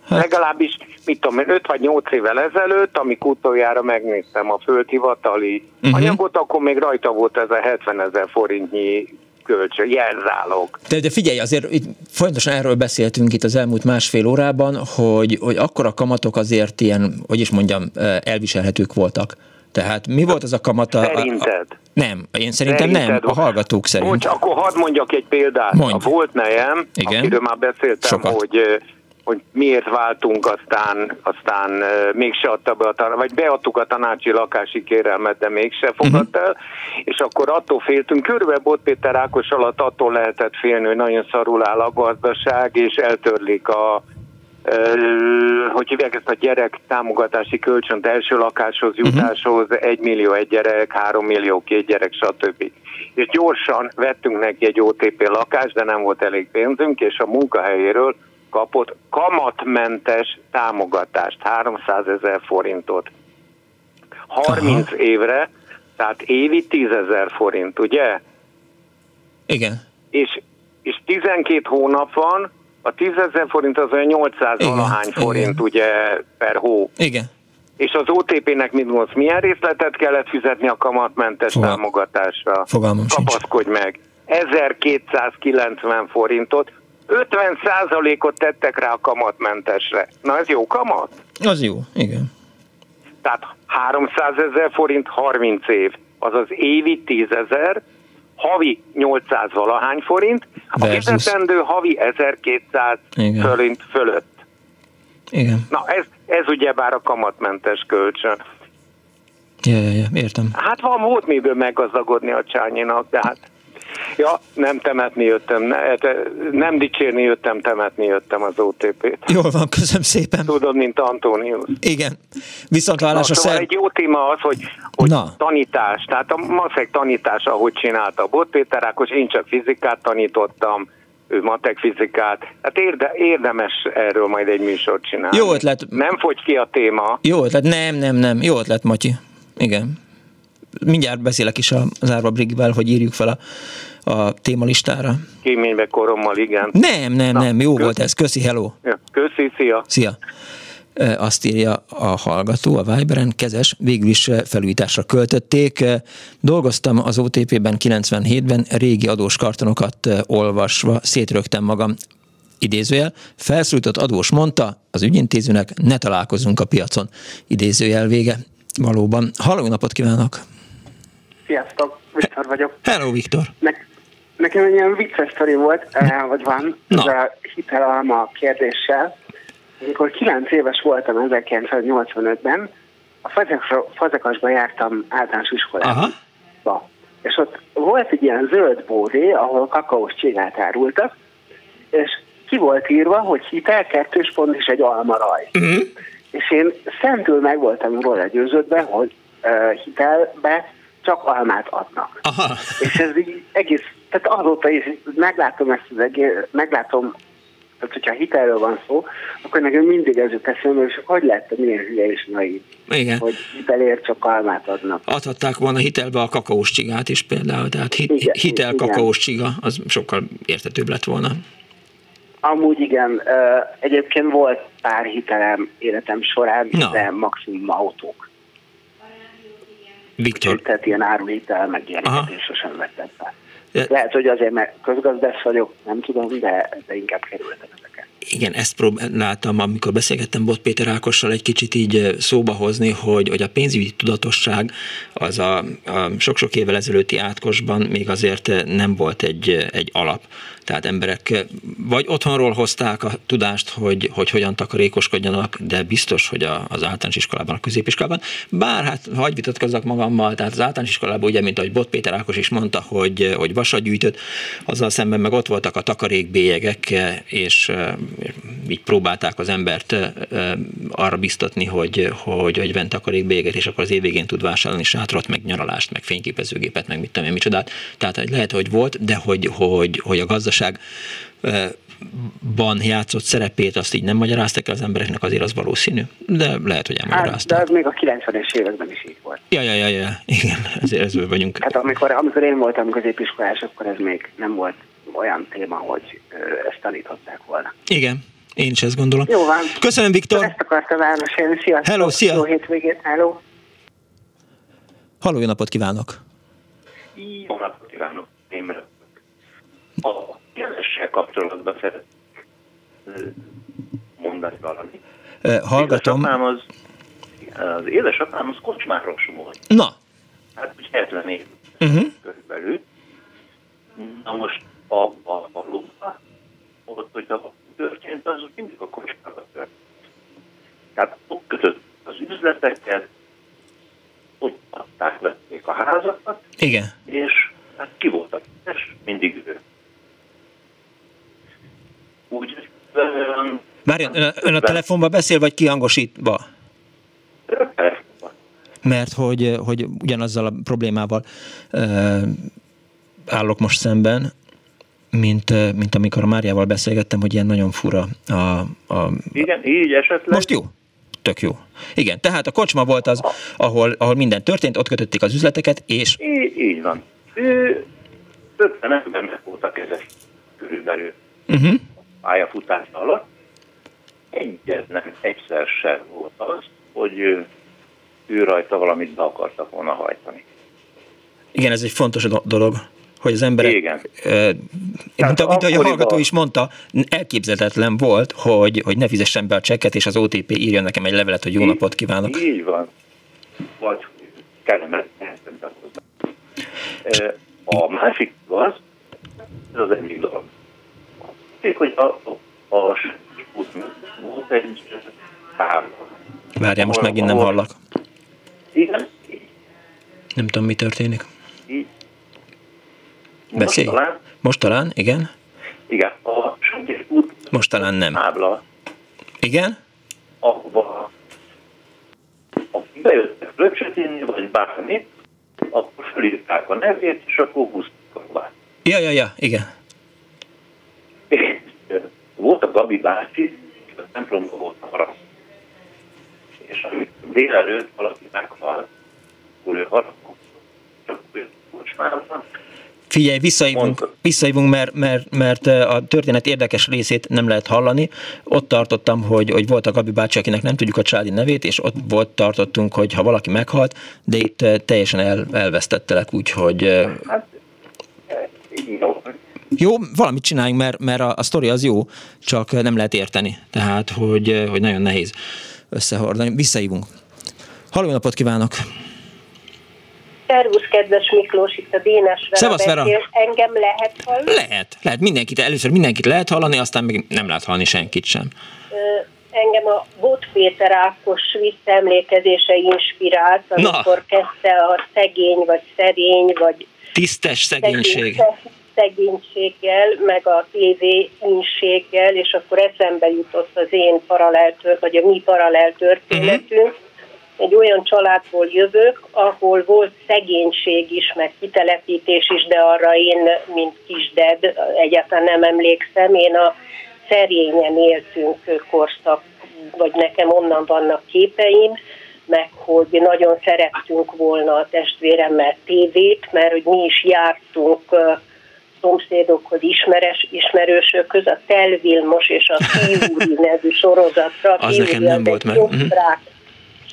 Hát. Legalábbis, mit tudom 5 vagy 8 évvel ezelőtt, amikor utoljára megnéztem a földhivatali uh-huh. anyagot, akkor még rajta volt ez a 70 ezer forintnyi kölcsön, jelzálog. De, de figyelj, azért itt folyamatosan erről beszéltünk itt az elmúlt másfél órában, hogy, hogy akkor a kamatok azért ilyen, hogy is mondjam, elviselhetők voltak. Tehát mi volt az a kamata? Szerinted? A, a, nem, én szerintem Szerinted? nem, a hallgatók szerint. Bocs, akkor hadd mondjak egy példát. Mondj. A volt nejem, Igen. akiről már beszéltem, Sokat. hogy hogy miért váltunk, aztán, aztán uh, mégse adta be a tanács, vagy beadtuk a tanácsi lakási kérelmet, de mégse fogadt el, uh-huh. és akkor attól féltünk, körülbelül Bot Péter Ákos alatt attól lehetett félni, hogy nagyon szarul áll a gazdaság, és eltörlik a, hogy hívják ezt a gyerek támogatási kölcsönt első lakáshoz mhm. jutáshoz, egy millió egy gyerek, három millió két gyerek, stb. És gyorsan vettünk neki egy OTP lakást, de nem volt elég pénzünk, és a munkahelyéről kapott kamatmentes támogatást, 300 ezer forintot. 30 Aha. évre, tehát évi 10 ezer forint, ugye? Igen. És, és 12 hónap van, a 10 ezer forint az olyan 800 valahány forint Igen. ugye per hó. Igen. És az OTP-nek mit gondolsz, milyen részletet kellett fizetni a kamatmentes Fogal- támogatásra? Fogalmam Kapaszkodj sincs. meg. 1290 forintot, 50 százalékot tettek rá a kamatmentesre. Na ez jó kamat? Az jó, igen. Tehát 300 ezer forint 30 év, azaz évi 10 ezer, havi 800 valahány forint, a fizetendő havi 1200 Igen. forint fölött. Igen. Na ez, ez ugyebár a kamatmentes kölcsön. Ja, ja, ja, értem. Hát van, volt miből meggazdagodni a csányinak, de hát Ja, nem temetni jöttem, ne, nem dicsérni jöttem, temetni jöttem az OTP-t. Jól van, köszönöm szépen. Tudod, mint Antonius. Igen. Viszontlátásra szóval szer... egy jó téma az, hogy, hogy Na. tanítás, tehát a maszek tanítás, ahogy csinálta Bot Péter Ákos, én csak fizikát tanítottam, ő matek fizikát. Hát érde, érdemes erről majd egy műsort csinálni. Jó ötlet. Nem fogy ki a téma. Jó ötlet, nem, nem, nem. Jó ötlet, Matyi. Igen mindjárt beszélek is az Árva Brigivel, hogy írjuk fel a, a témalistára. Kéménybe korommal, igen. Nem, nem, Na, nem, jó kösz. volt ez. Köszi, hello. Ja, köszi, szia. Szia. Azt írja a hallgató a Viberen, kezes, végül is felújításra költötték. Dolgoztam az OTP-ben 97-ben, régi adós kartonokat olvasva, szétrögtem magam idézőjel, felszólított adós mondta az ügyintézőnek, ne találkozunk a piacon, idézőjel vége. Valóban. Halló napot kívánok! Sziasztok, Viktor vagyok. Hello, Viktor. Ne, nekem egy ilyen vicces sztori volt, eh, vagy van, Na. ez a hitelalma kérdéssel. Amikor 9 éves voltam 1985-ben, a Fazekasba jártam általános iskolába. Aha. És ott volt egy ilyen zöld bódé, ahol kakaós csigát árultak, és ki volt írva, hogy hitel, kettős pont és egy almaraj. Uh-huh. És én szentül meg voltam róla győződve, hogy uh, hitelbe csak almát adnak. Aha. És ez így egész, tehát azóta is meglátom ezt az egész, meglátom, tehát hogyha hitelről van szó, akkor nekem mindig ez jut eszembe, és hogy lehet milyen hülye és naív, Igen. hogy hitelért csak almát adnak. Adhatták volna hitelbe a kakaós csigát is például, tehát hit, igen, hitel igen. kakaós csiga, az sokkal értetőbb lett volna. Amúgy igen, egyébként volt pár hitelem életem során, Na. de maximum autók. Viktor. Tehát ilyen áruhitel, meg ilyeneket én sosem vettem fel. Lehet, hogy azért, mert közgazdász vagyok, nem tudom, de, de inkább kerültem. Igen, ezt próbáltam, amikor beszélgettem Bot Péter Ákossal egy kicsit így szóba hozni, hogy, hogy a pénzügyi tudatosság az a, a sok-sok évvel ezelőtti átkosban még azért nem volt egy, egy alap. Tehát emberek vagy otthonról hozták a tudást, hogy, hogy hogyan takarékoskodjanak, de biztos, hogy a, az általános iskolában, a középiskolában. Bár hát hagyj vitatkozzak magammal, tehát az általános iskolában ugye, mint ahogy Bot Péter Ákos is mondta, hogy, hogy vasat gyűjtött, azzal szemben meg ott voltak a takarékbélyegek, és így próbálták az embert arra biztatni, hogy, hogy, hogy vent takarékbélyeget, és akkor az év végén tud vásárolni sátrat, meg nyaralást, meg fényképezőgépet, meg mit tudom én, micsodát. Tehát lehet, hogy volt, de hogy, hogy, hogy a gazdaság ban játszott szerepét, azt így nem magyaráztak el az embereknek, azért az valószínű, de lehet, hogy elmagyarázták. Hát, de az még a 90-es években is így volt. Ja, ja, ja, ja. igen, ezért ezzel vagyunk. Hát amikor, amikor én voltam középiskolás, akkor ez még nem volt olyan téma, hogy ezt tanították volna. Igen, én is ezt gondolom. Jó van. Köszönöm, Viktor. Ezt akartam elmesélni. Sziasztok. Hello, szia. Jó hétvégét. Hello. Halló, jó napot kívánok. Jó napot kívánok. Én kapcsolatban szeret mondani valami. Hallgatom. Édesapám az, az édesapám az kocsmáros volt. Na. Hát úgy 70 év uh-huh. körülbelül. Na most a, a, a lukba, ott, hogyha történt, az mindig a kocsmában történt. Tehát ott kötött az üzleteket, ott adták, vették a házakat. Igen. És hát ki volt a és mindig ő. Úgy, Várjon, ön, ön a telefonban beszél, vagy kihangosítva? Mert hogy, hogy ugyanazzal a problémával uh, állok most szemben, mint, mint amikor a Máriával beszélgettem, hogy ilyen nagyon fura a, a... Igen, így esetleg. Most jó? Tök jó. Igen, tehát a kocsma volt az, ahol, ahol minden történt, ott kötötték az üzleteket, és... Így, így van. Ő 50 embernek voltak ezek körülbelül uh-huh. pályafutása alatt. Egyetlen egyszer sem volt az, hogy ő, ő rajta valamit be akartak volna hajtani. Igen, ez egy fontos dolog hogy az emberek, Igen. E, mint, a, mint ahogy a hallgató is mondta, elképzelhetetlen volt, hogy, hogy ne fizessen be a csekket, és az OTP írjon nekem egy levelet, hogy jó így, napot kívánok. Így van. Vagy kellemet hozzá. A másik az, ez az egyik dolog. Hogy a, a, a volt egy tábla. Várjál, most megint nem hallak. Igen. Nem tudom, mi történik. Beszélj. Most talán. Most talán, igen. Igen, a Sentés út Most talán nem. Tábla. Igen? Ahova ha bejöttek röpcsötényi, vagy bármi, akkor felírták a nevét, és akkor húztak a Ja, ja, ja, igen. És volt a Gabi bácsi, a templomban volt arra. És amikor délelőtt valaki meghalt, akkor ő harapott, csak ő kocsmában, Figyelj, visszaívunk, visszaívunk mert, mert, mert a történet érdekes részét nem lehet hallani. Ott tartottam, hogy, hogy volt a Gabi bácsi, akinek nem tudjuk a családi nevét, és ott volt tartottunk, hogy ha valaki meghalt, de itt teljesen el, elvesztettelek, úgyhogy... Hát, jó. Jó, valamit csináljunk, mert, mert a, a sztori az jó, csak nem lehet érteni. Tehát, hogy, hogy nagyon nehéz összehordani. Visszaívunk. Halló napot kívánok! Szervusz, kedves Miklós, itt a Dénes Szevasz, Vera. Engem lehet hallani? Lehet, lehet. Mindenkit, először mindenkit lehet hallani, aztán még nem lehet hallani senkit sem. Engem a Bot Péter Ákos visszaemlékezése inspirált, amikor Na. kezdte a szegény, vagy szerény, vagy tisztes szegénység. szegénységgel, meg a TV inséggel, és akkor eszembe jutott az én paralel, vagy a mi paralel történetünk, uh-huh egy olyan családból jövök, ahol volt szegénység is, meg kitelepítés is, de arra én, mint kisded, egyáltalán nem emlékszem. Én a szerényen éltünk korszak, vagy nekem onnan vannak képeim, meg hogy nagyon szerettünk volna a testvéremmel tévét, mert hogy mi is jártunk szomszédokhoz, ismeres, ismerősökhöz, a Telvilmos és a Fiúri nevű sorozatra. Az nekem nem volt meg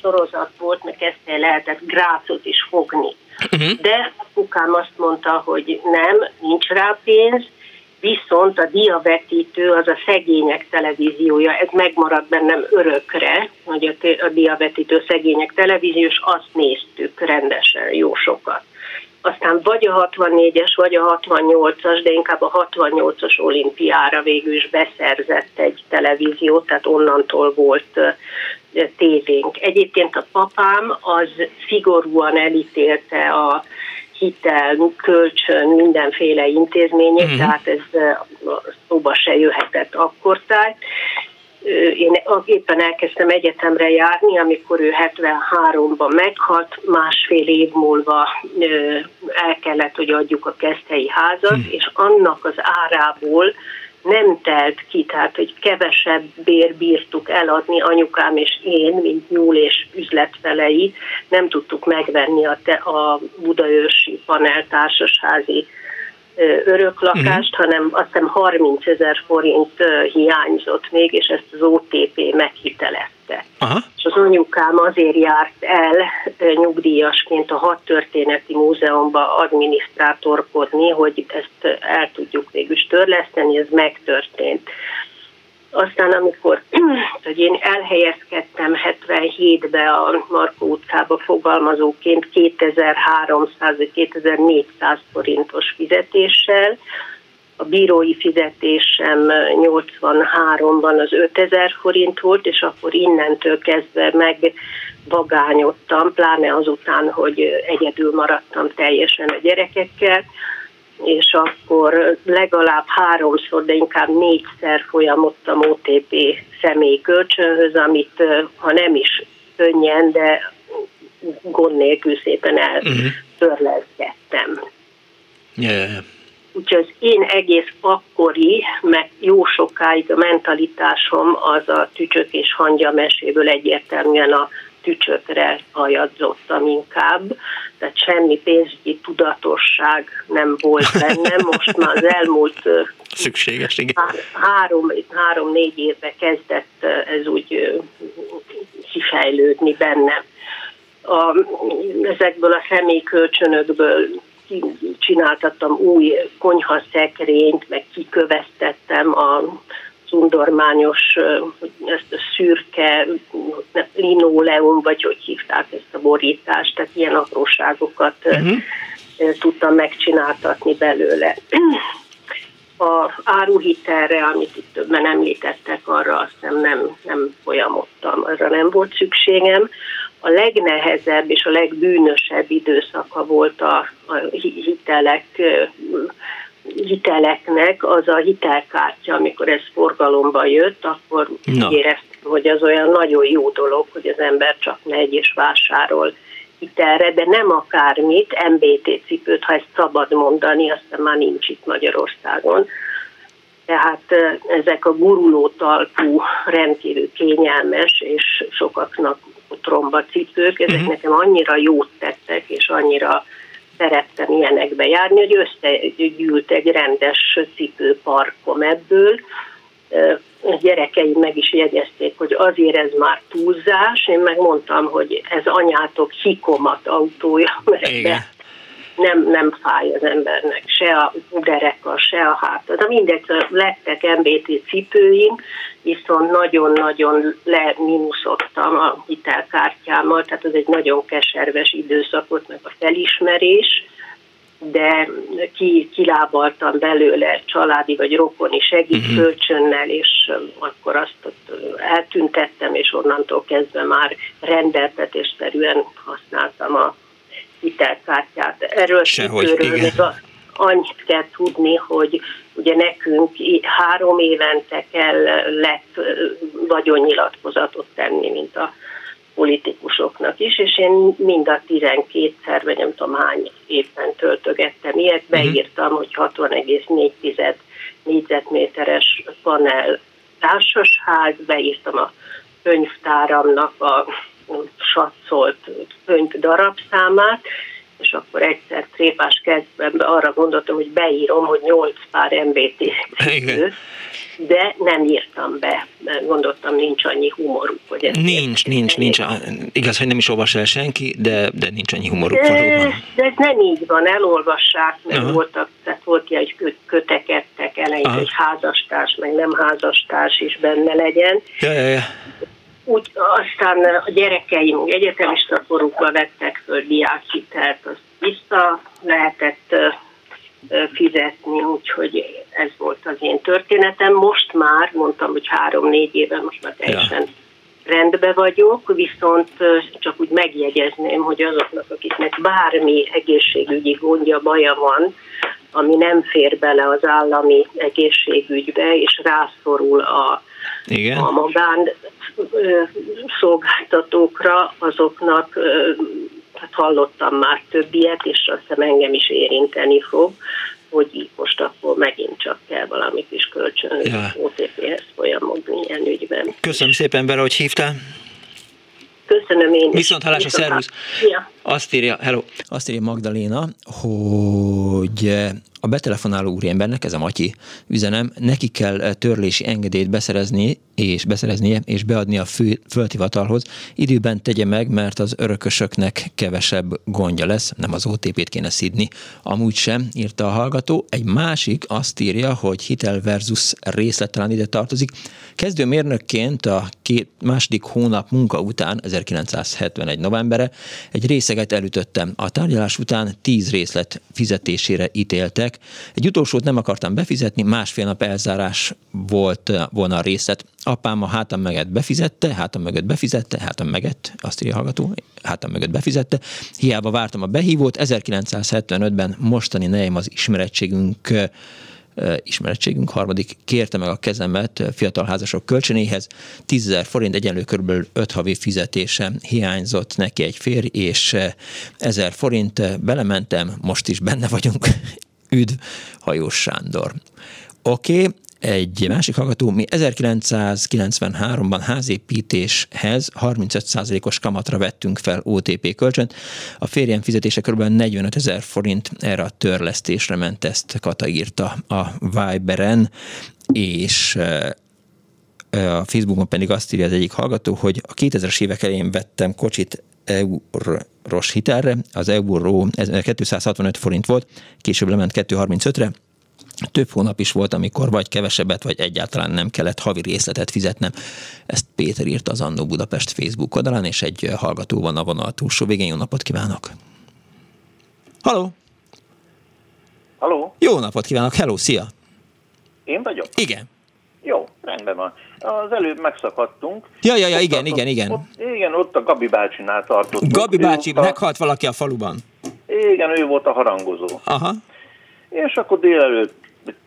sorozat volt, meg ezt lehetett grácot is fogni. Uh-huh. De apukám azt mondta, hogy nem, nincs rá pénz, viszont a diavetítő az a szegények televíziója, ez megmaradt bennem örökre, hogy a, a diavetítő szegények televízió, és azt néztük rendesen jó sokat. Aztán vagy a 64-es, vagy a 68-as, de inkább a 68-as olimpiára végül is beszerzett egy televízió, tehát onnantól volt tévénk. Egyébként a papám az szigorúan elítélte a hitel, kölcsön, mindenféle intézményét, mm. tehát ez szóba se jöhetett akkor tájt. Én éppen elkezdtem egyetemre járni, amikor ő 73-ban meghalt, másfél év múlva el kellett, hogy adjuk a keszthelyi házat, mm. és annak az árából nem telt ki, tehát hogy kevesebb bér bírtuk eladni anyukám és én, mint nyúl és üzletfelei, nem tudtuk megvenni a, te, a budaörsi paneltársasházi öröklakást, uh-huh. hanem azt hiszem 30 ezer forint hiányzott még, és ezt az OTP meghitelezte. Aha. És az anyukám azért járt el nyugdíjasként a Hat Történeti Múzeumba adminisztrátorkodni, hogy ezt el tudjuk végül törleszteni, ez megtörtént. Aztán amikor (clears throat) hogy én elhelyezkedtem 77-be a Markó utcába fogalmazóként 2300-2400 forintos fizetéssel, a bírói fizetésem 83-ban az 5000 forint volt, és akkor innentől kezdve megvagányodtam, pláne azután, hogy egyedül maradtam teljesen a gyerekekkel, és akkor legalább háromszor, de inkább négyszer folyamodtam OTP személyi kölcsönhöz, amit ha nem is könnyen, de gond nélkül szépen eltörlezgettem. Uh-huh. Yeah, yeah, yeah. Úgyhogy az én egész akkori, meg jó sokáig a mentalitásom az a tücsök és hangya meséből egyértelműen a tücsökre hajadzottam inkább, tehát semmi pénzügyi tudatosság nem volt bennem. (laughs) Most már az elmúlt Szükséges, igen. három, három-négy évbe kezdett ez úgy kifejlődni bennem. A, ezekből a személykölcsönökből csináltattam új konyhaszekrényt, meg kiköveztettem a szundormányos, ezt a szürke linoleum, vagy hogy hívták ezt a borítást, tehát ilyen apróságokat uh-huh. tudtam megcsináltatni belőle. (clears throat) A áruhitelre, amit itt többen említettek, arra azt nem, nem, nem folyamodtam, arra nem volt szükségem. A legnehezebb és a legbűnösebb időszaka volt a, a hitelek hiteleknek az a hitelkártya, amikor ez forgalomba jött, akkor no. éreztem, hogy az olyan nagyon jó dolog, hogy az ember csak megy és vásárol hitelre, de nem akármit, MBT cipőt, ha ezt szabad mondani, aztán már nincs itt Magyarországon. Tehát ezek a guruló talpú, rendkívül kényelmes és sokaknak tromba cipők, ezek uh-huh. nekem annyira jót tettek, és annyira szerettem ilyenekbe járni, hogy összegyűlt egy rendes cipőparkom ebből. A gyerekeim meg is jegyezték, hogy azért ez már túlzás. Én megmondtam, hogy ez anyátok hikomat autója, mert Igen nem, nem fáj az embernek, se a dereka, se a háta. De mindegy, lettek MBT cipőim, viszont nagyon-nagyon leminuszottam a hitelkártyámmal, tehát ez egy nagyon keserves időszakot, meg a felismerés, de ki, kilábaltam belőle családi vagy rokoni segítőcsönnel, mhm. és akkor azt eltüntettem, és onnantól kezdve már rendeltetésszerűen használtam a hitelkártyát. Erről Sehogy, igen. annyit kell tudni, hogy ugye nekünk három évente kell lett vagyonnyilatkozatot tenni, mint a politikusoknak is, és én mind a 12-szer, vagy nem tudom hány évben töltögettem ilyet, mhm. beírtam, hogy 60,4 négyzetméteres panel társasház, beírtam a könyvtáramnak a satszolt könyv darabszámát, és akkor egyszer trépás kezdve arra gondoltam, hogy beírom, hogy 8 pár MBT de nem írtam be, mert gondoltam, nincs annyi humoruk. Hogy ezt nincs, nincs, nincs. Igaz, hogy nem is olvas el senki, de, de nincs annyi humoruk de, valóban. De ez nem így van, elolvassák, mert uh-huh. voltak, tehát volt ilyen, hogy kötekedtek elején, uh-huh. hogy házastárs, meg nem házastárs is benne legyen. Ja, ja, ja úgy aztán a gyerekeim egyetemista korukba vettek föl diákhitelt, azt vissza lehetett fizetni, úgyhogy ez volt az én történetem. Most már, mondtam, hogy három-négy éve, most már teljesen ja. rendben vagyok, viszont csak úgy megjegyezném, hogy azoknak, akiknek bármi egészségügyi gondja, baja van, ami nem fér bele az állami egészségügybe, és rászorul a, Igen. a magán szolgáltatókra, azoknak hát hallottam már több ilyet, és azt hiszem engem is érinteni fog, hogy most akkor megint csak kell valami kis kölcsön ja. OTP-hez folyamodni ilyen ügyben. Köszönöm szépen, Vera, hogy hívtál. Köszönöm én Viszont hallás a szervusz. Ja. Azt írja, hello, azt írja Magdaléna, hogy a betelefonáló úriembernek, ez a Matyi üzenem, neki kell törlési engedélyt beszerezni, és beszereznie, és beadni a fő, földhivatalhoz. Időben tegye meg, mert az örökösöknek kevesebb gondja lesz, nem az OTP-t kéne szidni. Amúgy sem, írta a hallgató. Egy másik azt írja, hogy hitel versus részletelen ide tartozik. Kezdőmérnökként a két, második hónap munka után, 1971 novembere, egy részeget elütöttem. A tárgyalás után tíz részlet fizetésére ítéltek. Egy utolsót nem akartam befizetni, másfél nap elzárás volt volna a részlet. Apám a hátam mögött befizette, hátam mögött befizette, hátam mögött, azt írja a hallgató, hátam mögött befizette. Hiába vártam a behívót, 1975-ben mostani nejem az ismerettségünk ismerettségünk harmadik kérte meg a kezemet fiatal házasok kölcsönéhez. 10 forint egyenlő kb. 5 havi fizetése hiányzott neki egy férj, és 1000 forint belementem, most is benne vagyunk. (laughs) Üdv, Hajós Sándor. Oké, okay, egy másik hallgató, mi 1993-ban házépítéshez 35%-os kamatra vettünk fel OTP kölcsönt. A férjem fizetése kb. 45 ezer forint erre a törlesztésre ment, ezt Kata írta a Viberen, és a Facebookon pedig azt írja az egyik hallgató, hogy a 2000-es évek elején vettem kocsit euros hitelre, az euró 265 forint volt, később lement 235-re, több hónap is volt, amikor vagy kevesebbet, vagy egyáltalán nem kellett havi részletet fizetnem. Ezt Péter írta az Annó Budapest Facebook oldalán, és egy hallgató van a vonal túlsó végén. Jó napot kívánok! Haló! Haló! Jó napot kívánok! Hello, szia! Én vagyok? Igen. Jó, rendben van. Az előbb megszakadtunk. Ja, ja, ja, igen, ott, igen, igen. Ott, igen, ott a Gabi bácsinál tartottunk. Gabi bácsi, a... meghalt valaki a faluban. Igen, ő volt a harangozó. Aha. És akkor délelőtt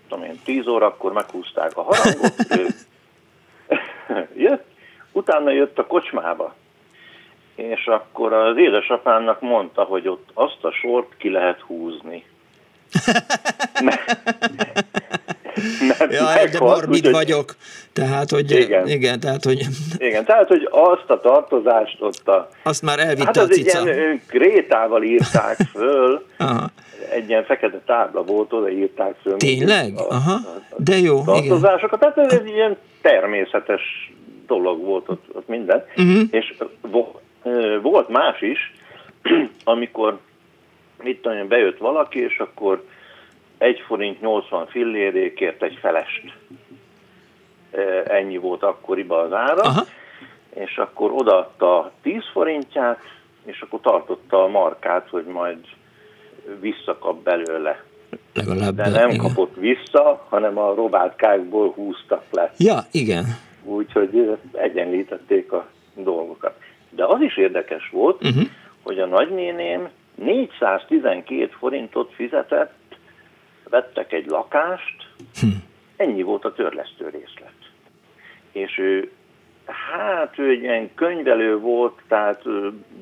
tudom én, 10 órakor meghúzták a harangot, (laughs) ő (laughs) jött, utána jött a kocsmába, és akkor az édesapámnak mondta, hogy ott azt a sort ki lehet húzni. (laughs) Mert Jaj, de morbid úgy, vagyok. Tehát, hogy igen. igen, tehát, hogy... Igen, tehát, hogy azt a tartozást ott a... Azt már elvitte hát a cica. ilyen krétával írták föl, Aha egy ilyen fekete tábla volt, oda írták föl. Tényleg? A, Aha, de jó. Tartozásokat, tehát ez egy ilyen természetes dolog volt ott, ott minden. Uh-huh. És volt más is, (clears throat) amikor mit tudom, bejött valaki, és akkor egy forint 80 fillérékért egy felest. Ennyi volt akkoriban az ára. Aha. És akkor odaadta 10 forintját, és akkor tartotta a markát, hogy majd visszakap belőle. Legalább, De nem igen. kapott vissza, hanem a robátkákból húztak le. Ja, igen. Úgyhogy egyenlítették a dolgokat. De az is érdekes volt, uh-huh. hogy a nagynéném 412 forintot fizetett, vettek egy lakást, hm. ennyi volt a törlesztő részlet. És ő, hát ő egy ilyen könyvelő volt, tehát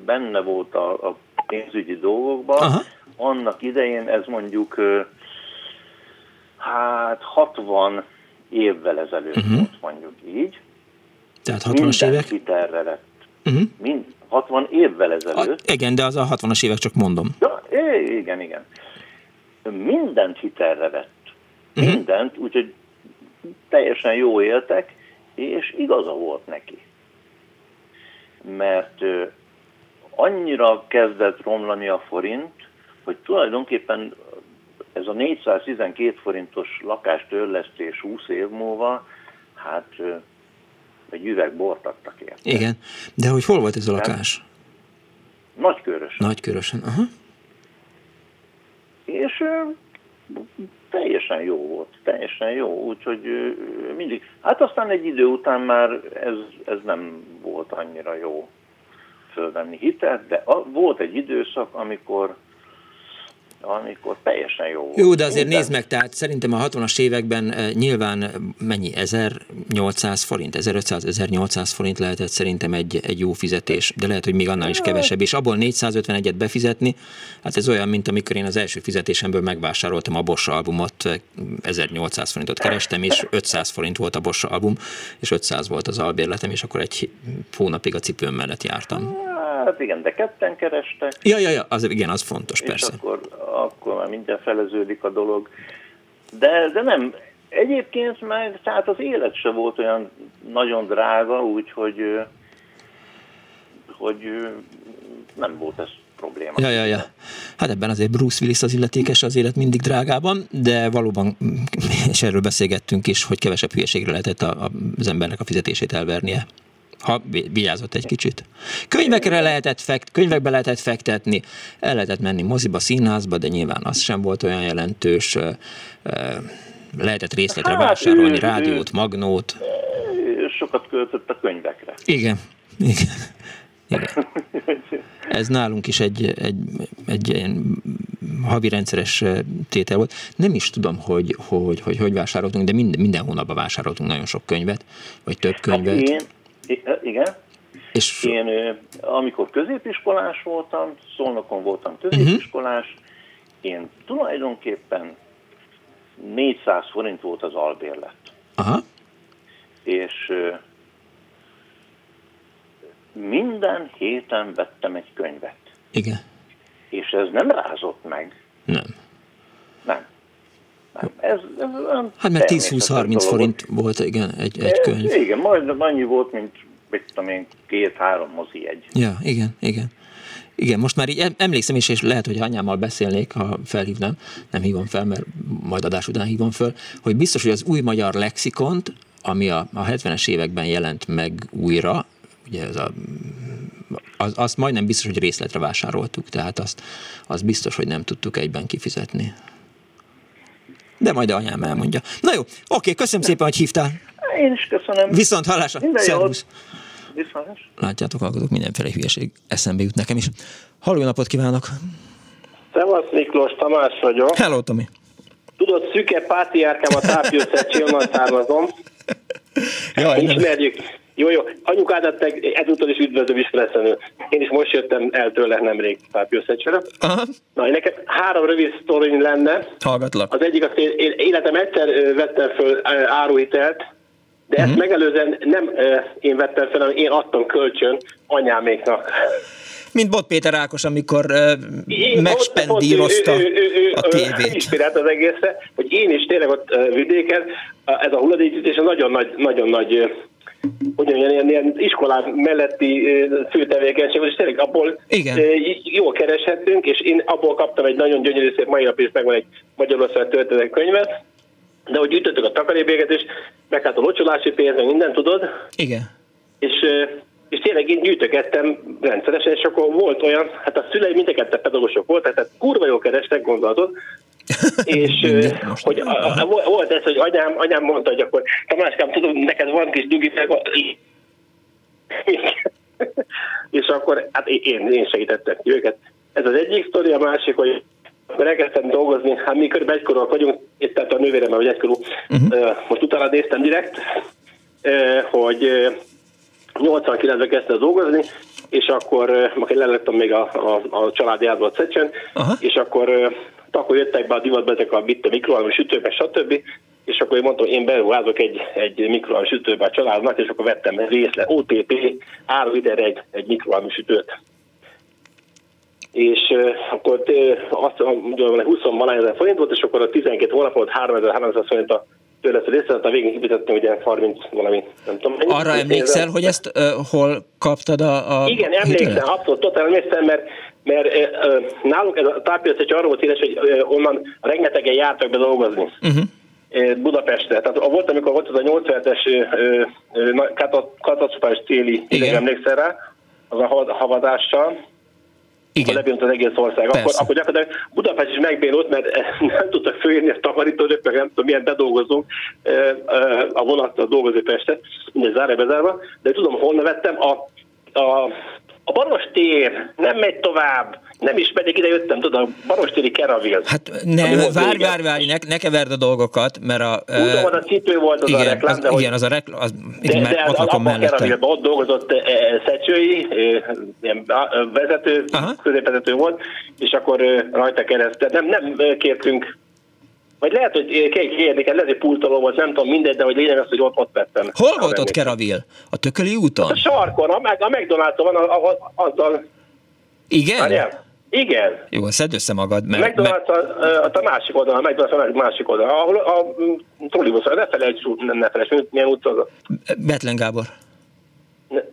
benne volt a, a pénzügyi dolgokban, Aha annak idején ez mondjuk hát 60 évvel ezelőtt uh-huh. volt mondjuk így. Tehát 60-as évek? hitelre lett. Uh-huh. Mind, 60 évvel ezelőtt. A, igen, de az a 60-as évek csak mondom. Ja, igen, igen. Mindent hitelre vett. Uh-huh. Mindent, úgyhogy teljesen jó éltek, és igaza volt neki. Mert annyira kezdett romlani a forint, hogy tulajdonképpen ez a 412 forintos lakástörlesztés 20 év múlva, hát egy üveg bort adtak érte. Igen, de hogy hol volt ez a lakás? Nagykörösen. Nagykörösen, aha. És teljesen jó volt, teljesen jó, úgyhogy mindig, hát aztán egy idő után már ez, ez nem volt annyira jó fölvenni hitelt, de a, volt egy időszak, amikor amikor teljesen jó Jó, de azért Minden... nézd meg, tehát szerintem a 60-as években eh, nyilván eh, mennyi, 1800 forint, 1500-1800 forint lehetett szerintem egy, egy jó fizetés, de lehet, hogy még annál is kevesebb, és abból 451-et befizetni, hát ez olyan, mint amikor én az első fizetésemből megvásároltam a Bosch albumot, 1800 eh, forintot kerestem, és (laughs) 500 forint volt a Bosch album, és 500 volt az albérletem, és akkor egy hónapig a cipőm mellett jártam. Hát igen, de ketten kerestek. Ja, ja, ja, az, igen, az fontos, és persze. akkor, akkor már mindjárt feleződik a dolog. De, de nem, egyébként meg, tehát az élet se volt olyan nagyon drága, úgyhogy hogy nem volt ez probléma. Ja, ja, ja. Hát ebben azért Bruce Willis az illetékes az élet mindig drágában, de valóban, és erről beszélgettünk is, hogy kevesebb hülyeségre lehetett a, az embernek a fizetését elvernie ha vigyázott egy kicsit. Könyvekre lehetett fekt, könyvekbe lehetett fektetni, el lehetett menni moziba, színházba, de nyilván az sem volt olyan jelentős. Lehetett részletre hát, vásárolni ő, rádiót, magnót. Sokat költött a könyvekre. Igen, igen. Igen. (laughs) Ez nálunk is egy, egy, egy ilyen havi rendszeres tétel volt. Nem is tudom, hogy hogy, hogy, hogy vásároltunk, de minden, minden hónapban vásároltunk nagyon sok könyvet, vagy több könyvet. Hát én, igen. És... Én, amikor középiskolás voltam, Szolnokon voltam középiskolás, uh-huh. én tulajdonképpen 400 forint volt az albérlet. Aha. És minden héten vettem egy könyvet. Igen. És ez nem rázott meg. Nem. Nem. Ez, ez hát mert 10-20-30 forint volt, igen, egy, egy könyv. Igen, majd annyi volt, mint mit tudom én, két-három mozi egy. Ja, igen, igen. Igen, most már így emlékszem is, és lehet, hogy anyámmal beszélnék, ha felhívnám, nem hívom fel, mert majd adás után hívom fel, hogy biztos, hogy az új magyar lexikont, ami a, a 70-es években jelent meg újra, ugye ez a, az, azt majdnem biztos, hogy részletre vásároltuk, tehát azt, azt biztos, hogy nem tudtuk egyben kifizetni. De majd anyám elmondja. Na jó, oké, köszönöm szépen, hogy hívtál. Én is köszönöm. Viszont hallásra. Szervusz. Viszont. Látjátok, hallgatók, mindenféle hülyeség eszembe jut nekem is. Halló, napot kívánok! Szevasz Miklós, Tamás vagyok. Hello, Tomi. Tudod, szüke pátiárkám a tápjószecsi, onnan származom. Jaj, Ismerjük. Jó, jó. Anyukádat meg ezúttal is üdvözlöm ismeretlenül. Én is most jöttem el tőle nemrég Pápiószecsere. Na, nekem három rövid sztorin lenne. Hallgatlak. Az egyik az, én életem egyszer vettem föl áruhitelt, de ezt uh-huh. megelőzően nem én vettem fel, hanem én adtam kölcsön anyáméknak. Mint Bot Péter Ákos, amikor uh, megspendírozta a tévét. Inspirált az egészre, hogy én is tényleg ott vidéken, ez a hulladékgyűjtés nagyon nagy, nagyon nagy mondjam, ilyen, ilyen iskolák melletti főtevékenység, és tényleg abból Igen. jól kereshetünk, és én abból kaptam egy nagyon gyönyörű szép mai nap is megvan egy Magyarország történet könyvet, de hogy gyűjtöttük a takarékbéget, és meg hát a locsolási pénz, meg minden tudod. Igen. És, és tényleg én gyűjtögettem rendszeresen, és akkor volt olyan, hát a szülei mindeket pedagógusok voltak, tehát kurva jól kerestek, gondolatod, és (laughs) hogy a, a, volt ez, hogy anyám, anyám mondta, hogy akkor Tamáskám, tudom, neked van kis dugi (laughs) és akkor hát én, én segítettem őket. Ez az egyik sztori, a másik, hogy akkor elkezdtem dolgozni, hát mi kb. egykorúak vagyunk, itt tehát a nővérem, vagy egykorú, uh-huh. most utána néztem direkt, hogy 89-ben kezdtem dolgozni, és akkor, akkor lelettem még a, a, a családi átban Szecsen, és akkor, akkor jöttek be a divatba ezek a bitte mikroalmi sütőbe, stb. És akkor én mondtam, én beruházok egy, egy mikroalmi sütőbe a családnak, és akkor vettem részle OTP áruidere egy, egy mikroalmi sütőt és akkor azt mondja, 20 valány ezer forint volt, és akkor a 12 hónap volt 3300 forint a tőle a részlet, a végén kifizettem ugye 30 valami, nem tudom. Mennyi, Arra emlékszel, hogy ezt uh, hol kaptad a, a Igen, emlékszem, hitelet? abszolút, totál emlékszem, mert, mert nálunk ez a tápilc arról volt éles, hogy onnan rengetegen jártak be dolgozni. Uh-huh. Budapestre. Tehát volt, amikor volt az a 87-es katasztrofális téli, emlékszel rá, az a havadással, igen. lebént az egész ország. Akkor, akkor gyakorlatilag Budapest is megbénult, mert (laughs) nem tudtak fölírni a takarítózók, meg nem tudom milyen bedolgozók a vonattal dolgozni Pestet, mindegy zárja bezárva, de tudom, honnan vettem a, a a Baros tér nem megy tovább, nem is pedig ide jöttem, tudod, a Barostéri Keravil. Hát nem, várj, várj, várj, ne, ne keverd a dolgokat, mert a... Tudom, az a cipő volt az igen, a reklám, az, de igen, az a reklám, az, igen, de, de ott lakom mellette. ott dolgozott e, Szecsői, ilyen vezető, középvezető volt, és akkor rajta keresztül, nem, nem kértünk vagy lehet, hogy érdekel, lehet, hogy pultoló volt, nem tudom, mindegy, de hogy lényeg az, hogy ott, ott vettem. Hol volt ott Keravil? A Tököli úton? A sarkon, a, a McDonald's van, a, a, azzal Igen? Várjál. Igen. Jó, szedd össze magad. Mert, McDonald's a, a, a másik oldalon, a McDonald's a másik oldalon, ahol a, a trollibusz, ne felejts, ne felejts, milyen utca az. Betlen Gábor.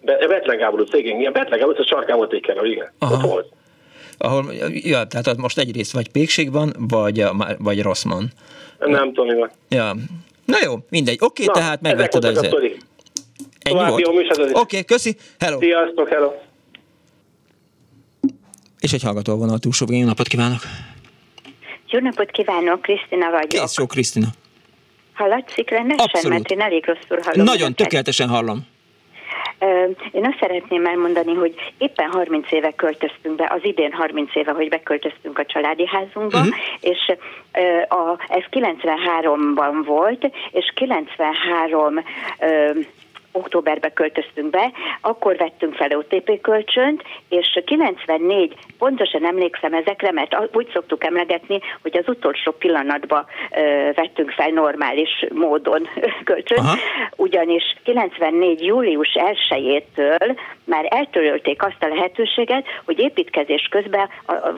Betlen Gábor utca, igen, igen. Betlen Gábor utca sarkán volt egy kerül, igen. Aha. Ott volt. Ahol, ja, tehát most egyrészt vagy pékség van, vagy, vagy Rosszman. Nem tudom, van. Ja. Na jó, mindegy. Oké, okay, tehát megvetted az. Ennyi volt? Oké, okay, köszi. Hello. Sziasztok, hello. És egy hallgató vonal túlsó Jó napot kívánok! Jó napot kívánok, Krisztina vagyok. Kész jó, Krisztina. Hallatszik rendesen? Abszolút. Mert én elég rosszul hallom. Nagyon tökéletesen hallom. Én azt szeretném elmondani, hogy éppen 30 éve költöztünk be, az idén 30 éve, hogy beköltöztünk a családi házunkba, uh-huh. és a, ez 93-ban volt, és 93 októberbe költöztünk be, akkor vettünk fel OTP kölcsönt, és 94, pontosan emlékszem ezekre, mert úgy szoktuk emlegetni, hogy az utolsó pillanatban vettünk fel normális módon (laughs) kölcsönt, Aha. ugyanis 94. július 1-től már eltörölték azt a lehetőséget, hogy építkezés közben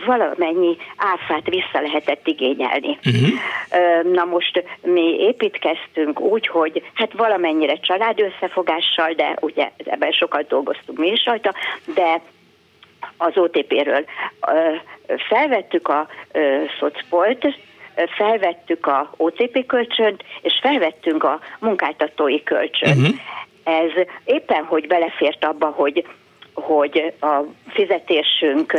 valamennyi áfát vissza lehetett igényelni. Uh-huh. Na most mi építkeztünk úgy, hogy hát valamennyire család összefogással, de ugye ebben sokat dolgoztunk mi is rajta, de az OTP-ről felvettük a szocpolt, felvettük a OTP kölcsönt, és felvettünk a munkáltatói kölcsönt. Uh-huh. Ez éppen, hogy belefért abba, hogy hogy a fizetésünk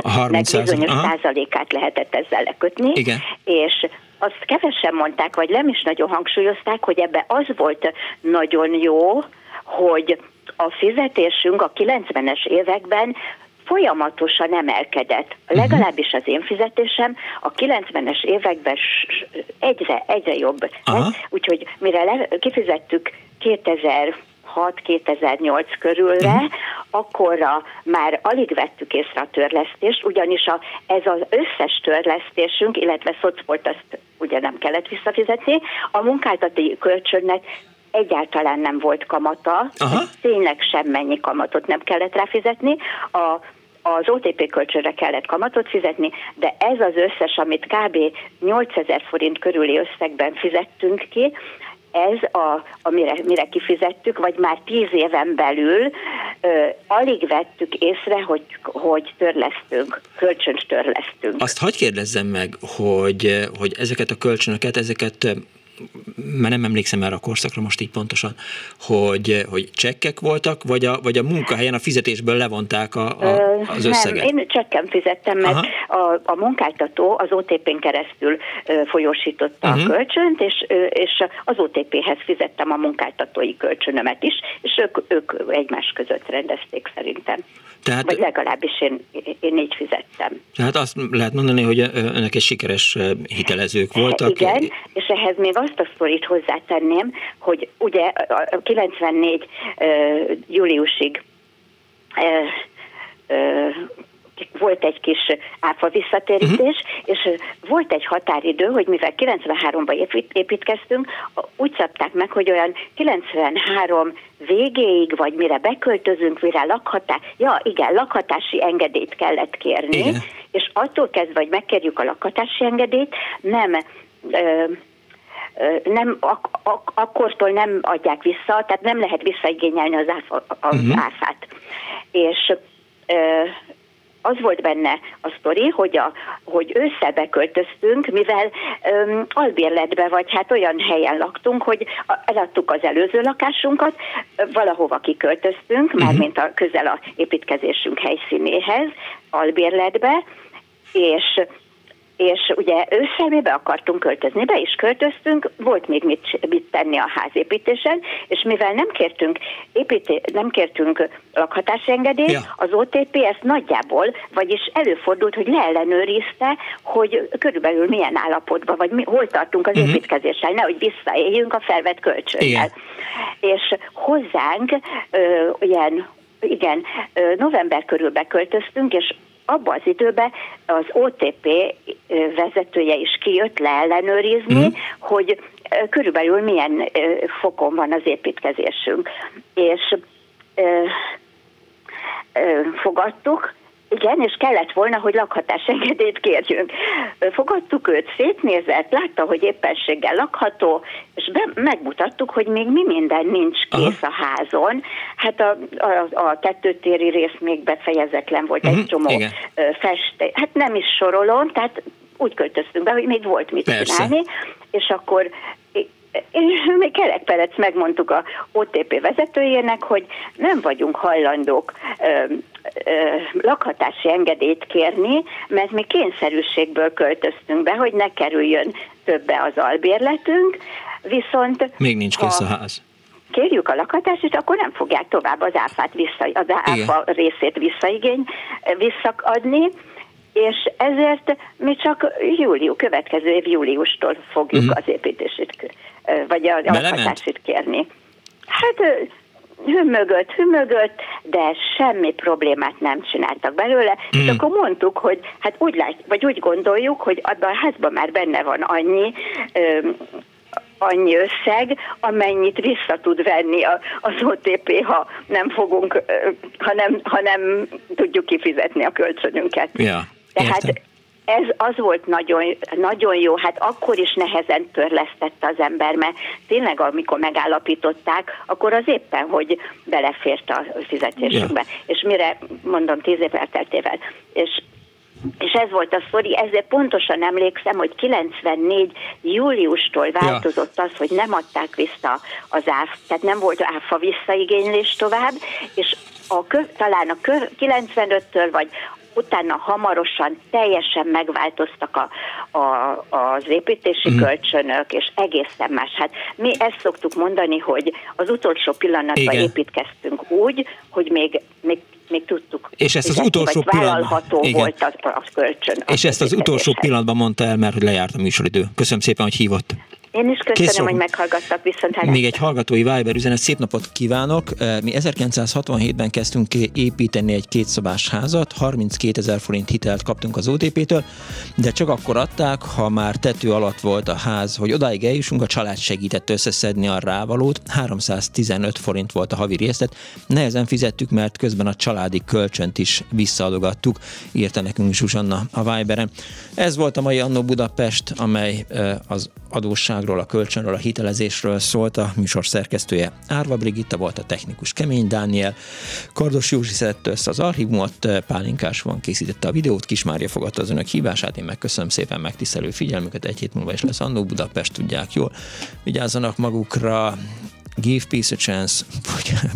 bizonyos Aha. százalékát lehetett ezzel lekötni, Igen. és azt kevesen mondták, vagy nem is nagyon hangsúlyozták, hogy ebbe az volt nagyon jó, hogy a fizetésünk a 90-es években folyamatosan emelkedett. Mhm. Legalábbis az én fizetésem a 90-es években egyre, egyre jobb. Úgyhogy mire le, kifizettük 2000 2006-2008 körülre, uh-huh. akkorra már alig vettük észre a törlesztést, ugyanis a, ez az összes törlesztésünk, illetve szocpolt azt ugye nem kellett visszafizetni, a munkáltatói kölcsönnek egyáltalán nem volt kamata, Aha. tényleg semmennyi kamatot nem kellett rá fizetni, a az OTP kölcsönre kellett kamatot fizetni, de ez az összes, amit kb. 8000 forint körüli összegben fizettünk ki, ez, a, amire mire kifizettük, vagy már tíz éven belül ö, alig vettük észre, hogy, hogy törlesztünk, kölcsönt törlesztünk. Azt hagyd kérdezzem meg, hogy, hogy ezeket a kölcsönöket, ezeket mert nem emlékszem már a korszakra most így pontosan, hogy, hogy csekkek voltak, vagy a, vagy a munkahelyen a fizetésből levonták a, a, az összeget? Nem, én csekken fizettem, mert a, a munkáltató az OTP-n keresztül folyósította uh-huh. a mhm. kölcsönt, és, és az OTP-hez fizettem a munkáltatói kölcsönömet is, és ők, ők egymás között rendezték szerintem. Tehát, Vagy legalábbis én, én így fizettem. Tehát azt lehet mondani, hogy önök egy sikeres hitelezők voltak. Igen, és ehhez még azt a sztorit hozzátenném, hogy ugye a 94 uh, júliusig volt egy kis áfa visszatérítés, uh-huh. és volt egy határidő, hogy mivel 93-ban építkeztünk, úgy szabták meg, hogy olyan 93 végéig, vagy mire beköltözünk, mire lakhatás, ja igen, lakhatási engedélyt kellett kérni, igen. és attól kezdve, hogy megkérjük a lakhatási engedélyt, nem ö, nem, ak- ak- akkortól nem adják vissza, tehát nem lehet visszaigényelni az, áfa, az uh-huh. áfát. És az volt benne a sztori, hogy, a, hogy ősszel beköltöztünk, mivel um, albérletbe, vagy hát olyan helyen laktunk, hogy eladtuk az előző lakásunkat, valahova kiköltöztünk, uh-huh. mármint a közel a építkezésünk helyszínéhez, albérletbe, és és ugye ősszel be akartunk költözni, be is költöztünk, volt még mit, mit tenni a házépítésen, és mivel nem kértünk, építé, nem kértünk lakhatási engedélyt, ja. az OTP ezt nagyjából, vagyis előfordult, hogy leellenőrizte, hogy körülbelül milyen állapotban, vagy mi, hol tartunk az uh-huh. építkezéssel, nehogy visszaéljünk a felvett kölcsönnel. És hozzánk ö, ilyen igen, november körül beköltöztünk, és abban az időben az OTP vezetője is kijött leellenőrizni, uh-huh. hogy körülbelül milyen fokon van az építkezésünk. És fogadtuk, Igen, és kellett volna, hogy lakhatásengedélyt kérjünk. Fogadtuk őt, szétnézett, látta, hogy éppenséggel lakható, és be, megmutattuk, hogy még mi minden nincs kész Aha. a házon. Hát a, a, a tetőtéri rész még befejezetlen volt, uh-huh, egy mhm, csomó festé. Hát nem is sorolom, tehát úgy költöztünk be, hogy még volt mit Persze. csinálni, és akkor és még Kerek Perec megmondtuk a OTP vezetőjének, hogy nem vagyunk hajlandók lakhatási engedélyt kérni, mert mi kényszerűségből költöztünk be, hogy ne kerüljön többe az albérletünk, viszont... Még nincs kész a ház kérjük a lakhatást, és akkor nem fogják tovább az áfát vissza, az áfa részét visszaigény, visszakadni, és ezért mi csak július, következő év júliustól fogjuk uh-huh. az építését, vagy a, a lakhatásét kérni. Hát hümmögött, hümmögött, de semmi problémát nem csináltak belőle, mm. és akkor mondtuk, hogy hát úgy lát, vagy úgy gondoljuk, hogy abban a házban már benne van annyi ö, annyi összeg, amennyit vissza tud venni az OTP, ha nem fogunk, ha nem, ha nem tudjuk kifizetni a kölcsönünket. Ja. Tehát Értem. Ez az volt nagyon, nagyon jó, hát akkor is nehezen törlesztette az ember, mert tényleg amikor megállapították, akkor az éppen, hogy belefért a fizetésünkbe. Ja. És mire, mondom, tíz év elteltével. És és ez volt a sztori, ezért pontosan emlékszem, hogy 94 júliustól változott ja. az, hogy nem adták vissza az áf, tehát nem volt áfa visszaigénylés tovább, és a kö, talán a kö, 95-től vagy utána hamarosan teljesen megváltoztak a, a, az építési mm. kölcsönök, és egészen más. Hát mi ezt szoktuk mondani, hogy az utolsó pillanatban Igen. építkeztünk úgy, hogy még, még még tudtuk. És ezt az utolsó pillanatban volt az, az kölcsön. És ezt az utolsó pillanatban mondta el, mert hogy lejárt a műsoridő. Köszönöm szépen, hogy hívott. Én is köszönöm, Készül. hogy meghallgattak viszont. Még egy hallgatói Viber üzenet, szép napot kívánok! Mi 1967-ben kezdtünk építeni egy kétszobás házat, 32 ezer forint hitelt kaptunk az OTP-től, de csak akkor adták, ha már tető alatt volt a ház, hogy odáig eljussunk, a család segített összeszedni a rávalót, 315 forint volt a havi részlet, nehezen fizettük, mert közben a családi kölcsönt is visszaadogattuk, írta nekünk Zsuzsanna a Viberen. Ez volt a mai Annó Budapest, amely az adósságról, a kölcsönről, a hitelezésről szólt. A műsor szerkesztője Árva Brigitta volt, a technikus Kemény Dániel. Kardos Józsi szedte össze az archívumot, Pálinkás van készítette a videót, Kismária fogadta az önök hívását. Én megköszönöm szépen megtisztelő figyelmüket. Egy hét múlva is lesz Annó Budapest, tudják jól. Vigyázzanak magukra, give peace a chance,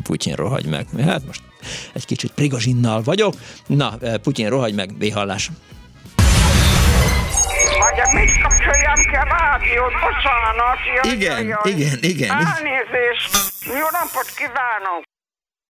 Putyin rohagy meg. Hát most egy kicsit prigozsinnal vagyok. Na, Putyin rohagy meg, véhallás. Vagy mit kapcsoljam ki a rádiót? Bocsánat. Jaj, igen, jaj. igen, igen. Elnézést. Jó napot kívánok.